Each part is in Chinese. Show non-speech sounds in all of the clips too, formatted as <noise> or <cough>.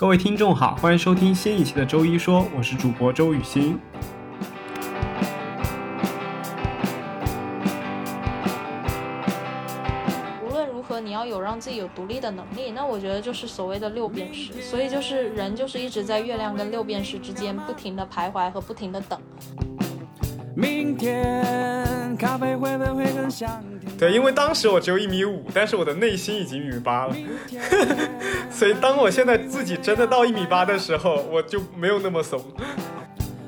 各位听众好，欢迎收听新一期的周一说，我是主播周雨欣。无论如何，你要有让自己有独立的能力，那我觉得就是所谓的六便士。所以就是人就是一直在月亮跟六便士之间不停的徘徊和不停的等。明天咖啡会不会更香甜？对，因为当时我只有一米五，但是我的内心已经一米八了，所以当我现在自己真的到一米八的时候，我就没有那么怂。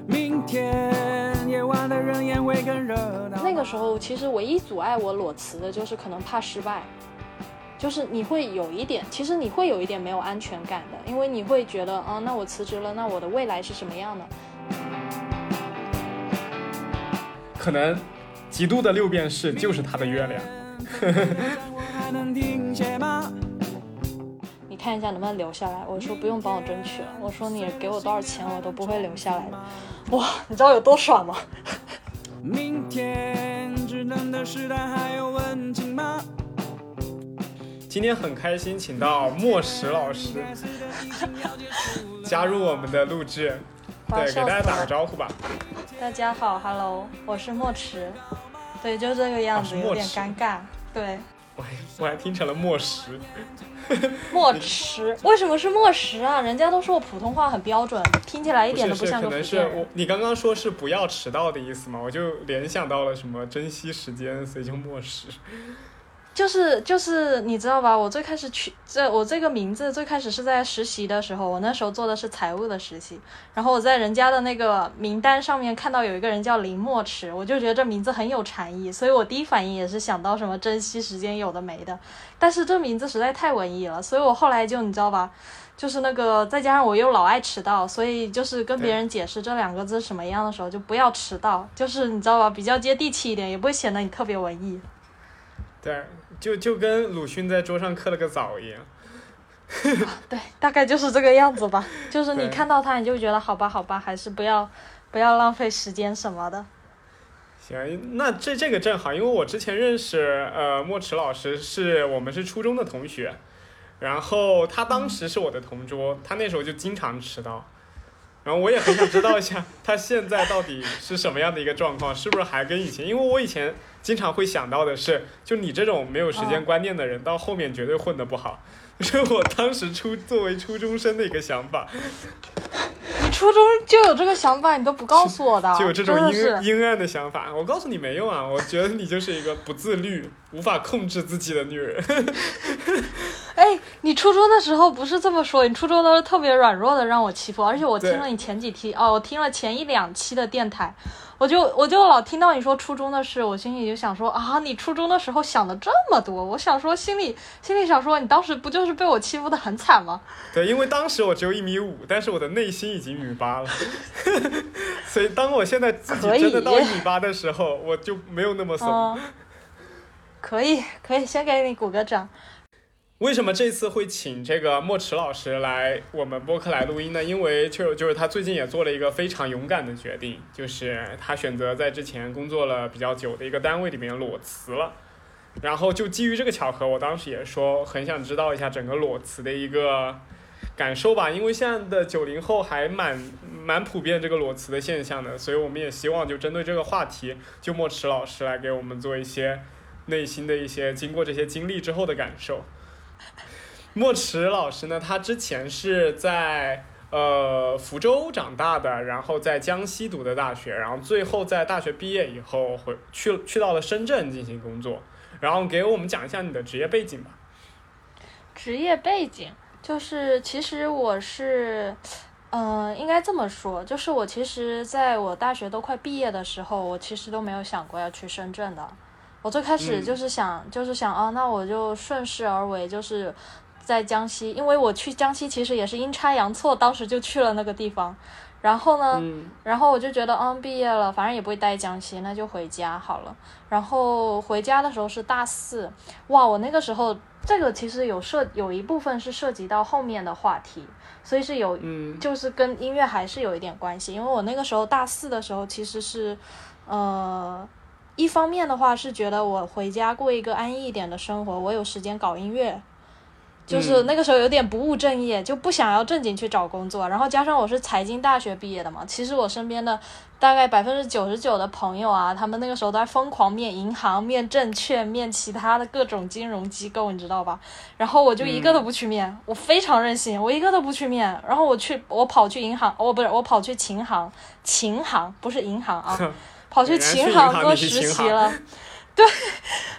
明天夜晚的人烟会更热闹。那个时候其实唯一阻碍我裸辞的就是可能怕失败，就是你会有一点，其实你会有一点没有安全感的，因为你会觉得啊，那我辞职了，那我的未来是什么样的？可能极度的六便士就是他的月亮。<laughs> 你看一下能不能留下来。我说不用帮我争取了，我说你给我多少钱我都不会留下来的。哇，你知道有多爽吗？明天智能的时代还有温情吗？今天很开心，请到莫石老师 <laughs> 加入我们的录制，对，给大家打个招呼吧。大家好，Hello，我是莫池。对，就这个样子，有点尴尬。对，<laughs> 我还我还听成了墨石，墨池，为什么是墨石啊？人家都说我普通话很标准，听起来一点都不像个可能是我。你刚刚说是不要迟到的意思嘛，我就联想到了什么珍惜时间，所以就墨石。就是就是你知道吧？我最开始取这我这个名字最开始是在实习的时候，我那时候做的是财务的实习，然后我在人家的那个名单上面看到有一个人叫林墨池，我就觉得这名字很有禅意，所以我第一反应也是想到什么珍惜时间有的没的，但是这名字实在太文艺了，所以我后来就你知道吧？就是那个，再加上我又老爱迟到，所以就是跟别人解释这两个字什么样的时候，就不要迟到，就是你知道吧，比较接地气一点，也不会显得你特别文艺。对，就就跟鲁迅在桌上刻了个枣一样。<laughs> 对，大概就是这个样子吧。就是你看到他，你就觉得好吧，好吧，还是不要不要浪费时间什么的。行，那这这个正好，因为我之前认识呃莫池老师是我们是初中的同学，然后他当时是我的同桌，他那时候就经常迟到，然后我也很想知道一下他现在到底是什么样的一个状况，是不是还跟以前？因为我以前经常会想到的是，就你这种没有时间观念的人，到后面绝对混得不好。<laughs> 是我当时初作为初中生的一个想法，你初中就有这个想法，你都不告诉我的，<laughs> 就有这种阴。阴暗的想法。我告诉你没用啊，我觉得你就是一个不自律、无法控制自己的女人。<laughs> 哎，你初中的时候不是这么说，你初中都是特别软弱的让我欺负，而且我听了你前几期哦，我听了前一两期的电台。我就我就老听到你说初中的事，我心里就想说啊，你初中的时候想的这么多，我想说心里心里想说，你当时不就是被我欺负的很惨吗？<laughs> 对，因为当时我只有一米五，但是我的内心已经一米八了，<laughs> 所以当我现在自己可以真的到一米八的时候，我就没有那么怂。嗯，<laughs> 可以可以，先给你鼓个掌。为什么这次会请这个莫池老师来我们播客来录音呢？因为就就是他最近也做了一个非常勇敢的决定，就是他选择在之前工作了比较久的一个单位里面裸辞了。然后就基于这个巧合，我当时也说很想知道一下整个裸辞的一个感受吧，因为现在的九零后还蛮蛮普遍这个裸辞的现象的，所以我们也希望就针对这个话题，就莫池老师来给我们做一些内心的一些经过这些经历之后的感受。<laughs> 莫池老师呢，他之前是在呃福州长大的，然后在江西读的大学，然后最后在大学毕业以后回去去到了深圳进行工作，然后给我们讲一下你的职业背景吧。职业背景就是，其实我是，嗯、应该这么说，就是我其实在我大学都快毕业的时候，我其实都没有想过要去深圳的。我最开始嗯就是想，就是想啊，那我就顺势而为，就是在江西，因为我去江西其实也是阴差阳错，当时就去了那个地方。然后呢，嗯然后我就觉得，嗯，毕业了，反正也不会待江西，那就回家好了。然后回家的时候是大四，哇，我那个时候这个其实有涉有一部分是涉及到后面的话题，所以是有嗯就是跟音乐还是有一点关系，因为我那个时候大四的时候其实是，呃，一方面的话是觉得我回家过一个安逸一点的生活，我有时间搞音乐，就是那个时候有点不务正业，就不想要正经去找工作。然后加上我是财经大学毕业的嘛，其实我身边的大概百分之九十九的朋友啊，他们那个时候都在疯狂面银行、面证券、面其他的各种金融机构，你知道吧？然后我就一个都不去面，我非常任性，我一个都不去面。然后我去，我跑去银行，哦不是，我跑去琴行，琴行不是银行啊，<laughs> 跑去琴行做实习了。<laughs> 对，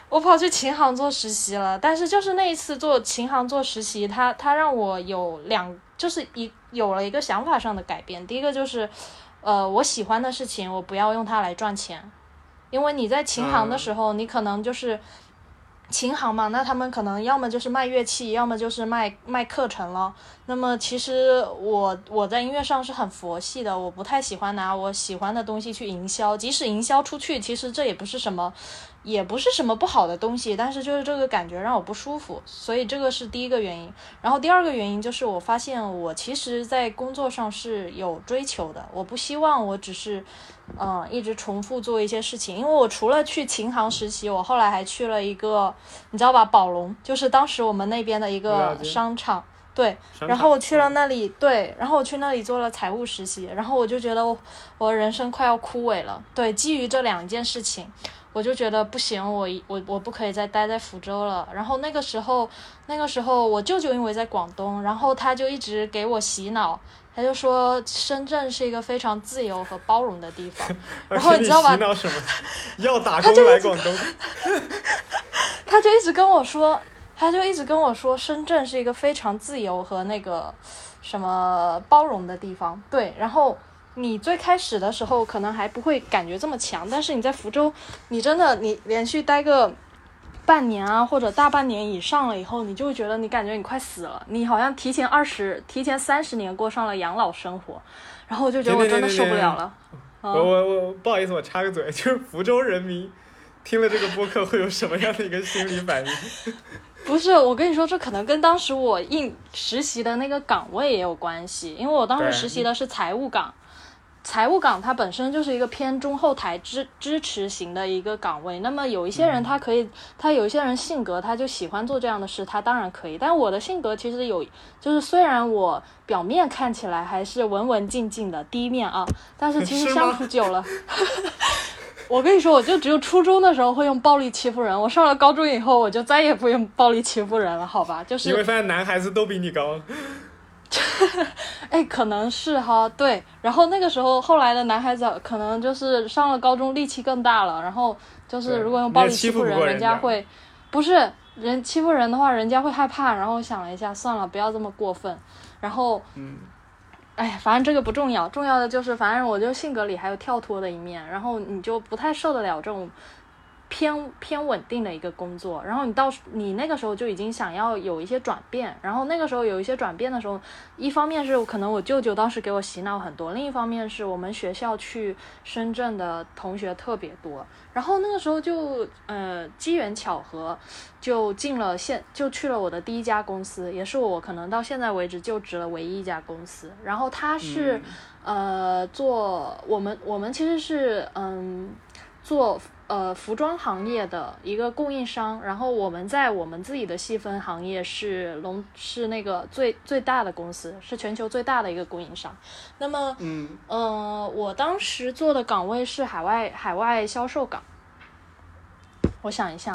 我跑去琴行做实习了，但是就是那一次做琴行做实习，他他让我有两，就是一有了一个想法上的改变。第一个就是，呃，我喜欢的事情，我不要用它来赚钱，因为你在琴行的时候，你可能就是。琴行嘛，那他们可能要么就是卖乐器，要么就是卖卖课程了。那么其实我我在音乐上是很佛系的，我不太喜欢拿我喜欢的东西去营销，即使营销出去，其实这也不是什么。也不是什么不好的东西，但是就是这个感觉让我不舒服，所以这个是第一个原因。然后第二个原因就是我发现我其实，在工作上是有追求的，我不希望我只是，嗯，一直重复做一些事情。因为我除了去琴行实习，我后来还去了一个，你知道吧，宝龙，就是当时我们那边的一个商场，对。然后我去了那里，对，然后我去那里做了财务实习，然后我就觉得我我人生快要枯萎了。对，基于这两件事情。我就觉得不行，我我我不可以再待在福州了。然后那个时候，那个时候我舅舅因为在广东，然后他就一直给我洗脑，他就说深圳是一个非常自由和包容的地方。<laughs> 然后你知道吧？<laughs> 要打工来广东？<laughs> 他就一直跟我说，他就一直跟我说，深圳是一个非常自由和那个什么包容的地方。对，然后。你最开始的时候可能还不会感觉这么强，但是你在福州，你真的你连续待个半年啊，或者大半年以上了以后，你就会觉得你感觉你快死了，你好像提前二十、提前三十年过上了养老生活，然后我就觉得我真的 <laughs> 受不了了。我我我不好意思，我插个嘴，就是福州人民听了这个播客会有什么样的一个心理反应？<laughs> 不是，我跟你说，这可能跟当时我应实习的那个岗位也有关系，因为我当时实习的是财务岗。财务岗它本身就是一个偏中后台支支持型的一个岗位，那么有一些人他可以，他有一些人性格他就喜欢做这样的事，他当然可以。但我的性格其实有，就是虽然我表面看起来还是文文静静的第一面啊，<laughs> 但是其实相处久了，我跟你说，我就只有初中的时候会用暴力欺负人，我上了高中以后我就再也不用暴力欺负人了，好吧？就是你会发现男孩子都比你高。<laughs> 哎，可能是哈，对。然后那个时候，后来的男孩子可能就是上了高中，力气更大了。然后就是如果用暴力欺负人，人家会不是人欺负人的话，人家会害怕。然后想了一下，算了，不要这么过分。然后，嗯，哎，反正这个不重要，重要的就是，反正我就性格里还有跳脱的一面。然后你就不太受得了这种。偏偏稳定的一个工作，然后你到你那个时候就已经想要有一些转变，然后那个时候有一些转变的时候，一方面是可能我舅舅当时给我洗脑很多，另一方面是我们学校去深圳的同学特别多，然后那个时候就呃机缘巧合就进了现就去了我的第一家公司，也是我可能到现在为止就职了唯一一家公司，然后他是呃做我们我们其实是嗯做。呃，服装行业的一个供应商，然后我们在我们自己的细分行业是龙是那个最最大的公司，是全球最大的一个供应商。那么，嗯，呃，我当时做的岗位是海外海外销售岗。我想一下。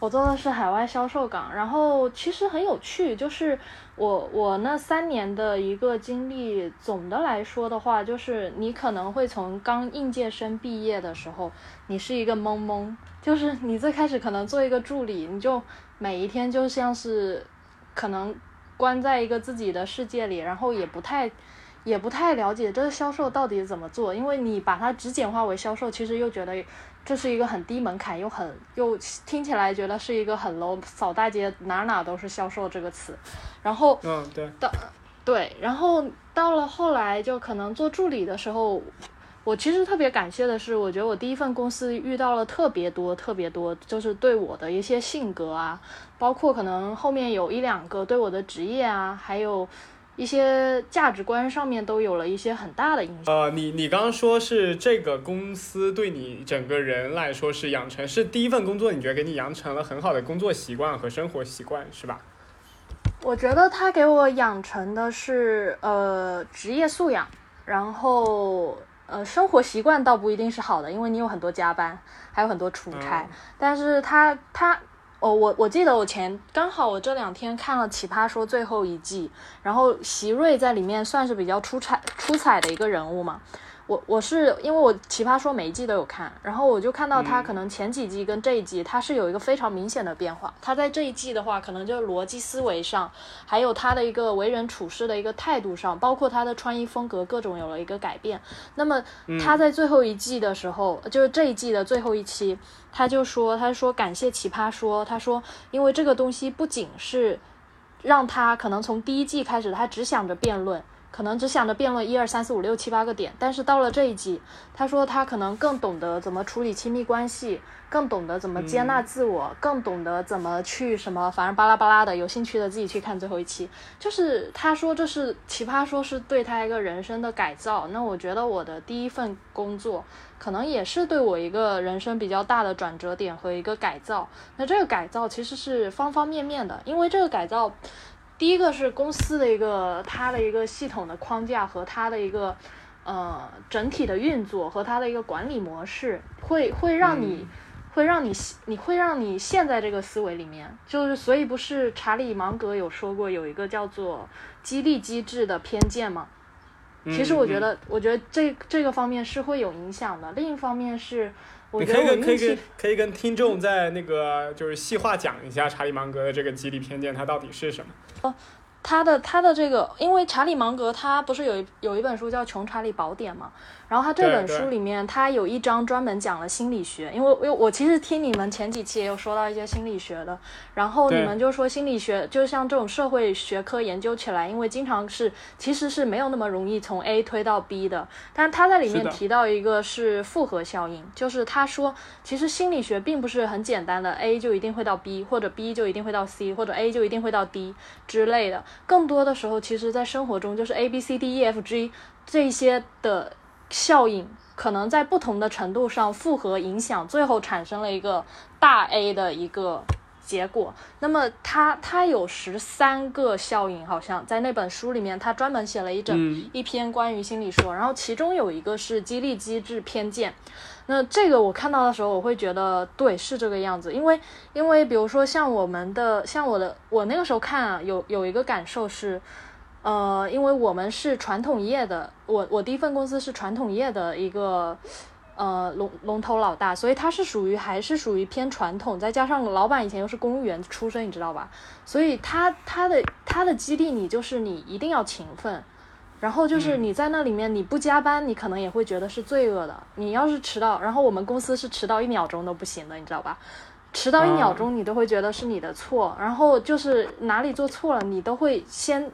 我做的是海外销售岗，然后其实很有趣，就是我我那三年的一个经历，总的来说的话，就是你可能会从刚应届生毕业的时候，你是一个懵懵，就是你最开始可能做一个助理，你就每一天就像是可能关在一个自己的世界里，然后也不太也不太了解这个销售到底怎么做，因为你把它只简化为销售，其实又觉得。这是一个很低门槛又很又听起来觉得是一个很 low，扫大街哪哪都是销售这个词，然后嗯对到对，然后到了后来就可能做助理的时候，我其实特别感谢的是，我觉得我第一份公司遇到了特别多特别多，就是对我的一些性格啊，包括可能后面有一两个对我的职业啊，还有。一些价值观上面都有了一些很大的影响。呃，你你刚刚说是这个公司对你整个人来说是养成，是第一份工作，你觉得给你养成了很好的工作习惯和生活习惯，是吧？我觉得他给我养成的是呃职业素养，然后呃生活习惯倒不一定是好的，因为你有很多加班，还有很多出差。嗯但是他他哦，我我记得我前刚好我这两天看了《奇葩说》最后一季，然后席瑞在里面算是比较出彩出彩的一个人物嘛。我我是因为我《奇葩说》每一季都有看，然后我就看到他嗯可能前几季跟这一季他是有一个非常明显的变化。他在这一季的话，可能就是逻辑思维上，还有他的一个为人处事的一个态度上，包括他的穿衣风格各种有了一个改变。那么他在最后一季的时候，就是这一季的最后一期，他就说，他说感谢奇葩说，他说因为这个东西不仅是让他可能从第一季开始，他只想着辩论。可能只想着辩论一二三四五六七八个点，但是到了这一集，他说他可能更懂得怎么处理亲密关系，更懂得怎么接纳自我，更懂得怎么去什么，反正巴拉巴拉的。有兴趣的自己去看最后一期。就是他说这是奇葩说是对他一个人生的改造。那我觉得我的第一份工作可能也是对我一个人生比较大的转折点和一个改造。那这个改造其实是方方面面的，因为这个改造。第一个是公司的一个它的一个系统的框架和它的一个呃整体的运作和它的一个管理模式，会会让你、会让你你会让你陷在这个思维里面，就是所以不是查理芒格有说过有一个叫做激励机制的偏见吗？其实我觉嗯得，我觉得这这个方面是会有影响的。另一方面是，我你觉可以跟可以得我运气跟可以跟听众在那个就是细化讲一下查理芒格的这个激励偏见它到底是什么？他的他的这个，因为查理芒格他不是有一有一本书叫《穷查理宝典》嘛，然后他这本书里面他有一章专门讲了心理学，因为因为我其实听你们前几期也有说到一些心理学的，然后你们就说心理学就像这种社会学科研究起来，因为经常是其实是没有那么容易从 A 推到 B 的，但他在里面提到一个是复合效应，就是他说其实心理学并不是很简单的 A 就一定会到 B，或者 B 就一定会到 C，或者 A 就一定会到 D 之类的。更多的时候，其实在生活中就是 A B C D E F G 这些的效应，可能在不同的程度上复合影响，最后产生了一个大 A 的一个结果。那么它它有十三个效应，好像在那本书里面，它专门写了一整、嗯一篇关于心理说，然后其中有一个是激励机制偏见。那这个我看到的时候，我会觉得对，是这个样子，因为因为比如说像我们的，像我的，我那个时候看啊，有有一个感受是，呃，因为我们是传统业的，我我第一份公司是传统业的一个。呃，龙龙头老大，所以它是属于还是属于偏传统，再加上老板以前又是公务员出身，你知道吧？所以他他的他的激励你就是你一定要勤奋，然后就是你在那里面你不加班，你可能也会觉得是罪恶的。你要是迟到，然后我们公司是迟到一秒钟都不行的，你知道吧？迟到一秒钟你都会觉得是你的错，然后就是哪里做错了，你都会先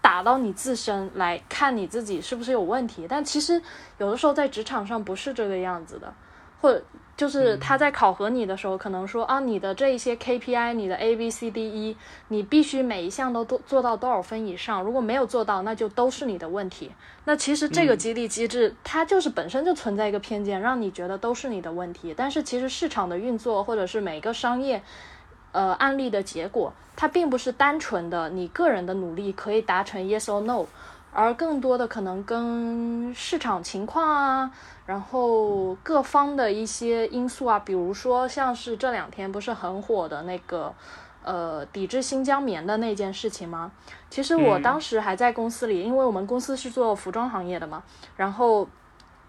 打到你自身来看你自己是不是有问题。但其实有的时候在职场上不是这个样子的，或者就是他在考核你的时候，可能说啊，你的这一些 KPI，你的 A B C D E，你必须每一项都做做到多少分以上，如果没有做到，那就都是你的问题。那其实这个激励机制，它就是本身就存在一个偏见，让你觉得都是你的问题。但是其实市场的运作，或者是每个商业呃案例的结果，它并不是单纯的你个人的努力可以达成 yes or no，而更多的可能跟市场情况啊，然后各方的一些因素啊，比如说像是这两天不是很火的那个。呃，抵制新疆棉的那件事情吗？其实我嗯当时还在公司里，因为我们公司是做服装行业的嘛，然后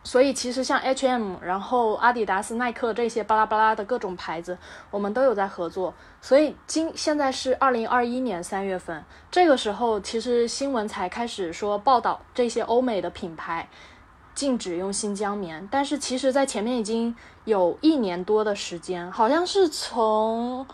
所以其实像 H&M，然后阿迪达斯、耐克这些巴拉巴拉的各种牌子，我们都有在合作。所以今现在是二零二一年三月份，这个时候其实新闻才开始说报道这些欧美的品牌禁止用新疆棉，但是其实在前面已经有一年多的时间，好像是从。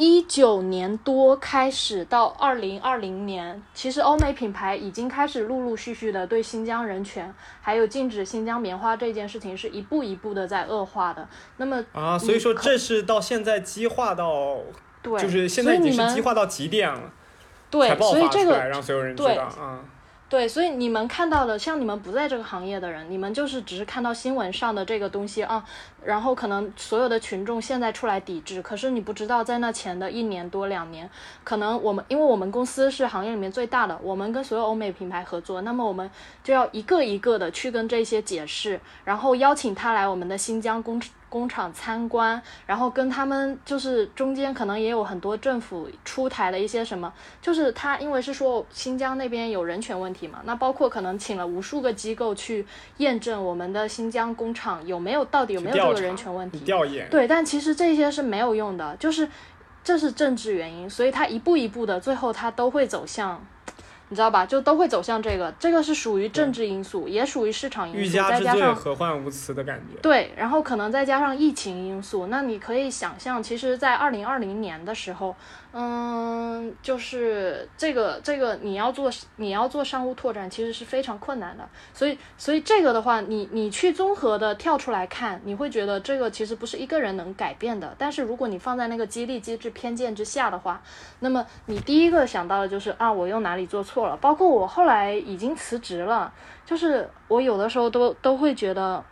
一九年多开始到二零二零年，其实欧美品牌已经开始陆陆续续的对新疆人权，还有禁止新疆棉花这件事情是一步一步的在恶化的。那么啊，所以说这是到现在激化到，对，就是现在已经激化到极点了，才对，爆所以这个让所有人知对道啊。对，所以你们看到的，像你们不在这个行业的人，你们就是只是看到新闻上的这个东西啊，然后可能所有的群众现在出来抵制，可是你不知道在那前的一年多两年，可能我们因为我们公司是行业里面最大的，我们跟所有欧美品牌合作，那么我们就要一个一个的去跟这些解释，然后邀请他来我们的新疆工工厂参观，然后跟他们就是中间可能也有很多政府出台的一些什么，就是他因为是说新疆那边有人权问题嘛，那包括可能请了无数个机构去验证我们的新疆工厂有没有到底有没有这个人权问题，调研。对，但其实这些是没有用的，就是这是政治原因，所以他一步一步的，最后他都会走向。你知道吧？就都会走向这个，这个是属于政治因素，也属于市场因素，再加上何患无辞的感觉。对，然后可能再加上疫情因素，那你可以想象，其实，在二零二零年的时候。嗯，就是这个这个你要做你要做商务拓展，其实是非常困难的。所以所以这个的话，你你去综合的跳出来看，你会觉得这个其实不是一个人能改变的。但是如果你放在那个激励机制偏见之下的话，那么你第一个想到的就是啊，我又哪里做错包括我后来已经辞职了，就是我有的时候都都会觉得。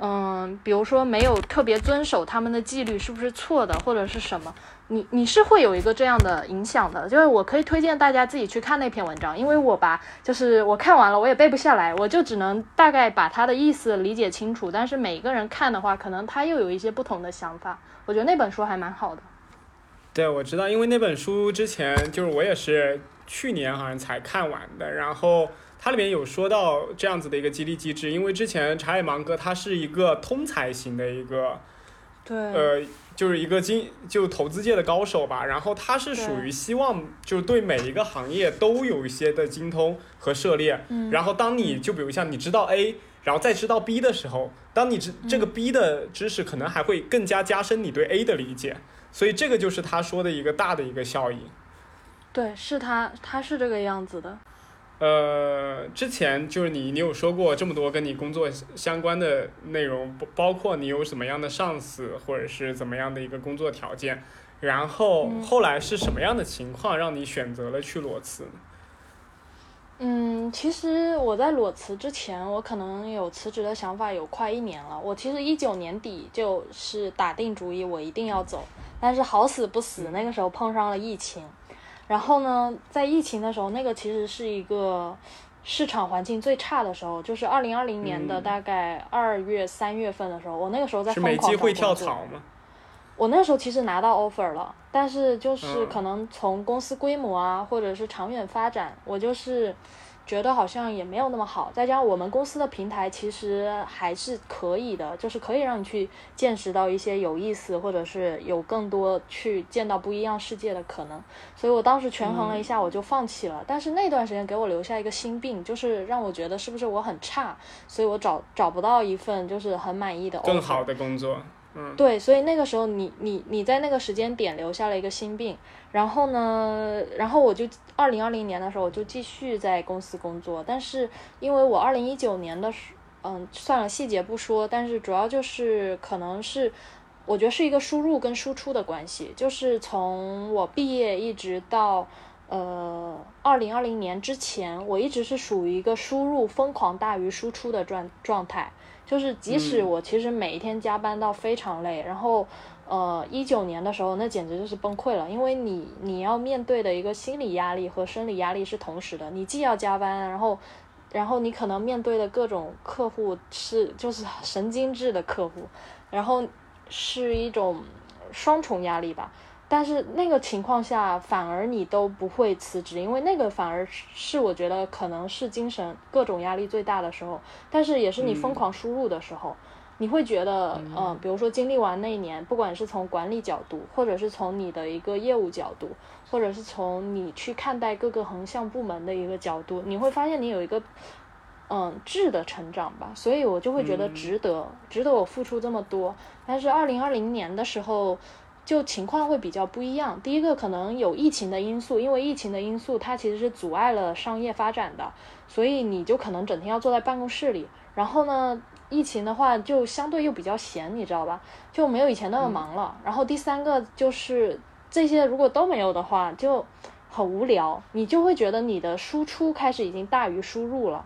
嗯，比如说没有特别遵守他们的纪律，是不是错的，或者是什么？你你是会有一个这样的影响的。就是我可以推荐大家自己去看那篇文章，因为我吧就是我看完了，我也背不下来，我就只能大概把他的意思理解清楚。但是每一个人看的话，可能他又有一些不同的想法。我觉得那本书还蛮好的。对，我知道，因为那本书之前就是我也是去年好像才看完的，然后。它里面有说到这样子的一个激励机制，因为之前查理芒格他是一个通才型的一个，对，呃，就是一个经就投资界的高手吧。然后他是属于希望就对每一个行业都有一些的精通和涉猎。嗯。然后当你就比如像你知道 A，然后再知道 B 的时候，当你知这个 B 的知识可能还会更加加深你对 A 的理解。所以这个就是他说的一个大的一个效应。对，是他，他是这个样子的。呃，之前就是你，你有说过这么多跟你工作相关的内容，包包括你有什么样的上司，或者是怎么样的一个工作条件，然后后来是什么样的情况让你选择了去裸辞？嗯，其实我在裸辞之前，我可能有辞职的想法有快一年了。我其实一九年底就是打定主意，我一定要走，但是好死不死，那个时候碰上了疫情。然后呢，在疫情的时候，那个其实是一个市场环境最差的时候，就是二零二零年的大概二月、三月份的时候，我那个时候在疯狂找跳槽吗？我那时候其实拿到 offer 了，但是就是可能从公司规模啊，或者是长远发展，我就是。觉得好像也没有那么好，再加上我们公司的平台其实还是可以的，就是可以让你去见识到一些有意思，或者是有更多去见到不一样世界的可能。所以我当时权衡了一下，我就放弃了。但是那段时间给我留下一个心病，就是让我觉得是不是我很差，所以我找找不到一份就是很满意的更好的工作。对，所以那个时候你你你在那个时间点留下了一个心病。然后呢，然后我就二零二零年的时候，我就继续在公司工作。但是因为我二零一九年的，嗯，算了，细节不说。但是主要就是可能是，我觉得是一个输入跟输出的关系。就是从我毕业一直到呃二零二零年之前，我一直是属于一个输入疯狂大于输出的状状态。就是即使我其实每一天加班到非常累，然后。呃，一九年的时候，那简直就是崩溃了，因为你你要面对的一个心理压力和生理压力是同时的，你既要加班，然后，然后你可能面对的各种客户是就是神经质的客户，然后是一种双重压力吧。但是那个情况下，反而你都不会辞职，因为那个反而是我觉得可能是精神各种压力最大的时候，但是也是你疯狂输入的时候。你会觉得，嗯，比如说经历完那一年，不管是从管理角度，或者是从你的一个业务角度，或者是从你去看待各个横向部门的一个角度，你会发现你有一个，嗯，质的成长吧。所以我就会觉得值得，值得我付出这么多。但是二零二零年的时候，就情况会比较不一样。第一个可能有疫情的因素，因为疫情的因素，它其实是阻碍了商业发展的，所以你就可能整天要坐在办公室里。然后呢？疫情的话，就相对又比较闲，你知道吧？就没有以前那么忙了。然后第三个就是这些，如果都没有的话，就很无聊，你就会觉得你的输出开始已经大于输入了。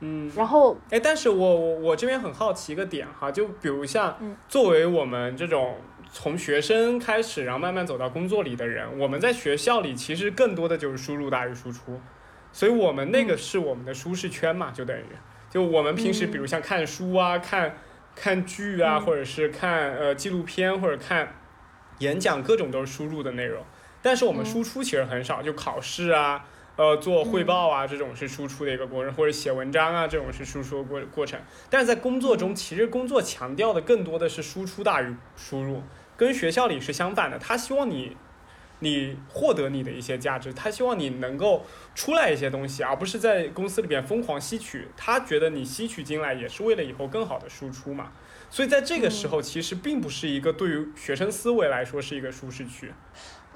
嗯，然后哎，但是我我我这边很好奇一个点哈，就比如像嗯作为我们这种从学生开始，然后慢慢走到工作里的人，我们在学校里其实更多的就是输入大于输出，所以我们那个嗯是我们的舒适圈嘛，就等于就我们平时嗯比如像看书啊、看看剧啊，嗯或者是看呃纪录片或者看演讲，各种都是输入的内容，但是我们嗯输出其实很少，就考试啊。呃，做汇报啊，这种是输出的一个过程，或者写文章啊，这种是输出的过过程。但是在工作中，其实工作强调的更多的是输出大于输入，跟学校里是相反的。他希望你，你获得你的一些价值，他希望你能够出来一些东西，而不是在公司里边疯狂吸取。他觉得你吸取进来也是为了以后更好的输出嘛。所以在这个时候，其实并不是一个对于学生思维来说是一个舒适区。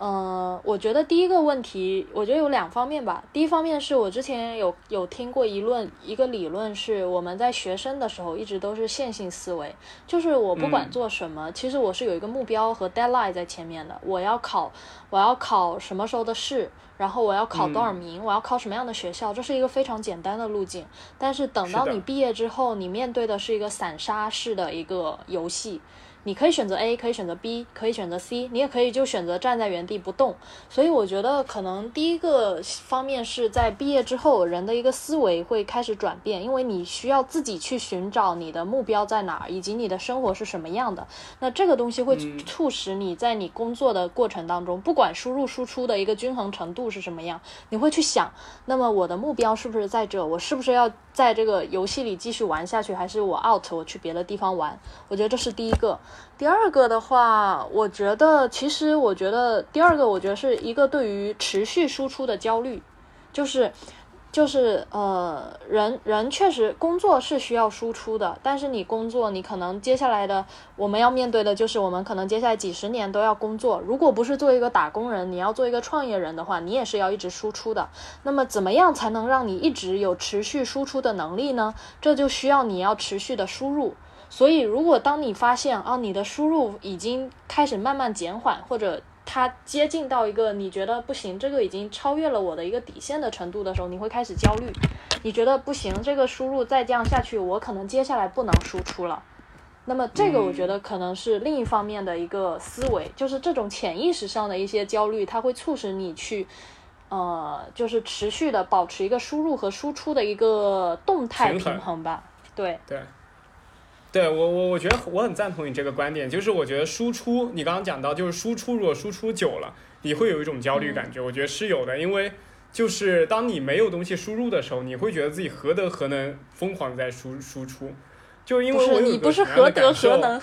呃，我觉得第一个问题，我觉得有两方面吧。第一方面是我之前有有听过一论一个理论，是我们在学生的时候一直都是线性思维，就是我不管嗯做什么，其实我是有一个目标和 deadline 在前面的。我要考，我要考什么时候的试，然后我要考多少名，我要考什么样的学校，这是一个非常简单的路径。但是等到你毕业之后，你面对的是一个散沙式的一个游戏。你可以选择 A，可以选择 B，可以选择 C，你也可以就选择站在原地不动。所以我觉得可能第一个方面是在毕业之后，人的一个思维会开始转变，因为你需要自己去寻找你的目标在哪儿，以及你的生活是什么样的。那这个东西会嗯促使你在你工作的过程当中，不管输入输出的一个均衡程度是什么样，你会去想，那么我的目标是不是在这？我是不是要在这个游戏里继续玩下去，还是我 out，我去别的地方玩？我觉得这是第一个。第二个的话，我觉得其实我觉得第二个，我觉得是一个对于持续输出的焦虑，就是就是呃，人人确实工作是需要输出的，但是你工作，你可能接下来的我们要面对的就是我们可能接下来几十年都要工作。如果不是做一个打工人，你要做一个创业人的话，你也是要一直输出的。那么怎么样才能让你一直有持续输出的能力呢？这就需要你要持续的输入。所以，如果当你发现啊，你的输入已经开始慢慢减缓，或者它接近到一个你觉得不行，这个已经超越了我的一个底线的程度的时候，你会开始焦虑。你觉得不行，这个输入再这样下去，我可能接下来不能输出了。那么，这个我觉得可能是另一方面的一个思维，就是这种潜意识上的一些焦虑，它会促使你去。呃，就是持续的保持一个输入和输出的一个动态平衡吧。对，对，对我我我觉得我很赞同你这个观点，就是我觉得输出，你刚刚讲到就是输出，如果输出久了，你会有一种焦虑感觉，我觉得是有的，因为就是当你没有东西输入的时候，你会觉得自己何德何能，疯狂在输输出，就因为我你不是何德何能，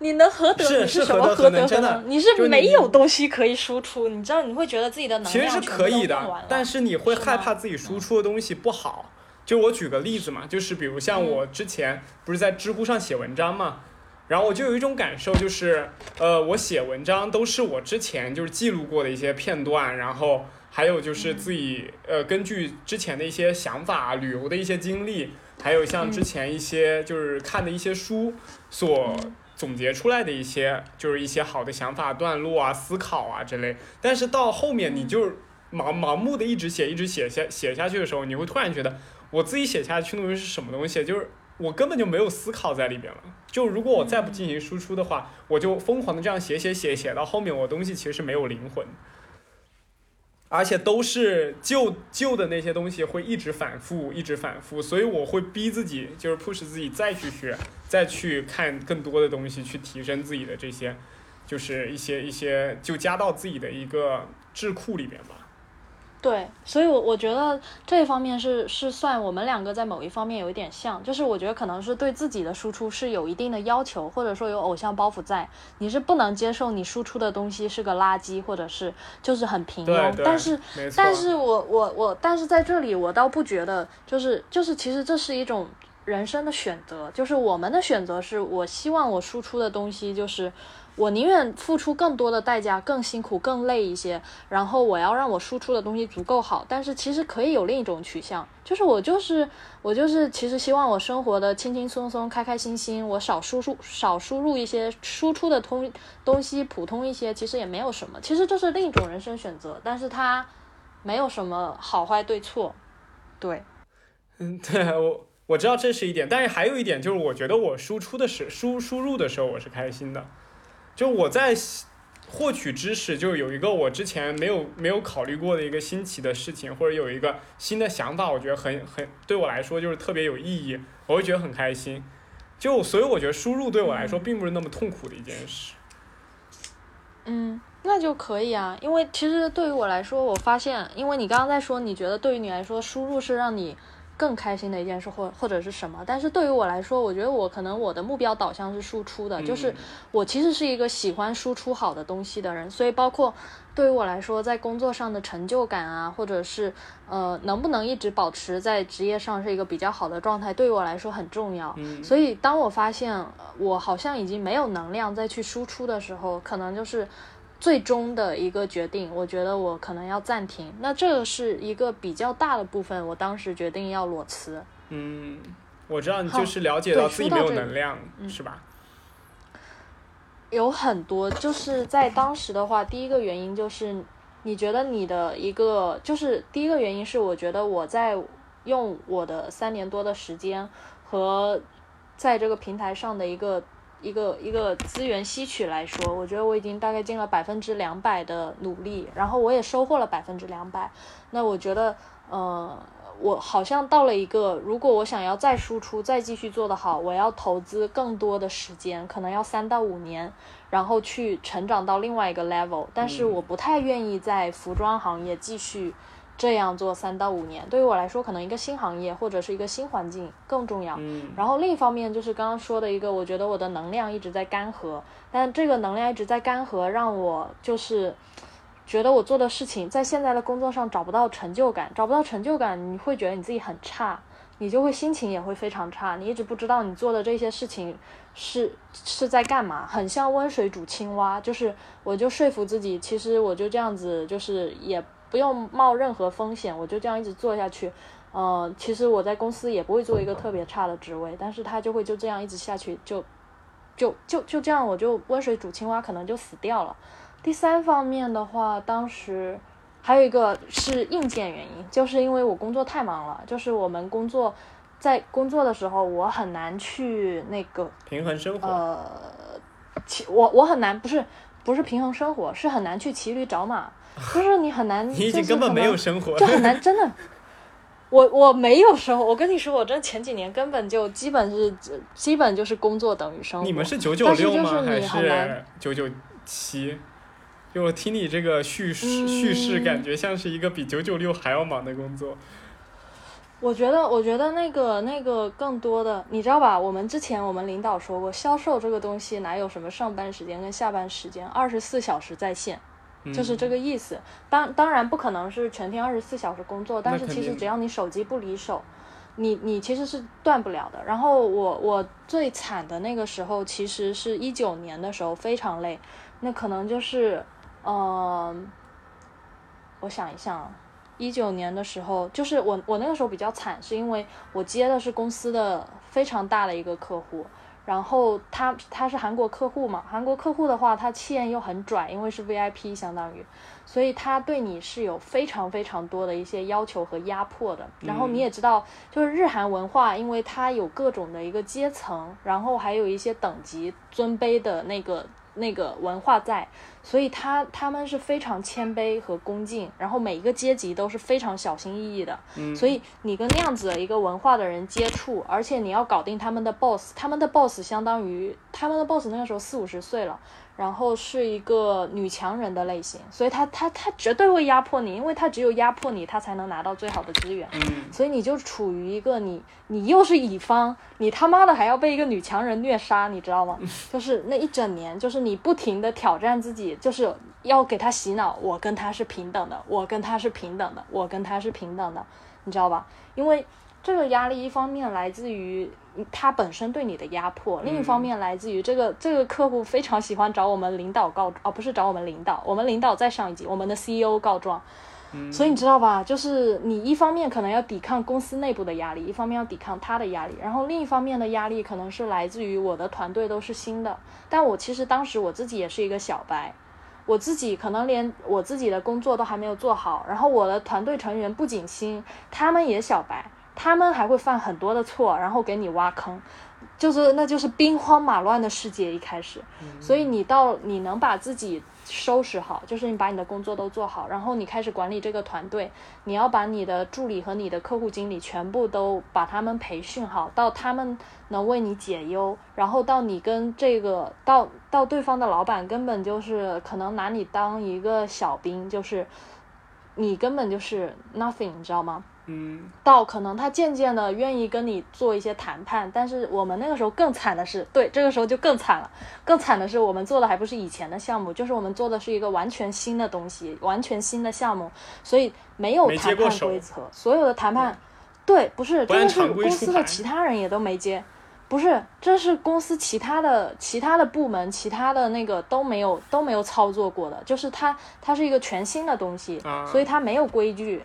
你能何德？是你是何德什么何德何能真的？你就是没有东西可以输出，你知道你会觉得自己的能量其实是可以的但是你会害怕自己输出的东西不好。就我举个例子嘛，就是比如像嗯。我之前不是在知乎上写文章嘛，然后我就有一种感受，就是呃，我写文章都是我之前就是记录过的一些片段，然后还有就是自己呃根据之前的一些想法、旅游的一些经历，还有像之前一些就是看的一些书所总结出来的一些就是一些好的想法、段落啊、思考啊之类。但是到后面你就盲盲目的一直写，一直写下写下去的时候，你会突然觉得我自己写下去的东西是什么东西？就是我根本就没有思考在里边了。就如果我再不进行输出的话，我就疯狂的这样写写写写到后面，我东西其实是没有灵魂，而且都是旧旧的那些东西会一直反复，一直反复，所以我会逼自己，就是 push 自己再去学，再去看更多的东西，去提升自己的这些，就是一些一些就加到自己的一个智库里边吧。对，所以我，我觉得这一方面是是算我们两个在某一方面有一点像，就是我觉得可能是对自己的输出是有一定的要求，或者说有偶像包袱在，你是不能接受你输出的东西是个垃圾，或者是就是很平庸。但是，但是我我我，但是在这里我倒不觉得，就是就是，其实这是一种人生的选择，就是我们的选择是我希望我输出的东西就是。我宁愿付出更多的代价，更辛苦、更累一些，然后我要让我输出的东西足够好。但是其实可以有另一种取向，就是我就是我就是其实希望我生活的轻轻松松、开开心心，我少输出少输入一些输出的东东西，普通一些，其实也没有什么。其实这是另一种人生选择，但是它没有什么好坏对错。对，<laughs> 嗯，对我我知道这是一点，但是还有一点就是，我觉得我输出的时输输入的时候我是开心的。就我在获取知识，就有一个我之前没有没有考虑过的一个新奇的事情，或者有一个新的想法，我觉得很很对我来说就是特别有意义，我会觉得很开心。就所以我觉得输入对我来说并不是那么痛苦的一件事。嗯，那就可以啊，因为其实对于我来说，我发现，因为你刚刚在说，你觉得对于你来说，输入是让你。更开心的一件事，或或者是什么？但是对于我来说，我觉得我可能我的目标导向是输出的，就是我其实是一个喜欢输出好的东西的人，所以包括对于我来说，在工作上的成就感啊，或者是呃能不能一直保持在职业上是一个比较好的状态，对于我来说很重要。所以当我发现我好像已经没有能量再去输出的时候，可能就是。最终的一个决定，我觉得我可能要暂停。那这是一个比较大的部分，我当时决定要裸辞。嗯，我知道你就是了解到自己没有能量，是吧？有很多，就是在当时的话，第一个原因就是你觉得你的一个，就是第一个原因是我觉得我在用我的三年多的时间和在这个平台上的一个。一个一个资源吸取来说，我觉得我已经大概尽了百分之两百的努力，然后我也收获了百分之两百。那我觉得，呃，我好像到了一个，如果我想要再输出，再继续做得好，我要投资更多的时间，可能要三到五年，然后去成长到另外一个 level。但是我不太愿意在服装行业继续。这样做三到五年，对于我来说，可能一个新行业或者是一个新环境更重要。嗯。然后另一方面就是刚刚说的一个，我觉得我的能量一直在干涸，但这个能量一直在干涸，让我就是觉得我做的事情在现在的工作上找不到成就感，找不到成就感，你会觉得你自己很差，你就会心情也会非常差，你一直不知道你做的这些事情是是在干嘛，很像温水煮青蛙，就是我就说服自己，其实我就这样子，就是也。不用冒任何风险，我就这样一直做下去。呃，其实我在公司也不会做一个特别差的职位，但是他就会就这样一直下去，就就就就这样，我就温水煮青蛙，可能就死掉了。第三方面的话，当时还有一个是硬件原因，就是因为我工作太忙了，就是我们工作在工作的时候，我很难去那个平衡生活。呃，骑我我很难，不是不是平衡生活，是很难去骑驴找马。就是你很难，你已经根本没有生活，就很难真的。我我没有生活，我跟你说，我真前几年根本就基本是基本就是工作等于生活。你们是九九六吗？还是九九七？就我听你这个叙事叙事，感觉像是一个比九九六还要忙的工作。我觉得，我觉得那个那个更多的，你知道吧？我们之前我们领导说过，销售这个东西哪有什么上班时间跟下班时间，二十四小时在线。就是这个意思，当当然不可能是全天二十四小时工作，但是其实只要你手机不离手，你你其实是断不了的。然后我我最惨的那个时候，其实是一九年的时候非常累，那可能就是，嗯，我想一下，一九年的时候，就是我我那个时候比较惨，是因为我接的是公司的非常大的一个客户。然后他他是韩国客户嘛，韩国客户的话，他气焰又很拽，因为是 VIP 相当于，所以他对你是有非常非常多的一些要求和压迫的。然后你也知道，就是日韩文化，因为它有各种的一个阶层，然后还有一些等级尊卑的那个那个文化在。所以他他们是非常谦卑和恭敬，然后每一个阶级都是非常小心翼翼的。嗯，所以你跟那样子的一个文化的人接触，而且你要搞定他们的 boss，他们的 boss 相当于他们的 boss 那个时候四五十岁了。然后是一个女强人的类型，所以她她她绝对会压迫你，因为她只有压迫你，她才能拿到最好的资源。嗯，所以你就处于一个你你又是乙方，你他妈的还要被一个女强人虐杀，你知道吗？<laughs> 就是那一整年，就是你不停的挑战自己，就是要给他洗脑，我跟他是平等的，我跟他是平等的，我跟他是平等的，你知道吧？因为。这个压力一方面来自于他本身对你的压迫，另一方面来自于这个这个客户非常喜欢找我们领导告，哦不是找我们领导，我们领导在上一级，我们的 CEO 告状。所以你知道吧？就是你一方面可能要抵抗公司内部的压力，一方面要抵抗他的压力，然后另一方面的压力可能是来自于我的团队都是新的，但我其实当时我自己也是一个小白，我自己可能连我自己的工作都还没有做好，然后我的团队成员不仅新，他们也小白，他们还会犯很多的错，然后给你挖坑。就是那就是兵荒马乱的世界一开始，所以你到你能把自己收拾好，就是你把你的工作都做好，然后你开始管理这个团队，你要把你的助理和你的客户经理全部都把他们培训好，到他们能为你解忧，然后到你跟这个到到对方的老板根本就是可能拿你当一个小兵，就是你根本就是 nothing，你知道吗？嗯，到可能他渐渐的愿意跟你做一些谈判，但是我们那个时候更惨的是，对，这个时候就更惨了。更惨的是，我们做的还不是以前的项目，就是我们做的是一个完全新的东西，完全新的项目，所以没有谈判规则，所有的谈判，对，不是，这个是公司的其他人也都没接，不是，这是公司其他的其他的部门，其他的那个都没有都没有操作过的，就是它它是一个全新的东西，所以它没有规矩。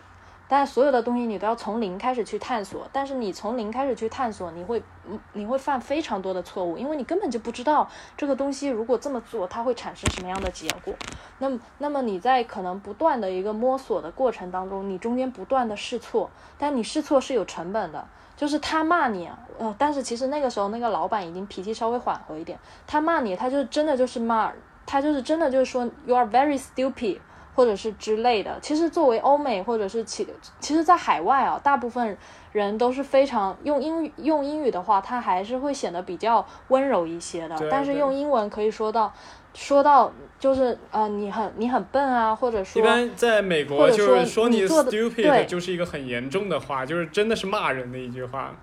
但所有的东西你都要从零开始去探索，但是你从零开始去探索，你会，你会犯非常多的错误，因为你根本就不知道这个东西如果这么做，它会产生什么样的结果。那么，那么你在可能不断的一个摸索的过程当中，你中间不断的试错，但你试错是有成本的。就是他骂你，呃，但是其实那个时候那个老板已经脾气稍微缓和一点，他骂你，他就真的就是骂，他就是真的就是说 you are very stupid。或者是之类的，其实作为欧美或者是其，其实，在海外啊，大部分人都是非常用英语用英语的话，他还是会显得比较温柔一些的。但是用英文可以说到，说到就是呃，你很你很笨啊，或者说一般在美国就是说你 stupid 就是一个很严重的话，就是真的是骂人的一句话。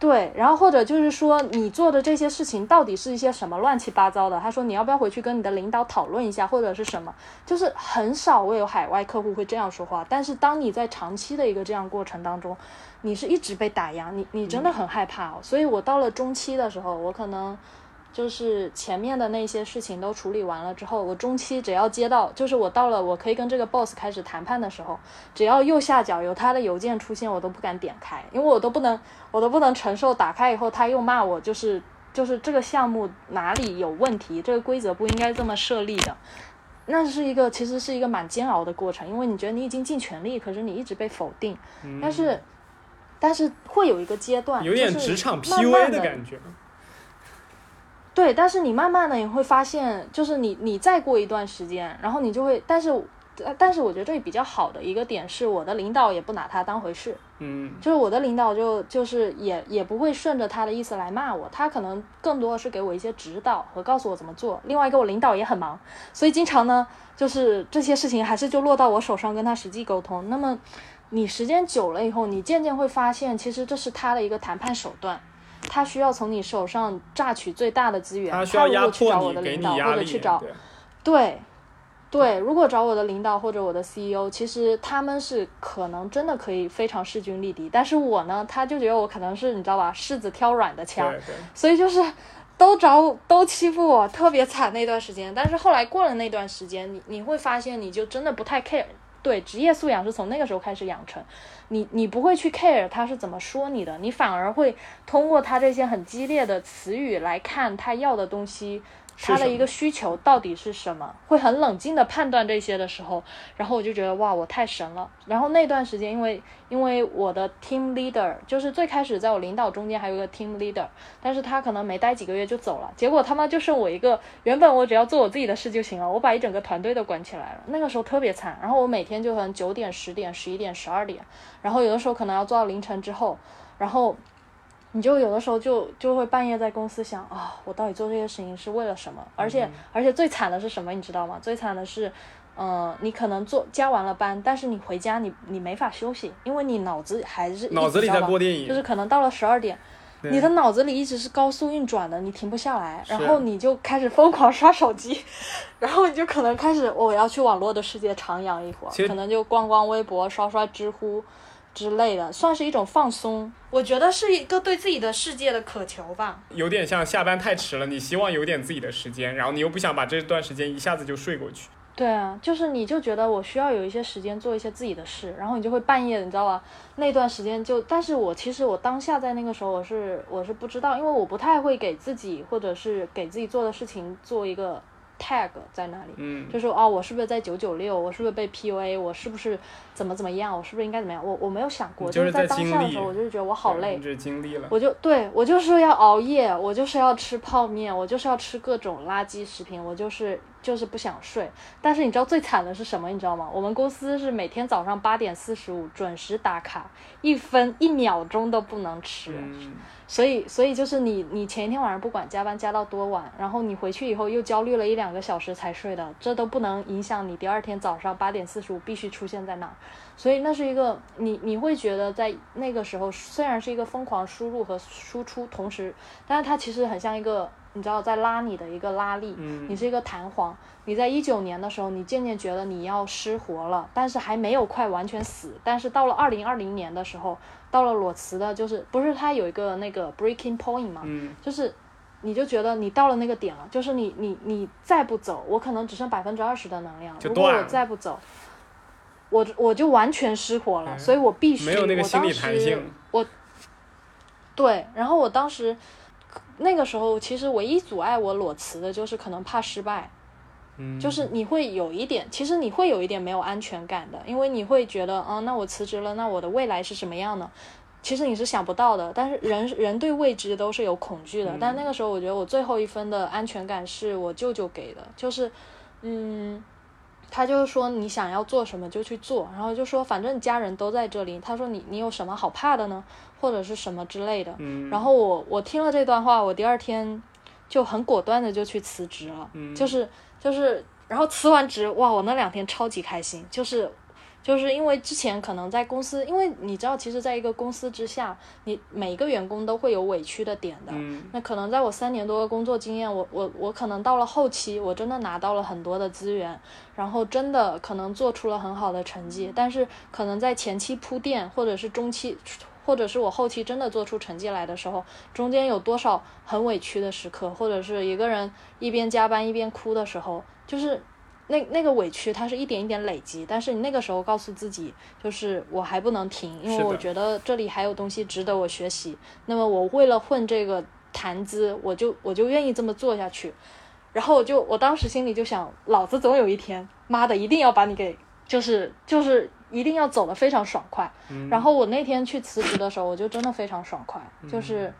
对，然后或者就是说你做的这些事情到底是一些什么乱七八糟的？他说你要不要回去跟你的领导讨论一下，或者是什么？就是很少会有海外客户会这样说话。但是当你在长期的一个这样过程当中，你是一直被打压，你你真的很害怕。所以我到了中期的时候，我可能。就是前面的那些事情都处理完了之后，我中期只要接到，就是我到了我可以跟这个 boss 开始谈判的时候，只要右下角有他的邮件出现，我都不敢点开，因为我都不能，我都不能承受打开以后他又骂我，就是就是这个项目哪里有问题，这个规则不应该这么设立的，那是一个其实是一个蛮煎熬的过程，因为你觉得你已经尽全力，可是你一直被否定，但是但是会有一个阶段，有点职场 PUA 的感觉。对，但是你慢慢的你会发现，就是你你再过一段时间，然后你就会，但是，但是我觉得这里比较好的一个点是，我的领导也不拿他当回事，嗯，就是我的领导就就是也也不会顺着他的意思来骂我，他可能更多的是给我一些指导和告诉我怎么做。另外一个我领导也很忙，所以经常呢，就是这些事情还是就落到我手上跟他实际沟通。那么你时间久了以后，你渐渐会发现，其实这是他的一个谈判手段。他需要从你手上榨取最大的资源。他需要压迫你，给你或者去找，对，对。如果找我的领导或者我的 CEO，其实他们是可能真的可以非常势均力敌。但是我呢，他就觉得我可能是你知道吧，柿子挑软的枪，所以就是都找都欺负我，特别惨那段时间。但是后来过了那段时间，你你会发现，你就真的不太 care。对，职业素养是从那个时候开始养成。你你不会去 care 他是怎么说你的，你反而会通过他这些很激烈的词语来看他要的东西。他的一个需求到底是什么？会很冷静的判断这些的时候，然后我就觉得哇，我太神了。然后那段时间，因为因为我的 team leader 就是最开始在我领导中间还有一个 team leader，但是他可能没待几个月就走了，结果他妈就剩我一个。原本我只要做我自己的事就行了，我把一整个团队都管起来了。那个时候特别惨，然后我每天就可能九点、十点、十一点、十二点，然后有的时候可能要做到凌晨之后，然后。你就有的时候就就会半夜在公司想啊，我到底做这些事情是为了什么？而且而且最惨的是什么？你知道吗？最惨的是，嗯，你可能做加完了班，但是你回家你你没法休息，因为你脑子还是脑子里在播电影，就是可能到了十二点，你的脑子里一直是高速运转的，你停不下来，然后你就开始疯狂刷手机，<laughs> 然后你就可能开始我要去网络的世界徜徉一会儿，可能就逛逛微博，刷刷知乎。之类的，算是一种放松。我觉得是一个对自己的世界的渴求吧。有点像下班太迟了，你希望有点自己的时间，然后你又不想把这段时间一下子就睡过去。对啊，就是你就觉得我需要有一些时间做一些自己的事，然后你就会半夜，你知道吧？那段时间就，但是我其实我当下在那个时候我是我是不知道，因为我不太会给自己或者是给自己做的事情做一个 tag 在那里，嗯，就是哦，我是不是在九九六？我是不是被 PUA？我是不是怎么怎么样？我是不是应该怎么样？我我没有想过，就是在当下的时候，我就是觉得我好累你，这经历了。我就对我就是要熬夜，我就是要吃泡面，我就是要吃各种垃圾食品，我就是就是不想睡。但是你知道最惨的是什么？你知道吗？我们公司是每天早上八点四十五准时打卡，一分一秒钟都不能迟。嗯，所以，所以就是你，你前一天晚上不管加班加到多晚，然后你回去以后又焦虑了一两个小时才睡的，这都不能影响你第二天早上八点四十五必须出现在那儿。所以那是一个你你会觉得在那个时候虽然是一个疯狂输入和输出同时，但是它其实很像一个你知道在拉你的一个拉力，嗯你是一个弹簧。你在一九年的时候，你渐渐觉得你要失活了，但是还没有快完全死。但是到了二零二零年的时候，到了裸辞的，就是不是它有一个那个 breaking point 嘛，嗯，就是你就觉得你到了那个点了，就是你你你再不走，我可能只剩百分之二十的能量，如果我再不走，我我就完全失活了，嗯所以我必须没有那个心理我当时弹性。我对，然后我当时那个时候其实唯一阻碍我裸辞的就是可能怕失败。嗯，就是你会有一点，其实你会有一点没有安全感的，因为你会觉得，嗯，那我辞职了，那我的未来是什么样呢？其实你是想不到的，但是人 <laughs> 人对未知都是有恐惧的。但那个时候，我觉得我最后一分的安全感是我舅舅给的，就是，嗯，他就是说你想要做什么就去做，然后就说反正家人都在这里，他说你你有什么好怕的呢？或者是什么之类的。嗯，然后我我听了这段话，我第二天就很果断的就去辞职了，嗯。就是就是，然后辞完职，哇，我那两天超级开心，就是就是因为之前可能在公司，因为你知道，其实在一个公司之下，你每个员工都会有委屈的点的。嗯。那可能在我三年多的工作经验，我我我可能到了后期，我真的拿到了很多的资源，然后真的可能做出了很好的成绩，但是可能在前期铺垫，或者是中期，或者是我后期真的做出成绩来的时候，中间有多少很委屈的时刻，或者是一个人一边加班一边哭的时候，就是。那那个委屈，它是一点一点累积，但是你那个时候告诉自己，就是我还不能停，因为我觉得这里还有东西值得我学习。那么我为了混这个谈资，我就我就愿意这么做下去。然后我就我当时心里就想，老子总有一天，妈的，一定要把你给，就是就是一定要走得非常爽快。嗯然后我那天去辞职的时候，我就真的非常爽快，嗯就是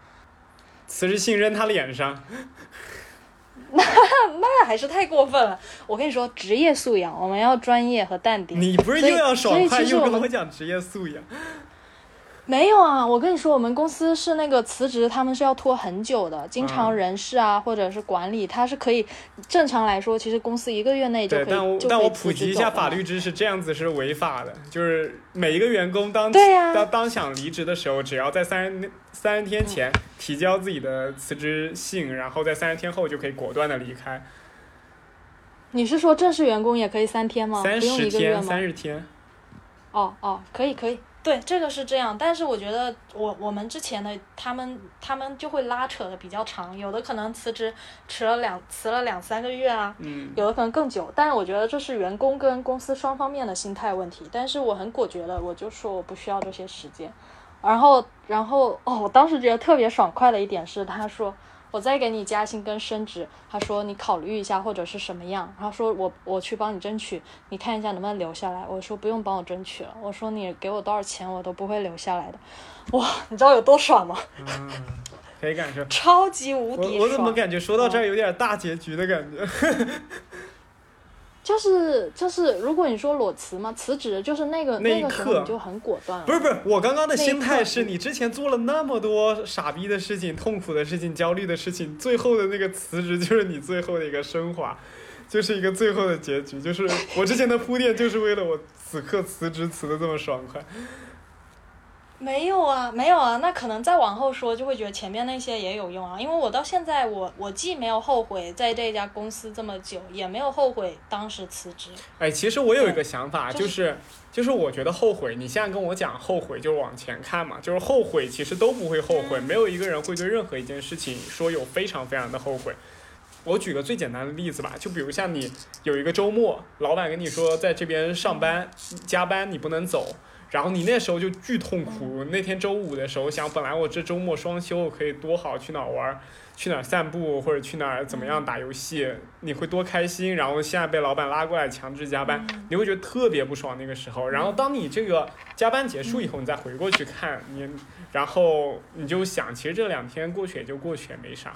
辞职信扔他脸上，那 <laughs> 那还是太过分了。我跟你说，职业素养，我们要专业和淡定。你不是又要爽快，又跟我讲职业素养？没有啊，我跟你说，我们公司是那个辞职，他们是要拖很久的。经常嗯人事啊，或者是管理，他是可以正常来说，其实公司一个月内就可对，以但我但我普及一下法律知识，这样子是违法的。就是每一个员工当对呀当当想离职的时候，只要在三十三十天前嗯提交自己的辞职信，然后在三十天后就可以果断的离开。你是说正式员工也可以三天吗？三十天？三十天。哦哦，可以可以，对，这个是这样，但是我觉得我我们之前的他们他们就会拉扯的比较长，有的可能辞职迟了两辞了两三个月啊，嗯，有的可能更久，但是我觉得这是员工跟公司双方面的心态问题。但是我很果决的，我就说我不需要这些时间。然后，然后哦，我当时觉得特别爽快的一点是，他说我再给你加薪跟升职，他说你考虑一下或者是什么样，然后说我我去帮你争取，你看一下能不能留下来。我说不用帮我争取了，我说你给我多少钱我都不会留下来的。哇，你知道有多爽吗？嗯，可以感受。超级无敌爽！我我怎么感觉说到这儿有点大结局的感觉？<laughs> 就是就是，如果你说裸辞嘛，辞职就是那个那一个时候刻你就很果断了。不是不是，我刚刚的心态是你之前做了那么多傻逼的事情、痛苦的事情、焦虑的事情，最后的那个辞职就是你最后的一个升华，就是一个最后的结局。就是我之前的铺垫，就是为了我此刻辞职辞的这么爽快。没有啊，没有啊，那可能再往后说就会觉得前面那些也有用啊，因为我到现在我我既没有后悔在这家公司这么久，也没有后悔当时辞职。哎，其实我有一个想法，就就是就是我觉得后悔，你现在跟我讲后悔，就是往前看嘛，就是后悔其实都不会后悔，没有一个人会对任何一件事情说有非常非常的后悔。我举个最简单的例子吧，就比如像你有一个周末，老板跟你说在这边上班加班你不能走，然后你那时候就巨痛苦。那天周五的时候想，本来我这周末双休可以多好，去哪儿玩儿，去哪儿散步，或者去哪儿怎么样打游戏，你会多开心。然后现在被老板拉过来强制加班，你会觉得特别不爽那个时候。然后当你这个加班结束以后，你再回过去看你，然后你就想，其实这两天过去也就过去，也没啥。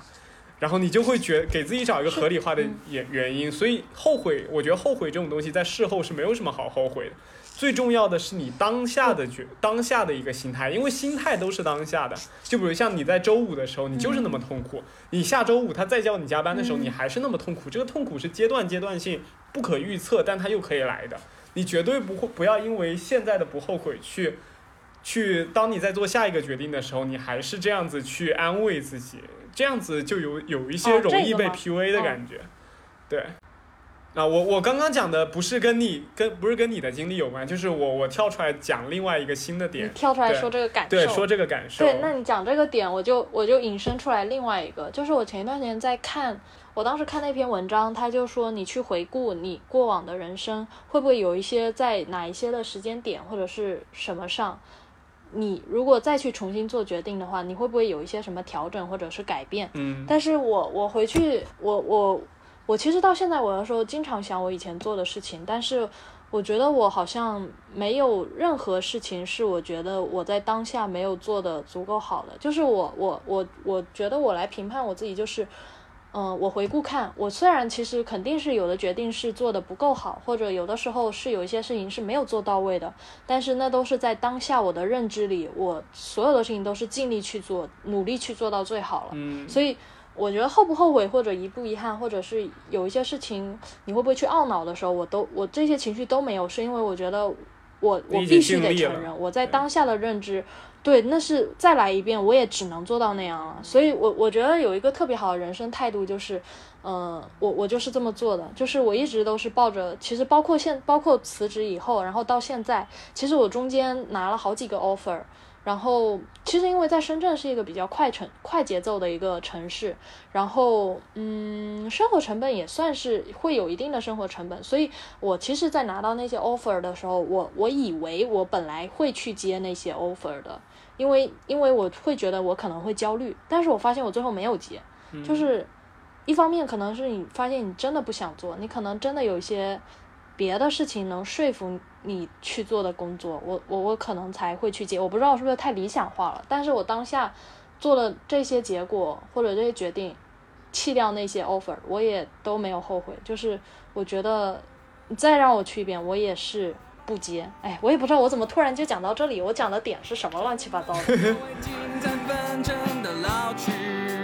然后你就会觉给自己找一个合理化的原原因，所以后悔，我觉得后悔这种东西在事后是没有什么好后悔的。最重要的是你当下的觉当下的一个心态，因为心态都是当下的。就比如像你在周五的时候，你就是那么痛苦；你下周五他再叫你加班的时候，你还是那么痛苦。这个痛苦是阶段阶段性不可预测，但它又可以来的。你绝对不会不要因为现在的不后悔去去，当你在做下一个决定的时候，你还是这样子去安慰自己。这样子就有有一些哦容易被 PUA 的哦感觉，对。啊，我我刚刚讲的不是跟你跟不是跟你的经历有关，就是我我跳出来讲另外一个新的你点，跳出来说这个感受，对，说这个感受。对，那你讲这个点，我就我就引申出来另外一个，就是我前一段时间在看，我当时看那篇文章，他就说你去回顾你过往的人生，会不会有一些在哪一些的时间点或者是什么上，你如果再去重新做决定的话，你会不会有一些什么调整或者是改变？嗯但是我我回去，我我我其实到现在，我有时候经常想我以前做的事情，但是我觉得我好像没有任何事情是我觉得我在当下没有做的足够好的。就是我我我我觉得我来评判我自己，就是嗯，我回顾看，我虽然其实肯定是有的决定是做的不够好，或者有的时候是有一些事情是没有做到位的，但是那都是在当下我的认知里，我所有的事情都是尽力去做，努力去做到最好了。嗯所以我觉得后不后悔，或者遗不遗憾，或者是有一些事情你会不会去懊恼的时候，我都我这些情绪都没有，是因为我觉得我我必须得承认，我在当下的认知，对，那是再来一遍，我也只能做到那样了。所以我我觉得有一个特别好的人生态度就是。嗯，我我就是这么做的，就是我一直都是抱着，其实包括现包括辞职以后，然后到现在，其实我中间拿了好几个 offer，然后其实因为在深圳是一个比较快城快节奏的一个城市，然后嗯，生活成本也算是会有一定的生活成本，所以我其实，在拿到那些 offer 的时候，我我以为我本来会去接那些 offer 的，因为因为我会觉得我可能会焦虑，但是我发现我最后没有接，就是一方面可能是你发现你真的不想做，你可能真的有一些别的事情能说服你去做的工作，我我我可能才会去接。我不知道是不是太理想化了，但是我当下做了这些结果或者这些决定，弃掉那些 offer，我也都没有后悔。就是我觉得你再让我去一遍，我也是不接。哎，我也不知道我怎么突然就讲到这里，我讲的点是什么乱七八糟的。<laughs>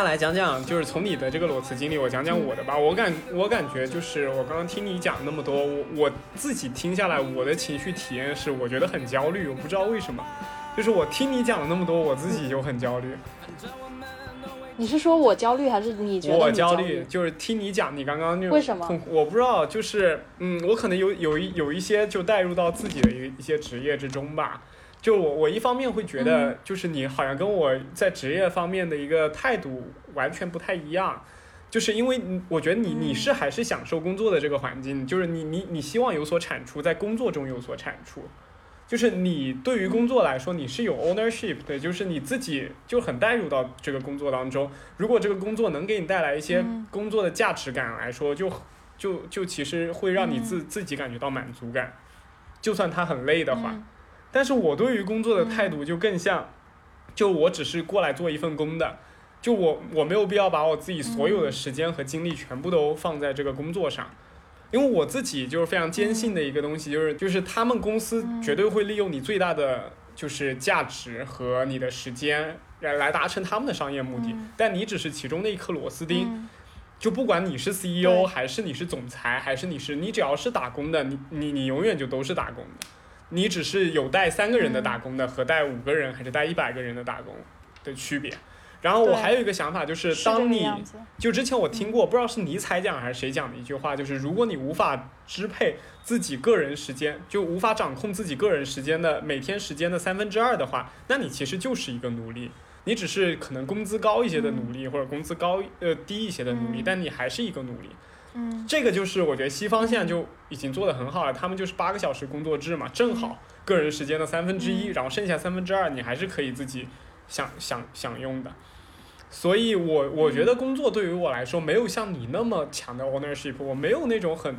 那来讲讲，就是从你的这个裸辞经历，我讲讲我的吧。我感我感觉就是我刚刚听你讲那么多，我我自己听下来，我的情绪体验是，我觉得很焦虑，我不知道为什么。就是我听你讲了那么多，我自己就很焦虑。你是说我焦虑，还是你觉得我你焦虑，就是听你讲，你刚刚那种为什么我不知道，就是嗯，我可能有有一有一些就带入到自己的一一些职业之中吧。就我我一方面会觉得，就是你好像跟我在职业方面的一个态度完全不太一样。就是因为，我觉得你你是还是享受工作的这个环境，就是你你你希望有所产出，在工作中有所产出，就是你对于工作来说你是有 ownership 的，就是你自己就很带入到这个工作当中。如果这个工作能给你带来一些嗯工作的价值感来说，就就就其实会让你自自己感觉到满足感，就算他很累的话。嗯但是我对于工作的态度就更像，就我只是过来做一份工的，就我我没有必要把我自己所有的时间和精力全部都放在这个工作上，因为我自己就是非常坚信的一个东西，就是就是他们公司绝对会利用你最大的就是价值和你的时间来来达成他们的商业目的，嗯。但你只是其中的一颗螺丝钉。嗯。就不管你是 CEO 还是你是总裁，还是你是你只要是打工的，你你你永远就都是打工的，你只是有带三个人的打工的和带五个人还是带一百个人的打工的区别。然后我还有一个想法，就是当你。就之前我听过，不知道是尼采讲还是谁讲的一句话，就是如果你无法支配自己个人时间，就无法掌控自己个人时间的每天时间的三分之二的话，那你其实就是一个奴隶。你只是可能工资高一些的奴隶，或者工资高呃低一些的奴隶，嗯但你还是一个奴隶。嗯这个就是我觉得西方现在就已经做得很好了，他们就是八个小时工作制嘛，正好个人时间的三分之一，嗯然后剩下三分之二你还是可以自己享享享用的。所以我我觉得工作对于我来说没有像你那么强的 ownership，我没有那种很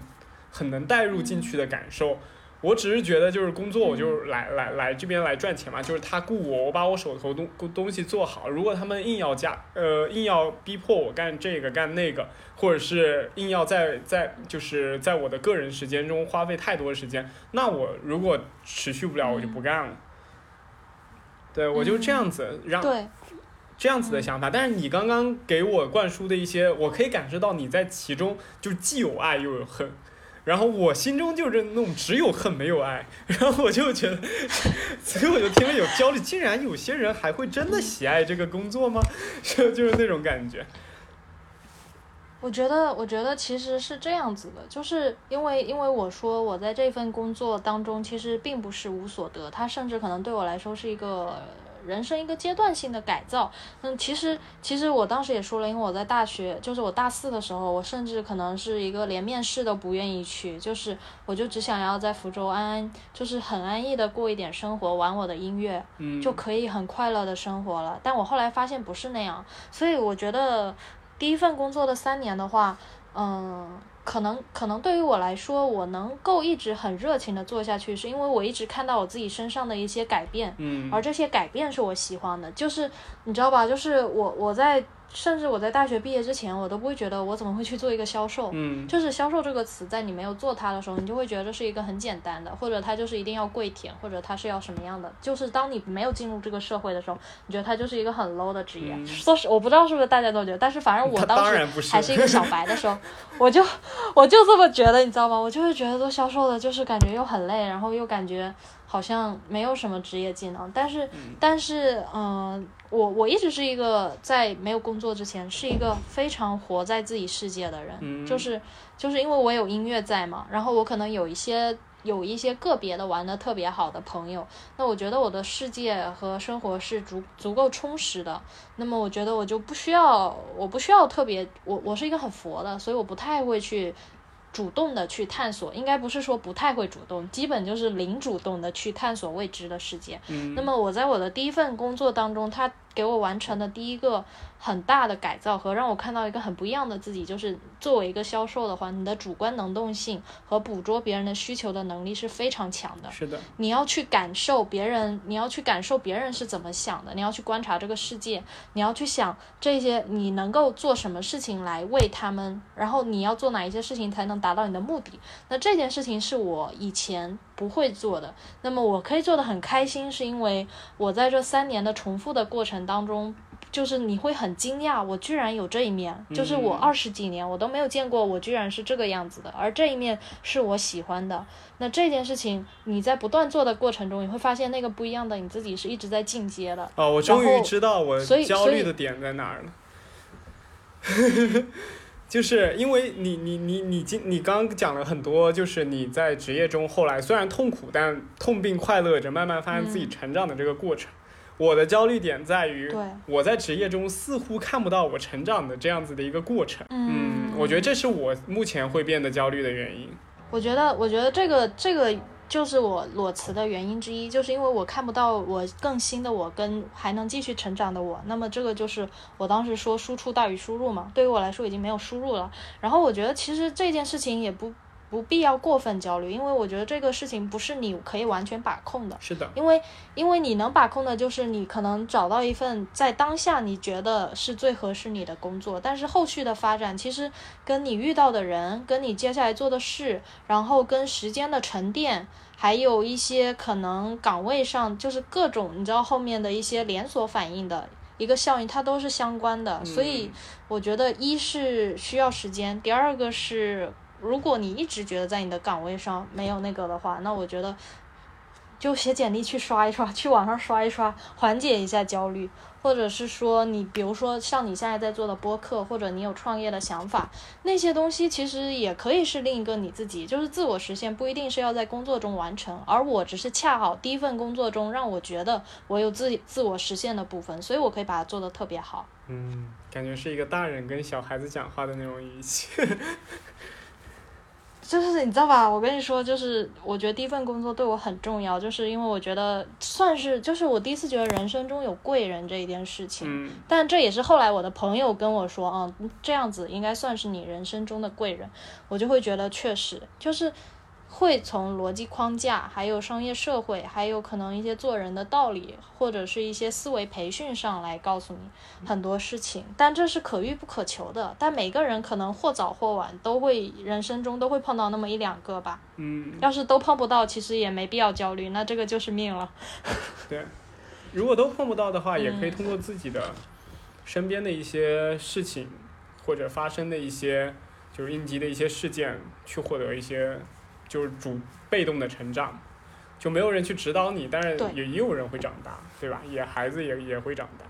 很能带入进去的感受。我只是觉得就是工作，我就是来来来这边来赚钱嘛，就是他雇我，我把我手头东东西做好。如果他们硬要加呃硬要逼迫我干这个干那个，或者是硬要在在就是在我的个人时间中花费太多的时间，那我如果持续不了，我就不干了。对我就这样子让对，这样子的想法，但是你刚刚给我灌输的一些，我可以感受到你在其中就既有爱又有恨，然后我心中就是那种只有恨没有爱，<laughs> 然后我就觉得，<laughs> 所以我就听了有焦虑，竟然有些人还会真的喜爱这个工作吗？<laughs> 就就是那种感觉。我觉得，我觉得其实是这样子的，就是因为因为我说我在这份工作当中其实并不是无所得，它甚至可能对我来说是一个人生一个阶段性的改造。嗯，其实其实我当时也说了，因为我在大学，就是我大四的时候，我甚至可能是一个连面试都不愿意去，就是我就只想要在福州安安，就是很安逸的过一点生活，玩我的音乐，嗯，就可以很快乐的生活了。但我后来发现不是那样，所以我觉得第一份工作的三年的话，嗯，可能可能对于我来说，我能够一直很热情的做下去，是因为我一直看到我自己身上的一些改变，嗯而这些改变是我喜欢的。就是你知道吧？就是我我在甚至我在大学毕业之前，我都不会觉得我怎么会去做一个销售。嗯就是销售这个词，在你没有做它的时候，你就会觉得是一个很简单的，或者它就是一定要跪舔，或者它是要什么样的。就是当你没有进入这个社会的时候，你觉得它就是一个很 low 的职业。嗯说实，我不知道是不是大家都觉得，但是反正我当时还是一个小白的时候，我就我就这么觉得，你知道吗？我就是觉得做销售的，就是感觉又很累，然后又感觉好像没有什么职业技能。但是，但是，嗯、我我一直是一个在没有工作之前是一个非常活在自己世界的人，嗯就是就是因为我有音乐在嘛，然后我可能有一些。有一些个别的玩的特别好的朋友，那我觉得我的世界和生活是足足够充实的，那么我觉得我就不需要，我不需要特别，我我是一个很佛的，所以我不太会去主动的去探索，应该不是说不太会主动，基本就是零主动的去探索未知的世界。嗯那么我在我的第一份工作当中，他给我完成的第一个很大的改造和让我看到一个很不一样的自己，就是作为一个销售的话，你的主观能动性和捕捉别人的需求的能力是非常强的。是的，你要去感受别人，你要去感受别人是怎么想的，你要去观察这个世界，你要去想这些你能够做什么事情来为他们，然后你要做哪一些事情才能达到你的目的。那这件事情是我以前不会做的，那么我可以做的很开心，是因为我在这三年的重复的过程当中。就是你会很惊讶，我居然有这一面，就是我嗯二十几年我都没有见过，我居然是这个样子的，而这一面是我喜欢的。那这件事情你在不断做的过程中，你会发现那个不一样的你自己是一直在进阶的。哦，我终于知道我焦虑的点在哪儿了。<laughs> 就是因为你你你你今你刚刚讲了很多，就是你在职业中后来虽然痛苦，但痛并快乐着，慢慢发现自己嗯成长的这个过程。我的焦虑点在于对，我在职业中似乎看不到我成长的这样子的一个过程。嗯我觉得这是我目前会变得焦虑的原因。我觉得，我觉得这个这个就是我裸辞的原因之一，就是因为我看不到我更新的我跟还能继续成长的我。那么这个就是我当时说输出大于输入嘛，对于我来说已经没有输入了。然后我觉得其实这件事情也不不必要过分焦虑，因为我觉得这个事情不是你可以完全把控的。是的，因为因为你能把控的就是你可能找到一份在当下你觉得是最合适你的工作，但是后续的发展其实跟你遇到的人、跟你接下来做的事，然后跟时间的沉淀，还有一些可能岗位上就是各种你知道后面的一些连锁反应的。一个效应，它都是相关的。所以我觉得，一是需要时间，第二个是，如果你一直觉得在你的岗位上没有那个的话，那我觉得就写简历去刷一刷，去网上刷一刷，缓解一下焦虑。或者是说你，比如说像你现在在做的播客，或者你有创业的想法，那些东西其实也可以是另一个你自己，就是自我实现，不一定是要在工作中完成。而我只是恰好第一份工作中让我觉得我有自己自我实现的部分，所以我可以把它做得特别好。嗯，感觉是一个大人跟小孩子讲话的那种语气。<laughs> 就是你知道吧？我跟你说，就是我觉得第一份工作对我很重要，就是因为我觉得算是，就是我第一次觉得人生中有贵人这一件事情。嗯。但这也是后来我的朋友跟我说，嗯，这样子应该算是你人生中的贵人，我就会觉得确实就是。会从逻辑框架，还有商业社会，还有可能一些做人的道理，或者是一些思维培训上来告诉你很多事情，但这是可遇不可求的。但每个人可能或早或晚都会人生中都会碰到那么一两个吧。嗯。要是都碰不到，其实也没必要焦虑，那这个就是命了。<laughs> 对，如果都碰不到的话，也可以通过自己的身边的一些事情，或者发生的一些就是应急的一些事件，去获得一些。就是主被动的成长，就没有人去指导你，但是也也有人会长大，对吧？也孩子也也会长大。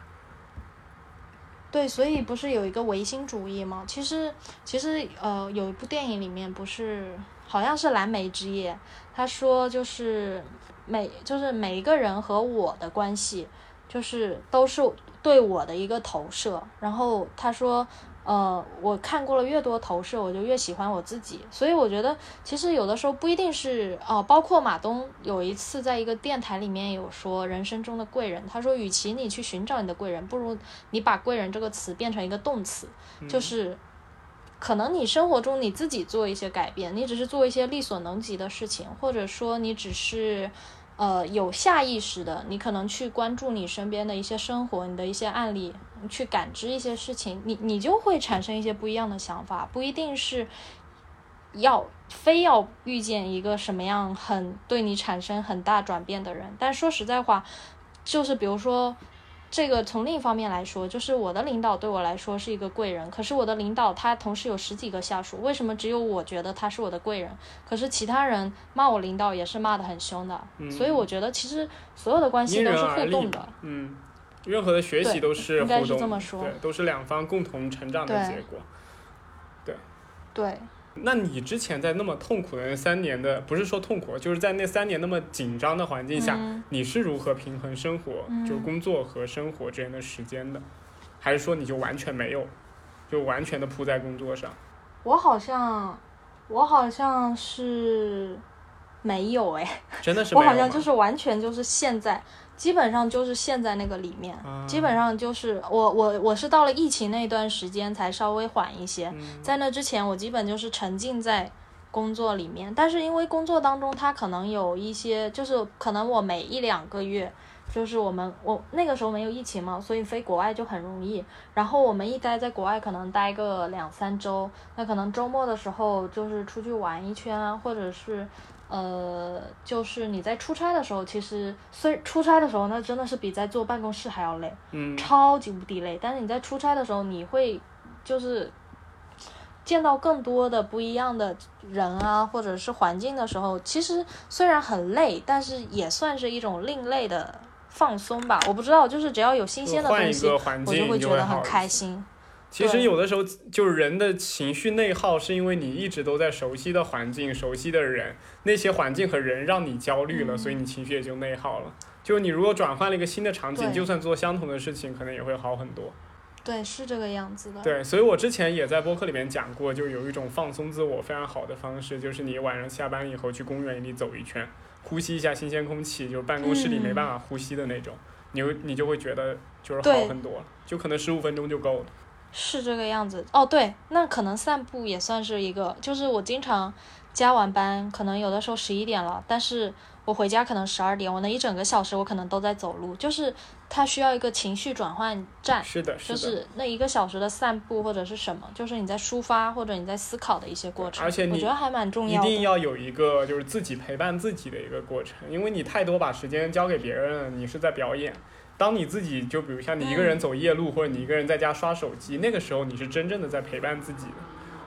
对，所以不是有一个唯心主义吗？其实其实呃，有一部电影里面不是好像是《蓝莓之夜》，他说就是每就是每一个人和我的关系，就是都是对我的一个投射。然后他说。呃，我看过了越多投射，我就越喜欢我自己。所以我觉得，其实有的时候不一定是哦。包括马东有一次在一个电台里面有说，人生中的贵人，他说，与其你去寻找你的贵人，不如你把贵人这个词变成一个动词，就是可能你生活中你自己做一些改变，你只是做一些力所能及的事情，或者说你只是。呃，有下意识的，你可能去关注你身边的一些生活，你的一些案例，去感知一些事情，你你就会产生一些不一样的想法，不一定是要非要遇见一个什么样很对你产生很大转变的人，但说实在话，就是比如说。这个从另一方面来说，就是我的领导对我来说是一个贵人。可是我的领导他同时有十几个下属，为什么只有我觉得他是我的贵人？可是其他人骂我领导也是骂的很凶的。所以我觉得其实所有的关系都是互动的。嗯，任何的学习都是互动，对，都是两方共同成长的结果。对。对。那你之前在那么痛苦的那三年的，不是说痛苦，就是在那三年那么紧张的环境下，你是如何平衡生活，就是工作和生活之间的时间的？还是说你就完全没有，就完全的扑在工作上？我好像，我好像是没有哎，真的是我好像就是完全就是现在。基本上就是陷在那个里面，基本上就是我我我是到了疫情那段时间才稍微缓一些，在那之前我基本就是沉浸在工作里面，但是因为工作当中它可能有一些，就是可能我每一两个月，就是我们我那个时候没有疫情嘛，所以飞国外就很容易，然后我们一待在国外可能待个两三周，那可能周末的时候就是出去玩一圈啊，或者是。呃，就是你在出差的时候，其实虽出差的时候，那真的是比在坐办公室还要累，嗯，超级无敌累。但是你在出差的时候，你会就是见到更多的不一样的人啊，或者是环境的时候，其实虽然很累，但是也算是一种另类的放松吧。我不知道，就是只要有新鲜的东西，我就会觉得很开心。其实有的时候就是人的情绪内耗，是因为你一直都在熟悉的环境、熟悉的人，那些环境和人让你焦虑了，所以你情绪也就内耗了。就你如果转换了一个新的场景，就算做相同的事情，可能也会好很多。对，是这个样子的。对，所以我之前也在播客里面讲过，就有一种放松自我非常好的方式，就是你晚上下班以后去公园里走一圈，呼吸一下新鲜空气，就是办公室里没办法呼吸的那种，你你就会觉得就是好很多，就可能十五分钟就够了。是这个样子哦，对，那可能散步也算是一个，就是我经常加完班，可能有的时候十一点了，但是我回家可能十二点，我那一整个小时我可能都在走路，就是它需要一个情绪转换站，是的，是的就是那一个小时的散步或者是什么，就是你在抒发或者你在思考的一些过程，而且我觉得还蛮重要的，一定要有一个就是自己陪伴自己的一个过程，因为你太多把时间交给别人了，你是在表演。当你自己就比如像你一个人走夜路，或者你一个人在家刷手机，那个时候你是真正的在陪伴自己的，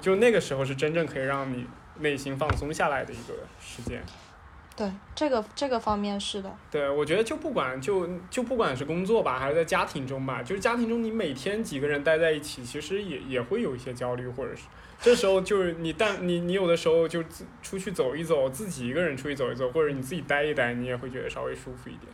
就那个时候是真正可以让你内心放松下来的一个时间。对，这个这个方面是的。对，我觉得就不管就就不管是工作吧，还是在家庭中吧，就是家庭中你每天几个人待在一起，其实也也会有一些焦虑，或者是这时候就是你但你你有的时候就自出去走一走，自己一个人出去走一走，或者你自己待一待，你也会觉得稍微舒服一点。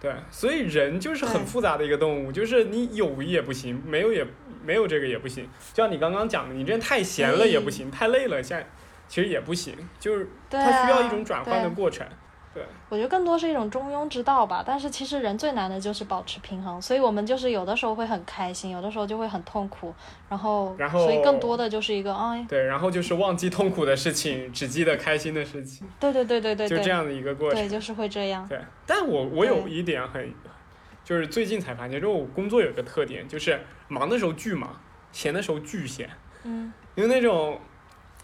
对，所以人就是很复杂的一个动物，就是你有也不行，没有也没有这个也不行。就像你刚刚讲的，你这太闲了也不行，太累了现在其实也不行，就是对它需要啊一种转换的过程。对。我觉得更多是一种中庸之道吧，但是其实人最难的就是保持平衡，所以我们就是有的时候会很开心，有的时候就会很痛苦，然后然后所以更多的就是一个哎，对，然后就是忘记痛苦的事情，只记得开心的事情，对对对对对对，就这样的一个过程。对，就是会这样，对，但我我有一点很，就是最近才发现，就是我工作有一个特点，就是忙的时候巨忙，闲的时候巨闲，嗯，因为那种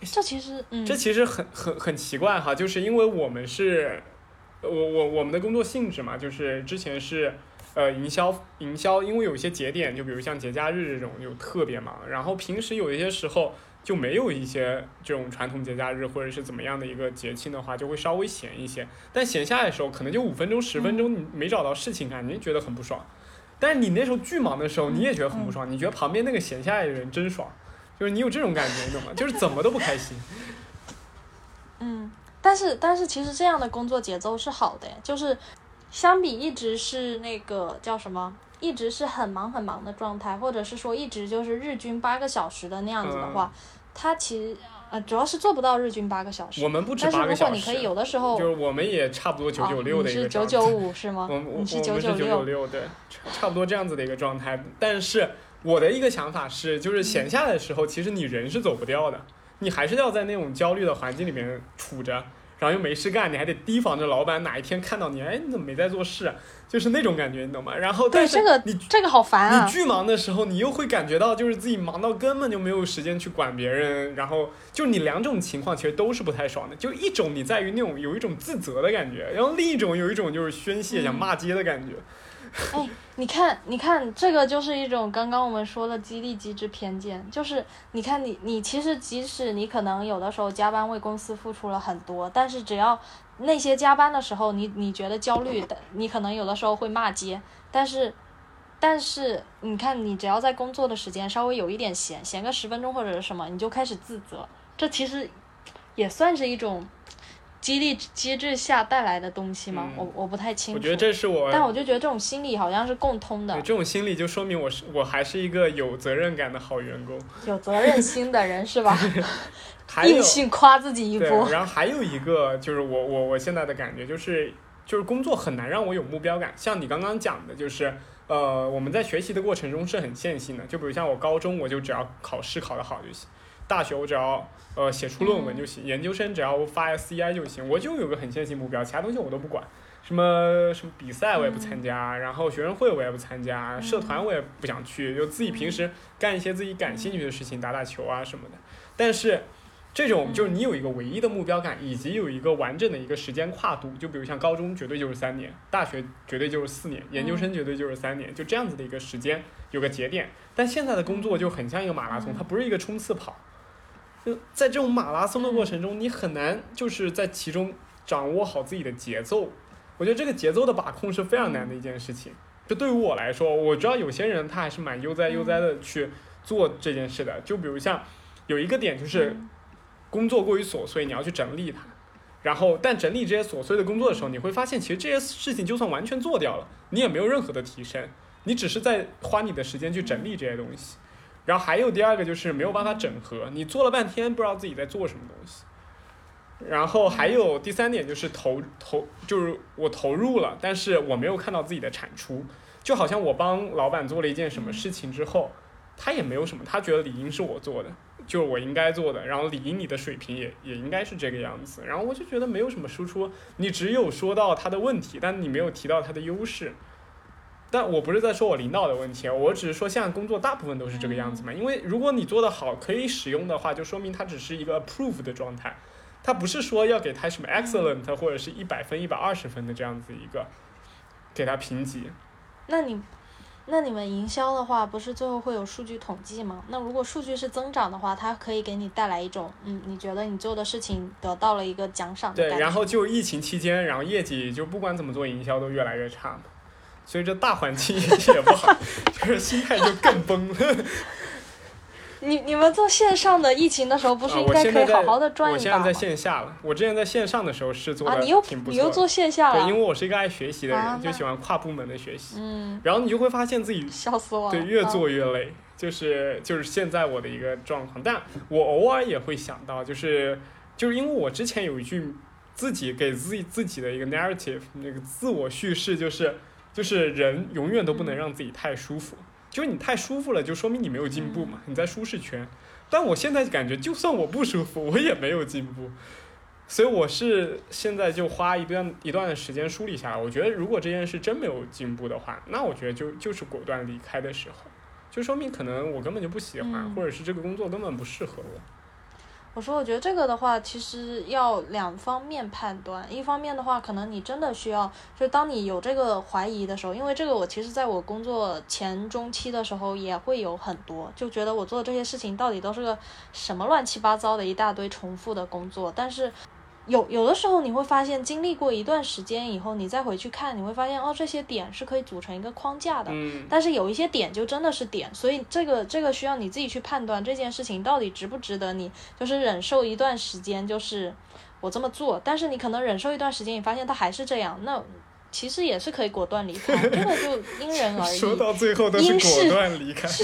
这其实嗯，这其实很很很奇怪哈，就是因为我们是，我我我们的工作性质嘛，就是之前是。呃，营销营销，因为有一些节点，就比如像节假日这种，就特别忙。然后平时有一些时候就没有一些这种传统节假日或者是怎么样的一个节庆的话，就会稍微闲一些。但闲下来的时候，可能就五分钟、十分钟，你没找到事情干，你就觉得很不爽。但是你那时候巨忙的时候，你也觉得很不爽，你觉得旁边那个闲下来的人真爽，就是你有这种感觉，你懂吗？就是怎么都不开心。嗯，但是但是其实这样的工作节奏是好的，就是相比一直是那个叫什么，一直是很忙很忙的状态，或者是说一直就是日均八个小时的那样子的话，它其实呃主要是做不到日均八个小时。我们不止但是如果八个小时，你可以有的时候，就是我们也差不多九九六的一个状态。九九五是吗？我我是是九九九六，对，差差不多这样子的一个状态。但是我的一个想法是，就是闲下来的时候，其实你人是走不掉的，你还是要在那种焦虑的环境里面处着，然后又没事干，你还得提防着老板哪一天看到你，哎，你怎么没在做事？就是那种感觉，你懂吗？然后但是对这个你这个好烦啊你！巨忙的时候，你又会感觉到就是自己忙到根本就没有时间去管别人，然后就你两种情况其实都是不太爽的。就一种你在于那种有一种自责的感觉，然后另一种有一种就是宣泄、嗯想骂街的感觉。哎，你看，你看，这个就是一种刚刚我们说的激励机制偏见，就是你看你你其实即使你可能有的时候加班为公司付出了很多，但是只要那些加班的时候你你觉得焦虑的，你可能有的时候会骂街，但是但是你看你只要在工作的时间稍微有一点闲，闲个十分钟或者是什么，你就开始自责，这其实也算是一种激励机制下带来的东西吗？嗯我我不太清楚。我觉得这是我，但我就觉得这种心理好像是共通的对，这种心理就说明我是我还是一个有责任感的好员工。有责任心的人是吧？<laughs> 硬性夸自己一，波。然后还有一个就是我我我现在的感觉就是就是工作很难让我有目标感，像你刚刚讲的，就是呃我们在学习的过程中是很线性的，就比如像我高中我就只要考试考得好就行，大学我只要呃写出论文就行，研究生只要发 SCI 就行，我就有个很线性目标，其他东西我都不管。什么什么比赛我也不参加，然后学生会我也不参加，社团我也不想去，就自己平时干一些自己感兴趣的事情，打打球啊什么的。但是这种就是你有一个唯一的目标感，以及有一个完整的一个时间跨度，就比如像高中绝对就是三年，大学绝对就是四年，研究生绝对就是三年，就这样子的一个时间有个节点。但现在的工作就很像一个马拉松，它不是一个冲刺跑。就在这种马拉松的过程中，你很难就是在其中掌握好自己的节奏。我觉得这个节奏的把控是非常难的一件事情。就对于我来说，我知道有些人他还是蛮悠哉悠哉的去做这件事的。就比如像有一个点就是工作过于琐碎，你要去整理它。然后，但整理这些琐碎的工作的时候，你会发现，其实这些事情就算完全做掉了，你也没有任何的提升，你只是在花你的时间去整理这些东西。然后还有第二个就是没有办法整合，你做了半天不知道自己在做什么东西。然后还有第三点就是投投，就是我投入了，但是我没有看到自己的产出，就好像我帮老板做了一件什么事情之后，他也没有什么，他觉得理应是我做的，就是我应该做的，然后理应你的水平也也应该是这个样子，然后我就觉得没有什么输出，你只有说到他的问题，但你没有提到他的优势。但我不是在说我领导的问题，我只是说现在工作大部分都是这个样子嘛。因为如果你做得好，可以使用的话，就说明它只是一个 approve 的状态，它不是说要给它什么 excellent 或者是一百分、一百二十分的这样子一个给它评级。那你，那你们营销的话，不是最后会有数据统计吗？那如果数据是增长的话，它可以给你带来一种，嗯，你觉得你做的事情得到了一个奖赏的对。然后就疫情期间，然后业绩就不管怎么做营销都越来越差嘛，所以这大环境也不好，<laughs> 就是心态就更崩了。<laughs> 你你们做线上的疫情的时候，不是啊应该可以好好的赚我现在在？线下了，我之前在线上的时候是做啊，的你又挺不错的。你又做线下了对，因为，我是一个爱学习的人，啊就喜欢跨部门的学习。嗯，然后你就会发现自己笑死我了。对越啊做越累，就是就是现在我的一个状况。但我偶尔也会想到，就是就是因为我之前有一句自己给自己自己的一个 narrative，那个自我叙事就是就是人永远都不能让自己太舒服，就是你太舒服了，就说明你没有进步嘛，你在舒适圈。但我现在感觉，就算我不舒服，<laughs> 我也没有进步。所以我是现在就花一段一段的时间梳理下来，我觉得如果这件事真没有进步的话，那我觉得就就是果断离开的时候，就说明可能我根本就不喜欢，嗯或者是这个工作根本不适合我。我说，我觉得这个的话，其实要两方面判断。一方面的话，可能你真的需要，就当你有这个怀疑的时候，因为这个我其实在我工作前中期的时候也会有很多，就觉得我做的这些事情到底都是个什么乱七八糟的一大堆重复的工作。但是有有的时候你会发现，经历过一段时间以后，你再回去看，你会发现哦，这些点是可以组成一个框架的。嗯，但是有一些点就真的是点，所以这个这个需要你自己去判断这件事情到底值不值得你，就是忍受一段时间，就是我这么做，但是你可能忍受一段时间，你发现他还是这样，那其实也是可以果断离开，这个就因人而异。<laughs> 说到最后都是果断离开。<laughs>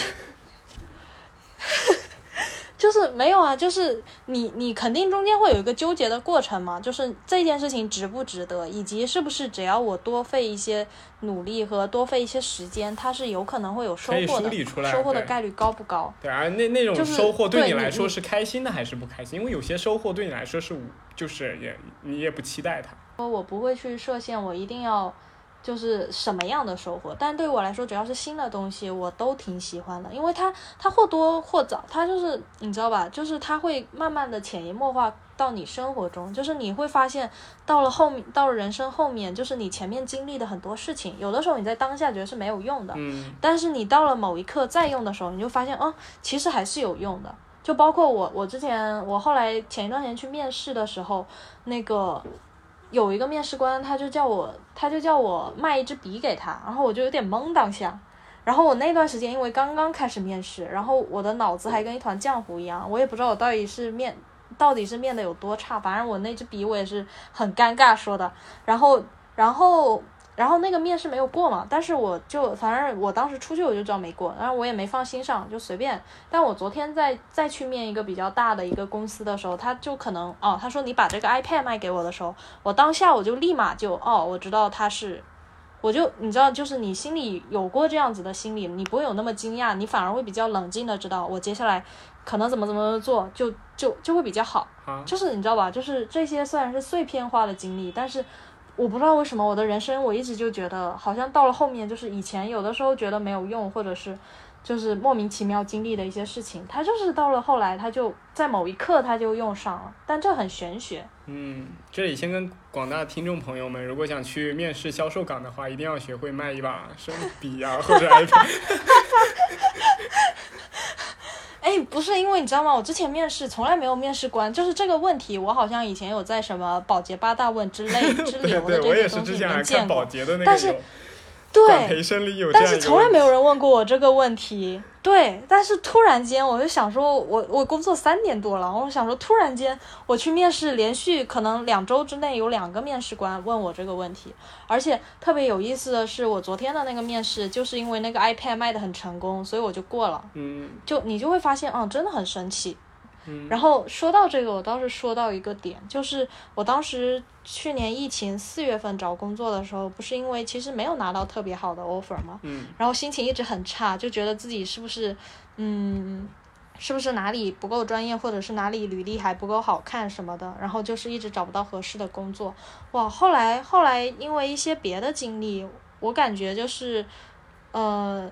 就是没有啊，就是你你肯定中间会有一个纠结的过程嘛，就是这件事情值不值得，以及是不是只要我多费一些努力和多费一些时间，它是有可能会有收获的，收获的概率高不高？对，啊那那种收获对你来说是开心的还是不开心？因为有些收获对你来说是无，就是也你也不期待它。说我不会去设限，我一定要就是什么样的收获。但对我来说，只要是新的东西，我都挺喜欢的，因为它它或多或少，它就是你知道吧，就是它会慢慢的潜移默化到你生活中，就是你会发现到了后面，到了人生后面，就是你前面经历的很多事情，有的时候你在当下觉得是没有用的，嗯但是你到了某一刻再用的时候，你就发现，哦，其实还是有用的。就包括我，我之前，我后来前一段时间去面试的时候，那个有一个面试官，他就叫我，他就叫我卖一支笔给他，然后我就有点懵当下。然后我那段时间因为刚刚开始面试，然后我的脑子还跟一团浆糊一样，我也不知道我到底是面到底是面的有多差，反正我那支笔我也是很尴尬说的。然后，然后然后那个面试没有过嘛，但是我就反正我当时出去我就知道没过，然后我也没放心上，就随便。但我昨天再再去面一个比较大的一个公司的时候，他就可能哦，他说你把这个 iPad 卖给我的时候，我当下我就立马就哦，我知道他是。我就你知道，就是你心里有过这样子的心理，你不会有那么惊讶，你反而会比较冷静的知道我接下来可能怎么怎么做，就就就会比较好。啊，就是你知道吧，就是这些虽然是碎片化的经历，但是我不知道为什么我的人生我一直就觉得好像到了后面，就是以前有的时候觉得没有用，或者是就是莫名其妙经历的一些事情，它就是到了后来，它就在某一刻它就用上了，但这很玄学。嗯，这里先跟广大听众朋友们，如果想去面试销售岗的话，一定要学会卖一把生笔啊，或者 iPad。<laughs> 哎，不是因为你知道吗？我之前面试从来没有面试官，就是这个问题，我好像以前有在什么保洁八大问之类 <laughs> 之对流的这些东西里之前还看保面见过，洁的那但是对，培生里有但是从来没有人问过我这个问题。对，但是突然间我就想说我，我工作三年多了，我想说突然间我去面试，连续可能两周之内有两个面试官问我这个问题，而且特别有意思的是，我昨天的那个面试就是因为那个 iPad 卖的很成功，所以我就过了。嗯就你就会发现，嗯，真的很神奇。嗯然后说到这个，我倒是说到一个点，就是我当时去年疫情四月份找工作的时候，不是因为其实没有拿到特别好的 offer 吗？嗯然后心情一直很差，就觉得自己是不是，嗯，是不是哪里不够专业，或者是哪里履历还不够好看什么的，然后就是一直找不到合适的工作。哇，后来后来因为一些别的经历，我感觉就是，呃，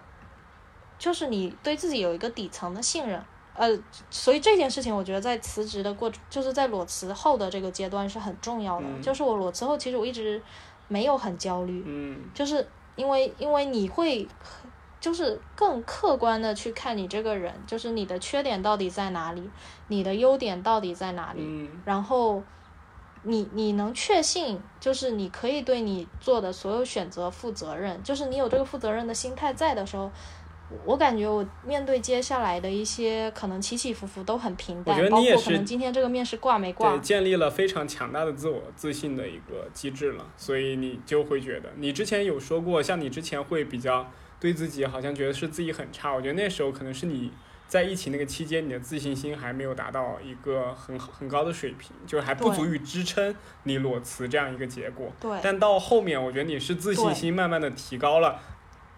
就是你对自己有一个底层的信任。呃，所以这件事情，我觉得在辞职的过程，就是在裸辞后的这个阶段是很重要的。嗯就是我裸辞后，其实我一直没有很焦虑，嗯就是因为因为你会就是更客观的去看你这个人，就是你的缺点到底在哪里，你的优点到底在哪里，嗯然后你你能确信，就是你可以对你做的所有选择负责任，就是你有这个负责任的心态在的时候。我感觉我面对接下来的一些可能起起伏伏都很平淡我觉，得包你也是括可能今天这个面试挂没挂对，，建立了非常强大的自我自信的一个机制了，所以你就会觉得，你之前有说过，像你之前会比较对自己好像觉得是自己很差，我觉得那时候可能是你在疫情那个期间，你的自信心还没有达到一个很好很高的水平，就是还不足以支撑你裸辞这样一个结果。对但到后面，我觉得你是自信心慢慢的提高了，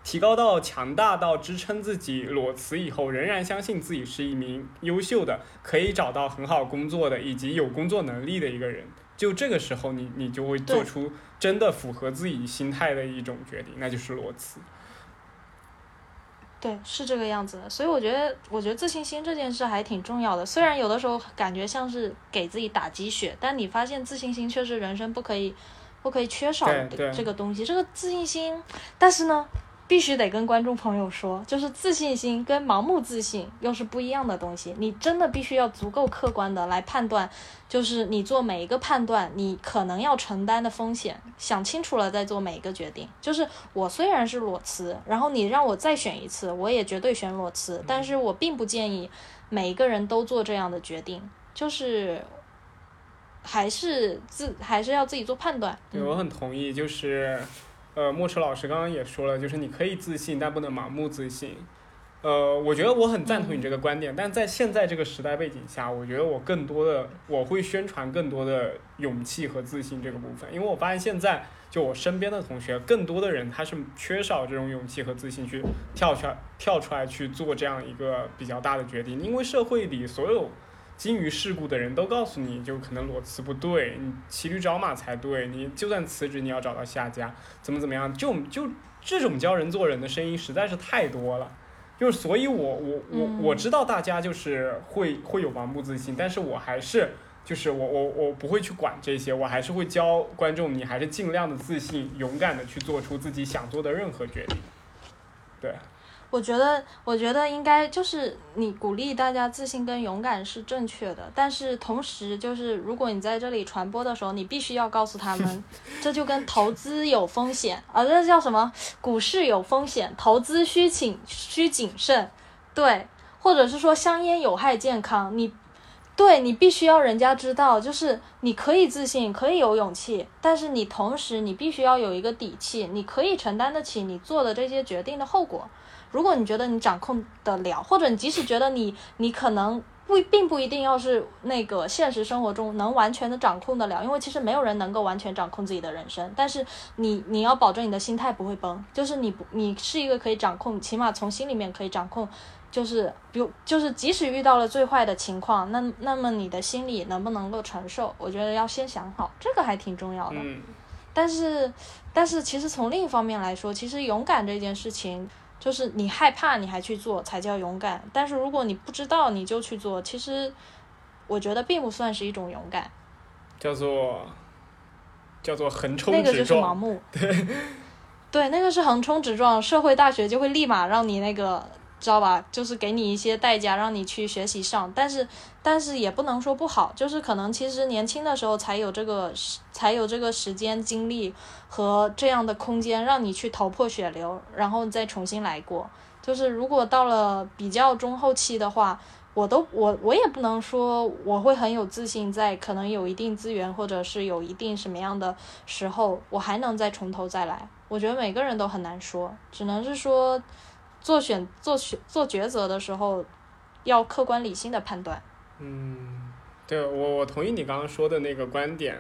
提高到强大到支撑自己裸辞以后，仍然相信自己是一名优秀的、可以找到很好工作的以及有工作能力的一个人。就这个时候你，你就会做出真的符合自己心态的一种决定，那就是裸辞。对，是这个样子的，所以我觉得，我觉得自信心这件事还挺重要的。虽然有的时候感觉像是给自己打鸡血，但你发现自信心却是人生不可以、不可以缺少的这个东西。这个自信心，但是呢，必须得跟观众朋友说，就是自信心跟盲目自信又是不一样的东西。你真的必须要足够客观的来判断，就是你做每一个判断，你可能要承担的风险，想清楚了再做每一个决定。就是我虽然是裸辞，然后你让我再选一次，我也绝对选裸辞，但是我并不建议每一个人都做这样的决定，就是还是自还是要自己做判断。对，嗯我很同意，就是，呃，莫池老师刚刚也说了，就是你可以自信，但不能盲目自信。呃，我觉得我很赞同你这个观点，但在现在这个时代背景下，我觉得我更多的我会宣传更多的勇气和自信这个部分，因为我发现现在就我身边的同学，更多的人他是缺少这种勇气和自信去跳出来跳出来去做这样一个比较大的决定，因为社会里所有精于世故的人都告诉你，就可能裸辞不对，你骑驴找马才对，你就算辞职，你要找到下家，怎么怎么样，就就这种教人做人的声音实在是太多了。就是，所以我我我嗯我知道大家就是会会有盲目自信，但是我还是就是我我我不会去管这些，我还是会教观众，你还是尽量的自信、勇敢的去做出自己想做的任何决定。对，我觉得，我觉得应该就是你鼓励大家自信跟勇敢是正确的，但是同时就是如果你在这里传播的时候，你必须要告诉他们，<laughs> 这就跟投资有风险啊，这叫什么？股市有风险，投资需谨需谨慎，对，或者是说香烟有害健康，你。对你必须要人家知道，就是你可以自信，可以有勇气，但是你同时你必须要有一个底气，你可以承担得起你做的这些决定的后果。如果你觉得你掌控得了，或者你即使觉得你你可能不并不一定要是那个现实生活中能完全的掌控得了，因为其实没有人能够完全掌控自己的人生。但是你你要保证你的心态不会崩，就是你不你是一个可以掌控，起码从心里面可以掌控。就是，比如，就是即使遇到了最坏的情况，那那么你的心里能不能够承受？我觉得要先想好，这个还挺重要的。嗯，但是，但是其实从另一方面来说，其实勇敢这件事情，就是你害怕你还去做才叫勇敢。但是如果你不知道你就去做，其实我觉得并不算是一种勇敢，叫做叫做横冲那个直就是盲撞。目。对，<laughs> 对，那个是横冲直撞，社会大学就会立马让你那个。知道吧？就是给你一些代价，让你去学习上，但是，但是也不能说不好，就是可能其实年轻的时候才有这个，才有这个时间、精力和这样的空间，让你去头破血流，然后再重新来过。就是如果到了比较中后期的话，我都我我也不能说我会很有自信，在可能有一定资源或者是有一定什么样的时候，我还能再从头再来。我觉得每个人都很难说，只能是说。做选做选做抉择的时候，要客观理性的判断。嗯，对我我同意你刚刚说的那个观点，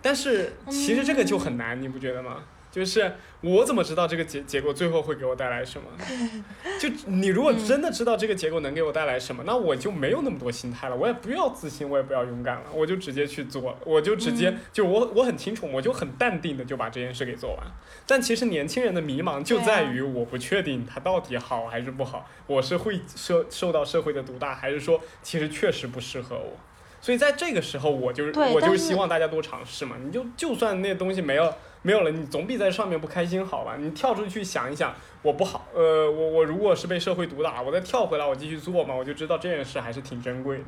但是其实这个就很难，你不觉得吗？就是我怎么知道这个结结果最后会给我带来什么？<laughs> 就你如果真的知道这个结果能给我带来什么，那我就没有那么多心态了，我也不要自信，我也不要勇敢了，我就直接去做，我就直接、就我我很清楚，我就很淡定的就把这件事给做完。但其实年轻人的迷茫就在于我不确定它到底好还是不好，我是会受受到社会的毒打，还是说其实确实不适合我。所以在这个时候，我就是我就是希望大家多尝试嘛。你就就算那东西没有没有了，你总比在上面不开心好吧？你跳出去想一想，我不好，呃，我我如果是被社会毒打，我再跳回来，我继续做嘛，我就知道这件事还是挺珍贵的。